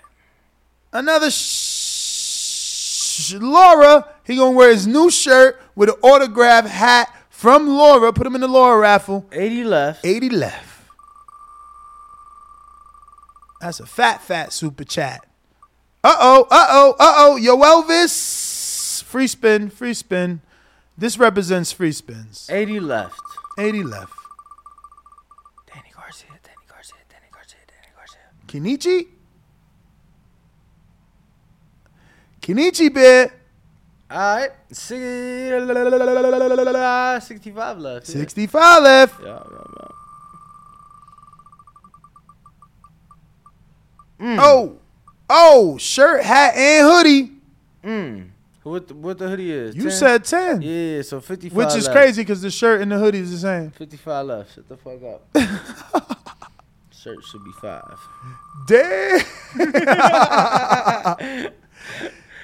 Another sh- Laura. He gonna wear his new shirt with an autograph hat from Laura. Put him in the Laura raffle. 80 left. 80 left. That's a fat, fat super chat. Uh oh, uh oh, uh oh. Yo, Elvis. Free spin, free spin. This represents free spins. 80 left. 80 left. Danny Garcia, Danny Garcia, Danny Garcia, Danny Garcia. Kenichi? Kenichi bit. All right. 65 left. 65 left. Yeah, yeah, yeah. Oh, oh, shirt, hat, and hoodie. Mm. What the, what the hoodie is? You 10? said 10. Yeah, so 55 Which is left. crazy because the shirt and the hoodie is the same. 55 left. Shut the fuck up. Shirt should be five. Damn. uh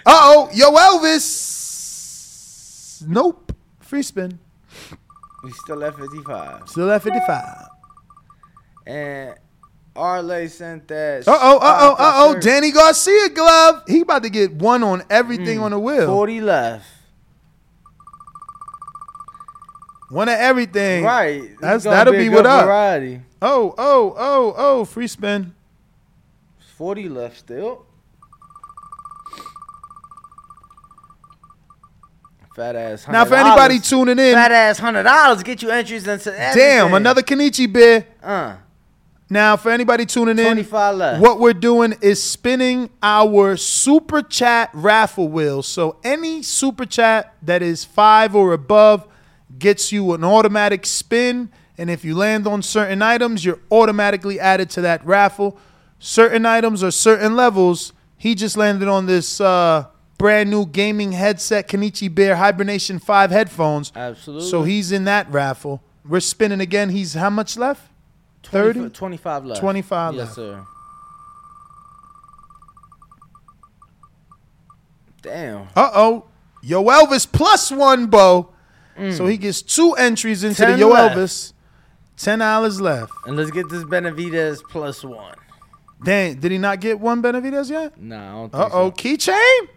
oh, yo, Elvis. Nope. Free spin. We still at 55. Still at 55. And Arley sent that. Uh oh, uh oh, uh oh. Danny Garcia glove. He about to get one on everything on the wheel. 40 left. One of everything. Right. That's that'll be be, what up. variety. Oh, oh, oh, oh. Free spin. 40 left still. Fat ass. Now, for anybody tuning in, fat ass hundred dollars get you entries into everything. damn, another Kenichi Bear. Uh, Now, for anybody tuning in, what we're doing is spinning our super chat raffle wheel. So any super chat that is five or above gets you an automatic spin. And if you land on certain items, you're automatically added to that raffle. Certain items or certain levels, he just landed on this uh, brand new gaming headset, Kenichi Bear Hibernation 5 headphones. Absolutely. So he's in that raffle. We're spinning again. He's how much left? 30? 20 25 left. 25 yes, left. sir. Damn. Uh oh. Yoelvis plus one, Bo. So he gets two entries into the Mm. Yo left. Elvis. Ten dollars left. And let's get this Benavidez plus one. Dang, did he not get one Benavidez yet? Nah, I don't think Uh oh. Keychain?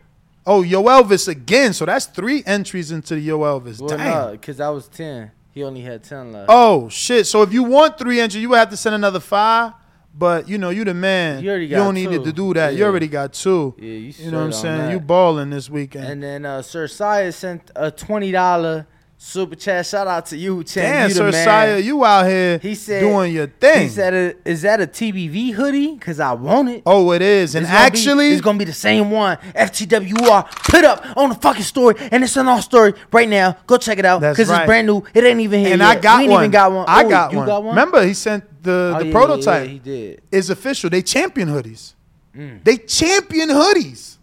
Oh, Yoelvis again. So that's three entries into the Yoelvis. Well, Damn. no, because I was 10. He only had 10 left. Oh shit. So if you want three entries, you would have to send another five. But you know, you the man. You already got. You don't need two. to do that. You already got two. Yeah, you You know what I'm saying? that. You balling this weekend. And then uh, Sir Saya sent a $20 super chat. Shout out to you, Chen. Damn, you Sir. Saya, you out here He said, doing your thing. He said, "Is that a TBV hoodie? Cause I want it." Oh, it is. And It's gonna be- actually, it's gonna be the same one FTWR put up on the fucking story, and it's an our story right now. Go check it out That's because right. it's brand new. It ain't even here and yet. I got we ain't one. even got one. I Oh, got, you one. got one. Remember, he sent the, Oh, the yeah, prototype. yeah, he did. Is official. They champion hoodies. Mm. They champion hoodies.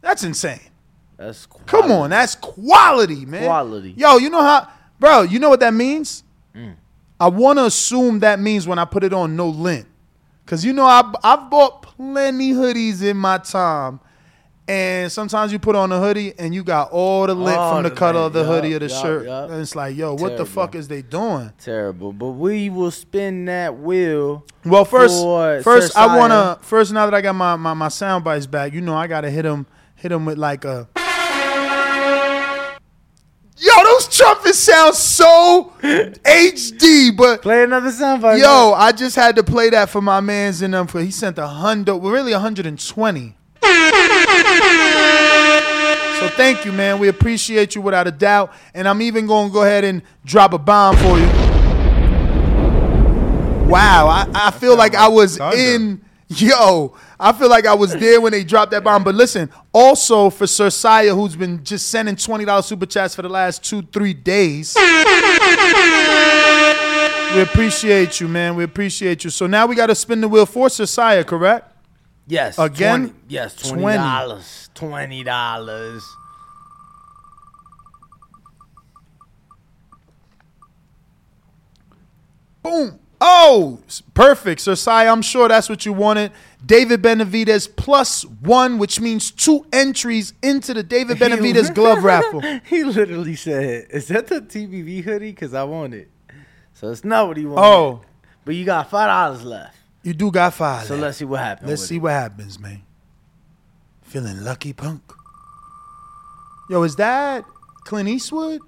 That's insane. That's quality. Come on, that's quality, man. Quality. Yo, you know how, bro? You know what that means? Mm. I want to assume that means when I put it on no lint, because you know I I've bought plenty hoodies in my time, and sometimes you put on a hoodie and you got all the lint All from the the cut lint, of the yup, hoodie or the yup, shirt, yup. and it's like, yo, what the fuck is they doing? Terrible, but we will spin that wheel. Well, first, first I wanna first now that I got my, my my sound bites back, you know I gotta hit him hit him with like a. Yo, those trumpets sound so HD, but play another soundbite. Yo, I just had to play that for my man's in them. Um, for he sent a hundred, well, really 120. So thank you, man. We appreciate you without a doubt, and I'm even going to go ahead and drop a bomb for you. Wow, I, I feel like I was in. Yo, I feel like I was there when they dropped that bomb. But listen, also for Sir Saya, who's been just sending twenty dollars super chats for the last two, three days. We appreciate you, man. We appreciate you. So now we got to spin the wheel for Josiah, correct? Yes. Again? 20 yes, $20. twenty dollars. Twenty dollars. Boom. Oh, perfect. Sir Sai, I'm sure that's what you wanted. David Benavidez plus one, which means two entries into the David Benavidez glove raffle. he literally said, "Is that the TBV hoodie? Because I want it." So it's not what he wanted. Oh. but you got five dollars left. You do got five. So left. let's see what happens. Let's see it. what happens, man. Feeling lucky, punk. Yo, is that Clint Eastwood?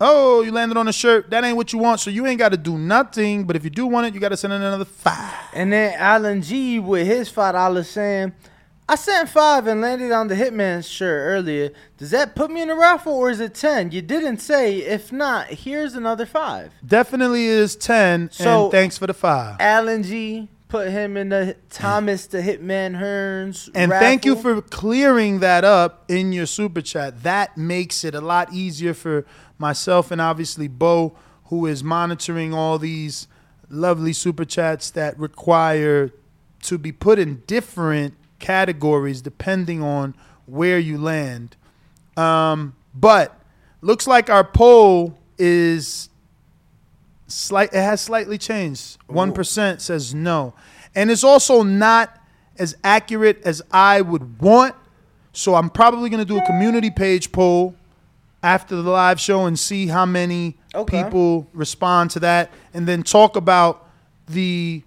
Oh, you landed on a shirt. That ain't what you want, so you ain't got to do nothing. But if you do want it, you got to send in another five. And then Alan G with his five dollars saying, "I sent five and landed on the Hitman shirt earlier. Does that put me in the raffle or is it ten? You didn't say. If not, here's another five. Definitely is 10, So- thanks for the five. Alan G put him in the Thomas the Hitman Hearns. And thank you for clearing that up in your super chat. That makes it a lot easier for myself and obviously Bo, who is monitoring all these lovely super chats that require to be put in different categories depending on where you land. Um, but looks like our poll is slight it has slightly changed. One percent says no. And it's also not as accurate as I would want. So I'm probably gonna do a community page poll after the live show and see how many Okay. people respond to that and then talk about the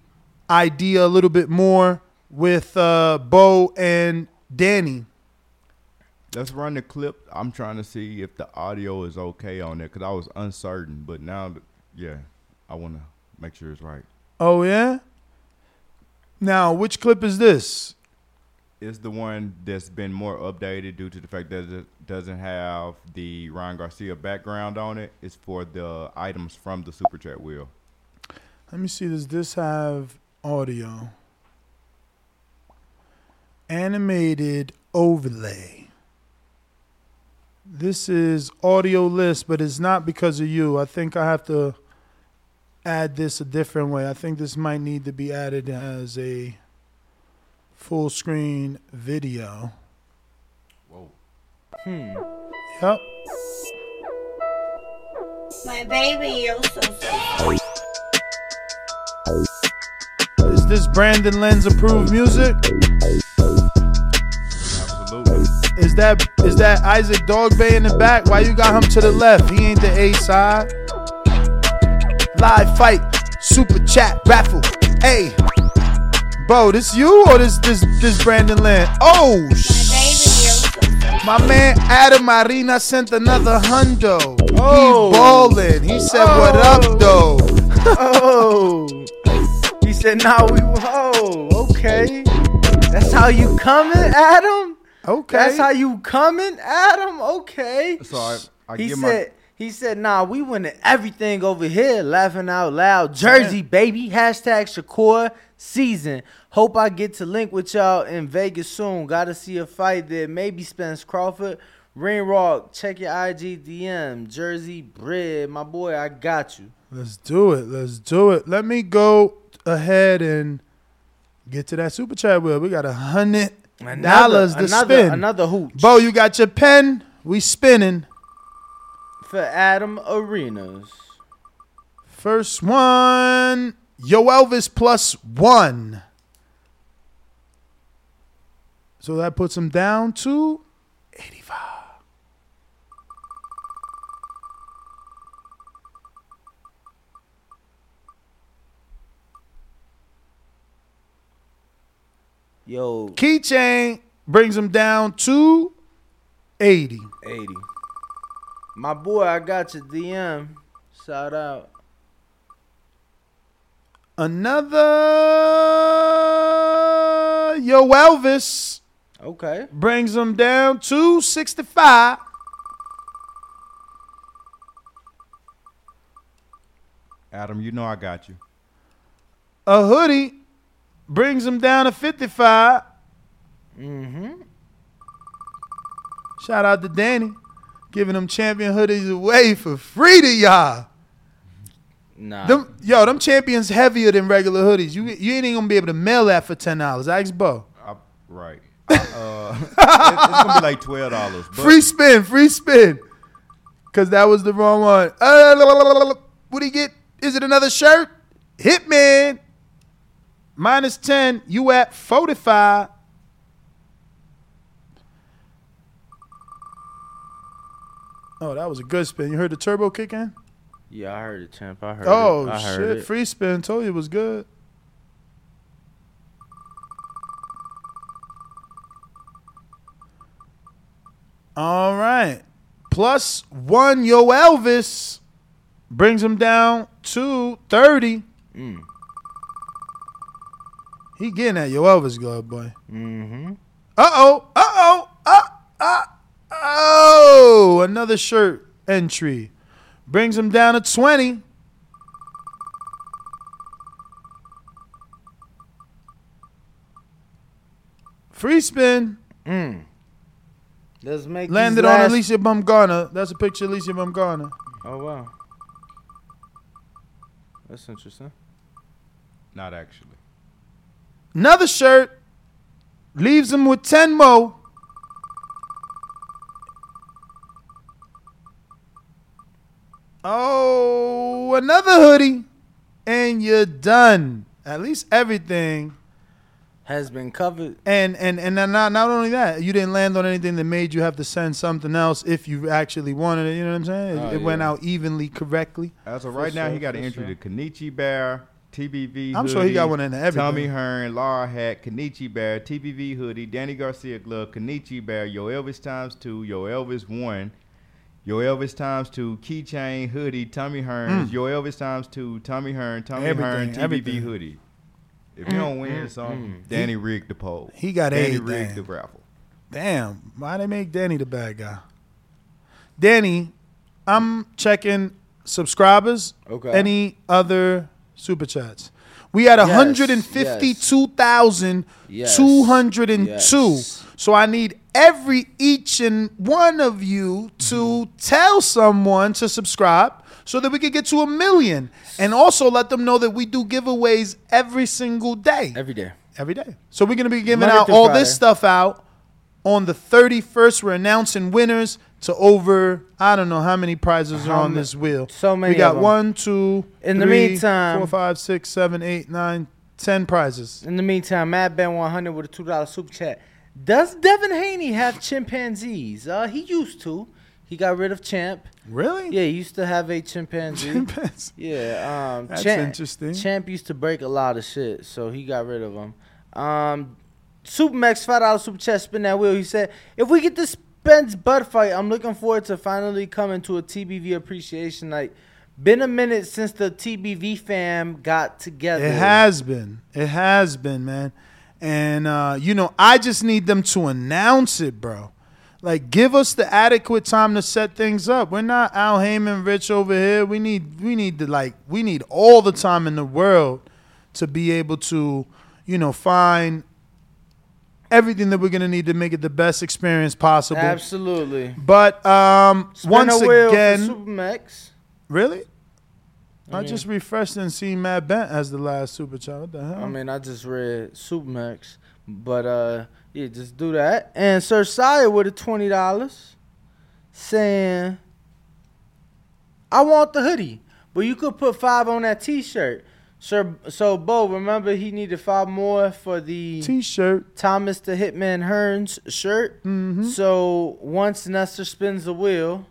idea a little bit more with uh, Bo and Danny. Let's run the clip. I'm trying to see if the audio is okay on it because I was uncertain, but now, yeah, I want to make sure it's right. Oh yeah? Now, which clip is this? It's the one that's been more updated due to the fact that it doesn't have the Ryan Garcia background on it. It's for the items from the super chat wheel. Let me see. Does this have audio? Animated overlay. This is audio list, but it's not because of you. I think I have to add this a different way. I think this might need to be added as a full screen video. Whoa. Hmm. Yep. My baby, you're so sweet. Is this Brandon Lens approved music? Absolutely. Is that is that Isaac Dogboe in the back? Why you got him to the left? He ain't the A side. Live fight, super chat, raffle. Hey, Bo, this you or this this this Brandon Land? Oh, sh- my man Adam Marina sent another hundo. Oh. He's ballin'. He said, "What up, oh. though?" oh. He said, "Now we." Oh, okay. That's how you coming, Adam. Okay. That's how you coming, Adam. Okay. Sorry, I, I he give said. He said, "Nah, we winning everything over here, laughing out loud. Jersey, baby. Hashtag Shakur season. Hope I get to link with y'all in Vegas soon. Got to see a fight there. Maybe Spence Crawford, Ring Rock. Check your IG DM. Jersey bread, my boy. I got you. Let's do it. Let's do it. Let me go ahead and get to that super chat wheel. We got a hundred dollars to another, spin. Another hooch Bo, you got your pen? We spinning. For Adam Arenas. First one, Yoelvis plus one. So that puts him down to 85. Yo, Keychain brings him down to 80. 80. My boy, I got your DM. Shout out. Another Yoelvis Okay. brings him down to 65. Adam, you know I got you. A hoodie brings him down to 55. Mm-hmm. Shout out to Danny, giving them champion hoodies away for free to y'all. Nah. Them, yo, them champions heavier than regular hoodies. You you ain't even gonna be able to mail that for ten dollars. Ask Bo. I, right. I, uh, it- it's gonna be like twelve dollars. Free spin, free spin. Cause that was the wrong one. Uh, what do you get? Is it another shirt? Hitman. Minus 10. You at 45. Oh, that was a good spin. You heard the turbo kick in? Yeah, I heard it, champ. I heard Oh, it. Oh shit. it. Free spin. Told you it was good. All right. Plus one, Yoelvis brings him down to 30. Mm. He getting that Yoelvis glove, boy. Mm-hmm. Uh oh. Uh oh. Uh, uh, oh. Another shirt entry. Brings him down to 20. Free spin. Mm. Let's make these Landed on last- Alicia Baumgardner. That's a picture of Alicia Baumgardner. Oh wow. That's interesting. Not actually. Another shirt. Leaves him with 10 more. Another hoodie. And you're done. At least everything. Has been covered. And and and not not only that, you didn't land on anything that made you have to send something else if you actually wanted it. You know what I'm saying? It, Oh, it went yeah. out evenly, correctly. As of For right now, sure, he got an entry sure. to Kenichi Bear, TBV. I'm sure he got one in everything. Tommy Hearn, Laura Hat, Kenichi Bear, TBV hoodie, Danny Garcia glove, Kenichi Bear, Yoelvis times two, Yoelvis one, Yoelvis times two, keychain hoodie, Tommy Hearns, Mm. Yoelvis times two, Tommy Hearn, Tommy Everything, Hearn, TBV everything. hoodie. If you don't win something, Danny rigged the poll. He got Danny everything. rigged the raffle. Damn, why they make Danny the bad guy? Danny, I'm checking subscribers. Okay. Any other super chats? We had Yes, 152,202. Yes. So I need every each and one of you to tell someone to subscribe so that we could get to a million. And also let them know that we do giveaways every single day. Every day. Every day. So we're gonna be giving Monday out all Friday. this stuff out on the 31st. We're announcing winners to over I don't know how many prizes are on ma- this wheel. so many We got one, two, In the meantime- four, five, six, seven, eight, nine, ten prizes. In the meantime, Mad Ben 100 with a two dollar super chat. Does Devin Haney have chimpanzees? Uh, he used to. He got rid of Champ. Really? Yeah, he used to have a chimpanzee. Chimpanzee. Yeah, um, That's Champ, interesting. Champ used to break a lot of shit, so he got rid of him. Um, Supermax five dollar super chat spin that wheel. He said, "If we get the Spence Bud fight, I'm looking forward to finally coming to a TBV appreciation night. Been a minute since the TBV fam got together. It has been. It has been, man. And uh, you know, I just need them to announce it, bro. Like, give us the adequate time to set things up. We're not Al Haymon rich over here. We need we need to like we need all the time in the world to be able to, you know, find everything that we're gonna need to make it the best experience possible. Absolutely. But um, Spin once a wheel for again, Supermax. really, I, mean- just refreshed and seen Matt Bent as the last super chat. What the hell? I mean, I just read Supermax, but uh, yeah, just do that. And Sir Sire with a twenty dollars, saying, "I want the hoodie, but you could put five on that T-shirt." Sir, so Bo, remember he needed five more for the T-shirt. Thomas the Hitman Hearns shirt. Mhm. So once Nestor spins the wheel,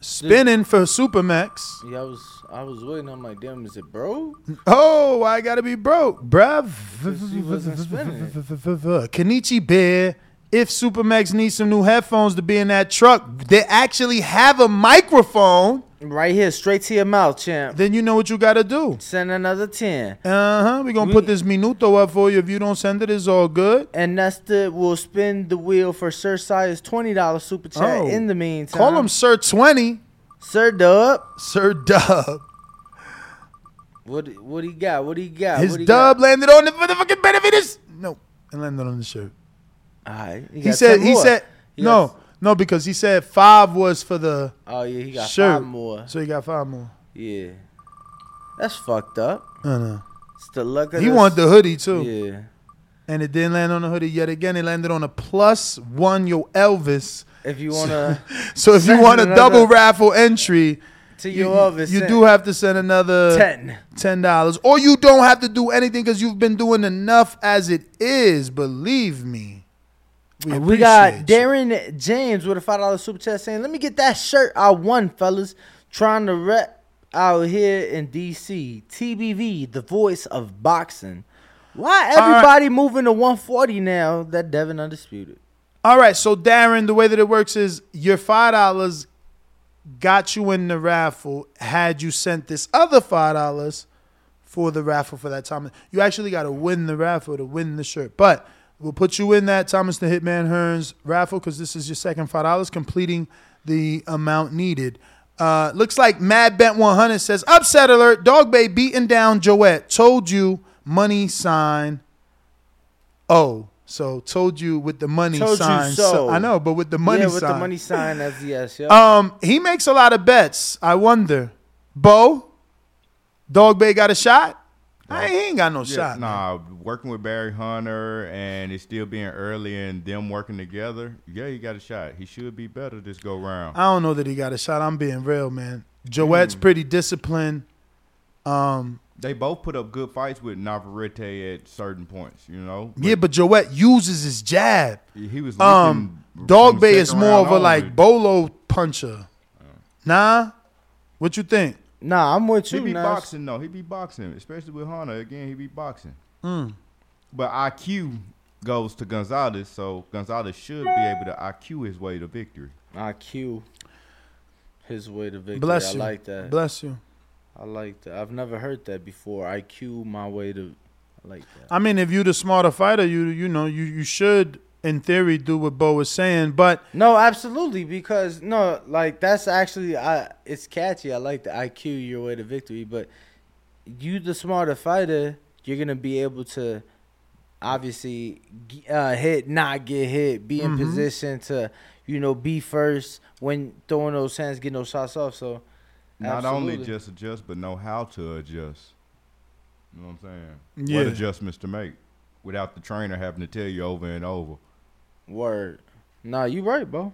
Spinning for Supermax. yeah, I was I was waiting. I'm like, damn, is it bro? Oh, I gotta be broke, bruv. he wasn't spinning Kenichi Bear. If Supermax needs some new headphones to be in that truck, they actually have a microphone. Right here, straight to your mouth, champ. Then you know what you gotta do. Send another ten. Uh huh. We're gonna put this minuto up for you. If you don't send it, it's all good. And Nesta will spin the wheel for Sir Sire's twenty dollars super chat. Oh. In the meantime, Call him Sir Twenty. Sir Dub. Sir Dub. What what he got? What he got? His what he dub landed on the motherfucking benefit. No, it landed on the shirt. All right. He said. He said. No, no, because he said five was for the Oh yeah, he got shirt. five more. So he got five more. Yeah. That's fucked up. I know. It's the luck of He wanted the hoodie too. Yeah. And it didn't land on the hoodie yet again. It landed on a plus one yo Elvis. If you wanna So if you want a double raffle entry, To you, your Elvis, you do have to send another 10. ten dollars, or you don't have to do anything because you've been doing enough as it is. Believe me. We, we got you. Darren James with a five dollar super chat saying, "Let me get that shirt I won, fellas. Trying to rep out here in DC. TBV, the voice of boxing. Why All right. everybody moving to 140 now? That Devin undisputed. All right, so Darren, the way that it works is your five dollars got you in the raffle. Had you sent this other five dollars for the raffle for that Thomas, you actually got to win the raffle to win the shirt. But we'll put you in that Thomas the Hitman Hearns raffle because this is your second five dollars, completing the amount needed. Uh, looks like Mad Bent 100 says upset alert. Dogboe beating down Joet. Told you money sign. Oh, so told you with the money Told you sign. so. I know, but with the money yeah, with sign. the money sign as yes. Yep. Um, he makes a lot of bets. I wonder, Bo, Dogboe got a shot. I ain't, he ain't got no Yeah, shot. Nah, working with Barry Hunter and it still being early and them working together. Yeah, he got a shot. He should be better this go round. I don't know that he got a shot. I'm being real, man. Joet's Mm. pretty disciplined. Um, They both put up good fights with Navarrete at certain points, you know. yeah, but Joet uses his jab. He was Um, leaking Dogboe is more of a like with- bolo puncher. Nah, what you think? Nah, I'm with you. He you. be Nas. boxing though. He be boxing, especially with Hana. Again, he be boxing. Mm. But IQ goes to Gonzalez, so Gonzalez should be able to IQ his way to victory. IQ. His way to victory. Bless I you. like that. Bless you. I like that. I've never heard that before. IQ my way to. I like that. I mean, if you're the smarter fighter, you you know you you should in theory do what Bo was saying, but No, absolutely, because no, like that's actually I. It's catchy. I like the IQ your way to victory, but you, the smarter fighter, you're gonna be able to obviously uh, hit, not get hit, be in Mhm. position to you know be first when throwing those hands, getting those shots off. So Not only just adjust, but know how to adjust. You know what I'm saying? Yeah. What adjustments to make without the trainer having to tell you over and over. word. Nah, you right, bro.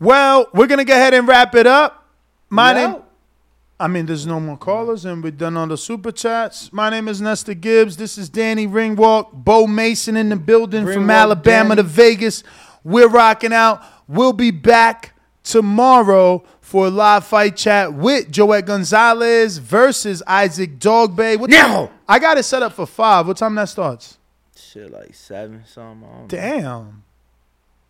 well, we're gonna go ahead and wrap it up. My We name. I mean, there's no more callers, and we're done on the super chats. My name is Nestor Gibbs. This is Danny Ringwalk, Bo Mason in the building from Ringwalk Alabama to Vegas. We're rocking out. We'll be back tomorrow for a live fight chat with Joet Gonzalez versus Isaac Dogboe. What Now! time? I got it set up for five. What time that starts? Shit, like seven, something. I don't know. Damn.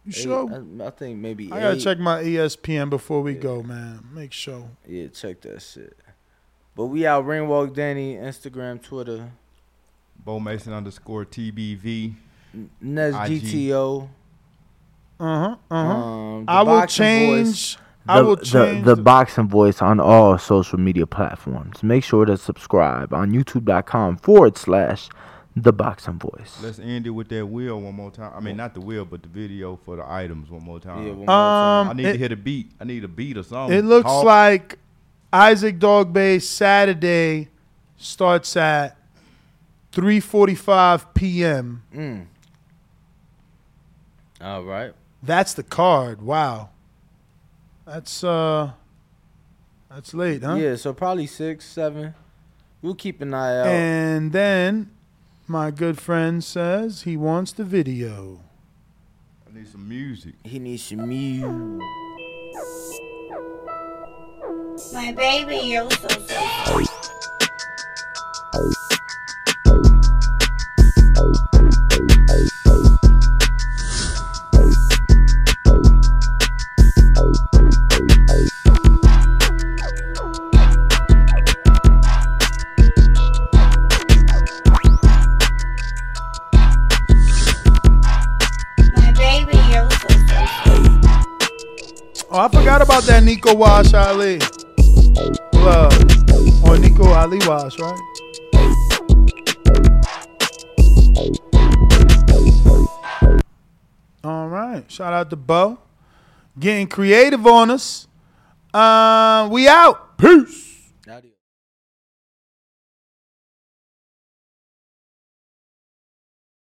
You Eight, sure? I, I think maybe. I gotta eight. check my ESPN before we go, man. Make sure. Yeah, check that shit. But we out Ringwalk Danny, Instagram, Twitter, Bo Mason underscore TBV. Nes GTO. Uh huh. Uh huh. Um, I will change. Voice. Change. I the, will the- change. the, boxing voice on all social media platforms. Make sure to subscribe on youtube.com forward slash the boxing voice. Let's end it with that wheel one more time. I mean, not the wheel, but the video for the items one more time. Yeah, one more Um, I need it- to hit a beat. I need a beat or something. It looks Talk. like Isaac Dogboe Saturday starts at 3:45 p.m. Mm. All right. That's the card. Wow. That's uh that's late, huh? Yeah, so probably six, seven. We'll keep an eye out. And then my good friend says he wants the video. I need some music. he needs some music. My baby, you're so sweet. Oh, I forgot about that Nico Walsh Ali. Or Nico Ali Walsh, right? All right. Shout out to Bo. Getting creative on us. Uh, we out. Peace.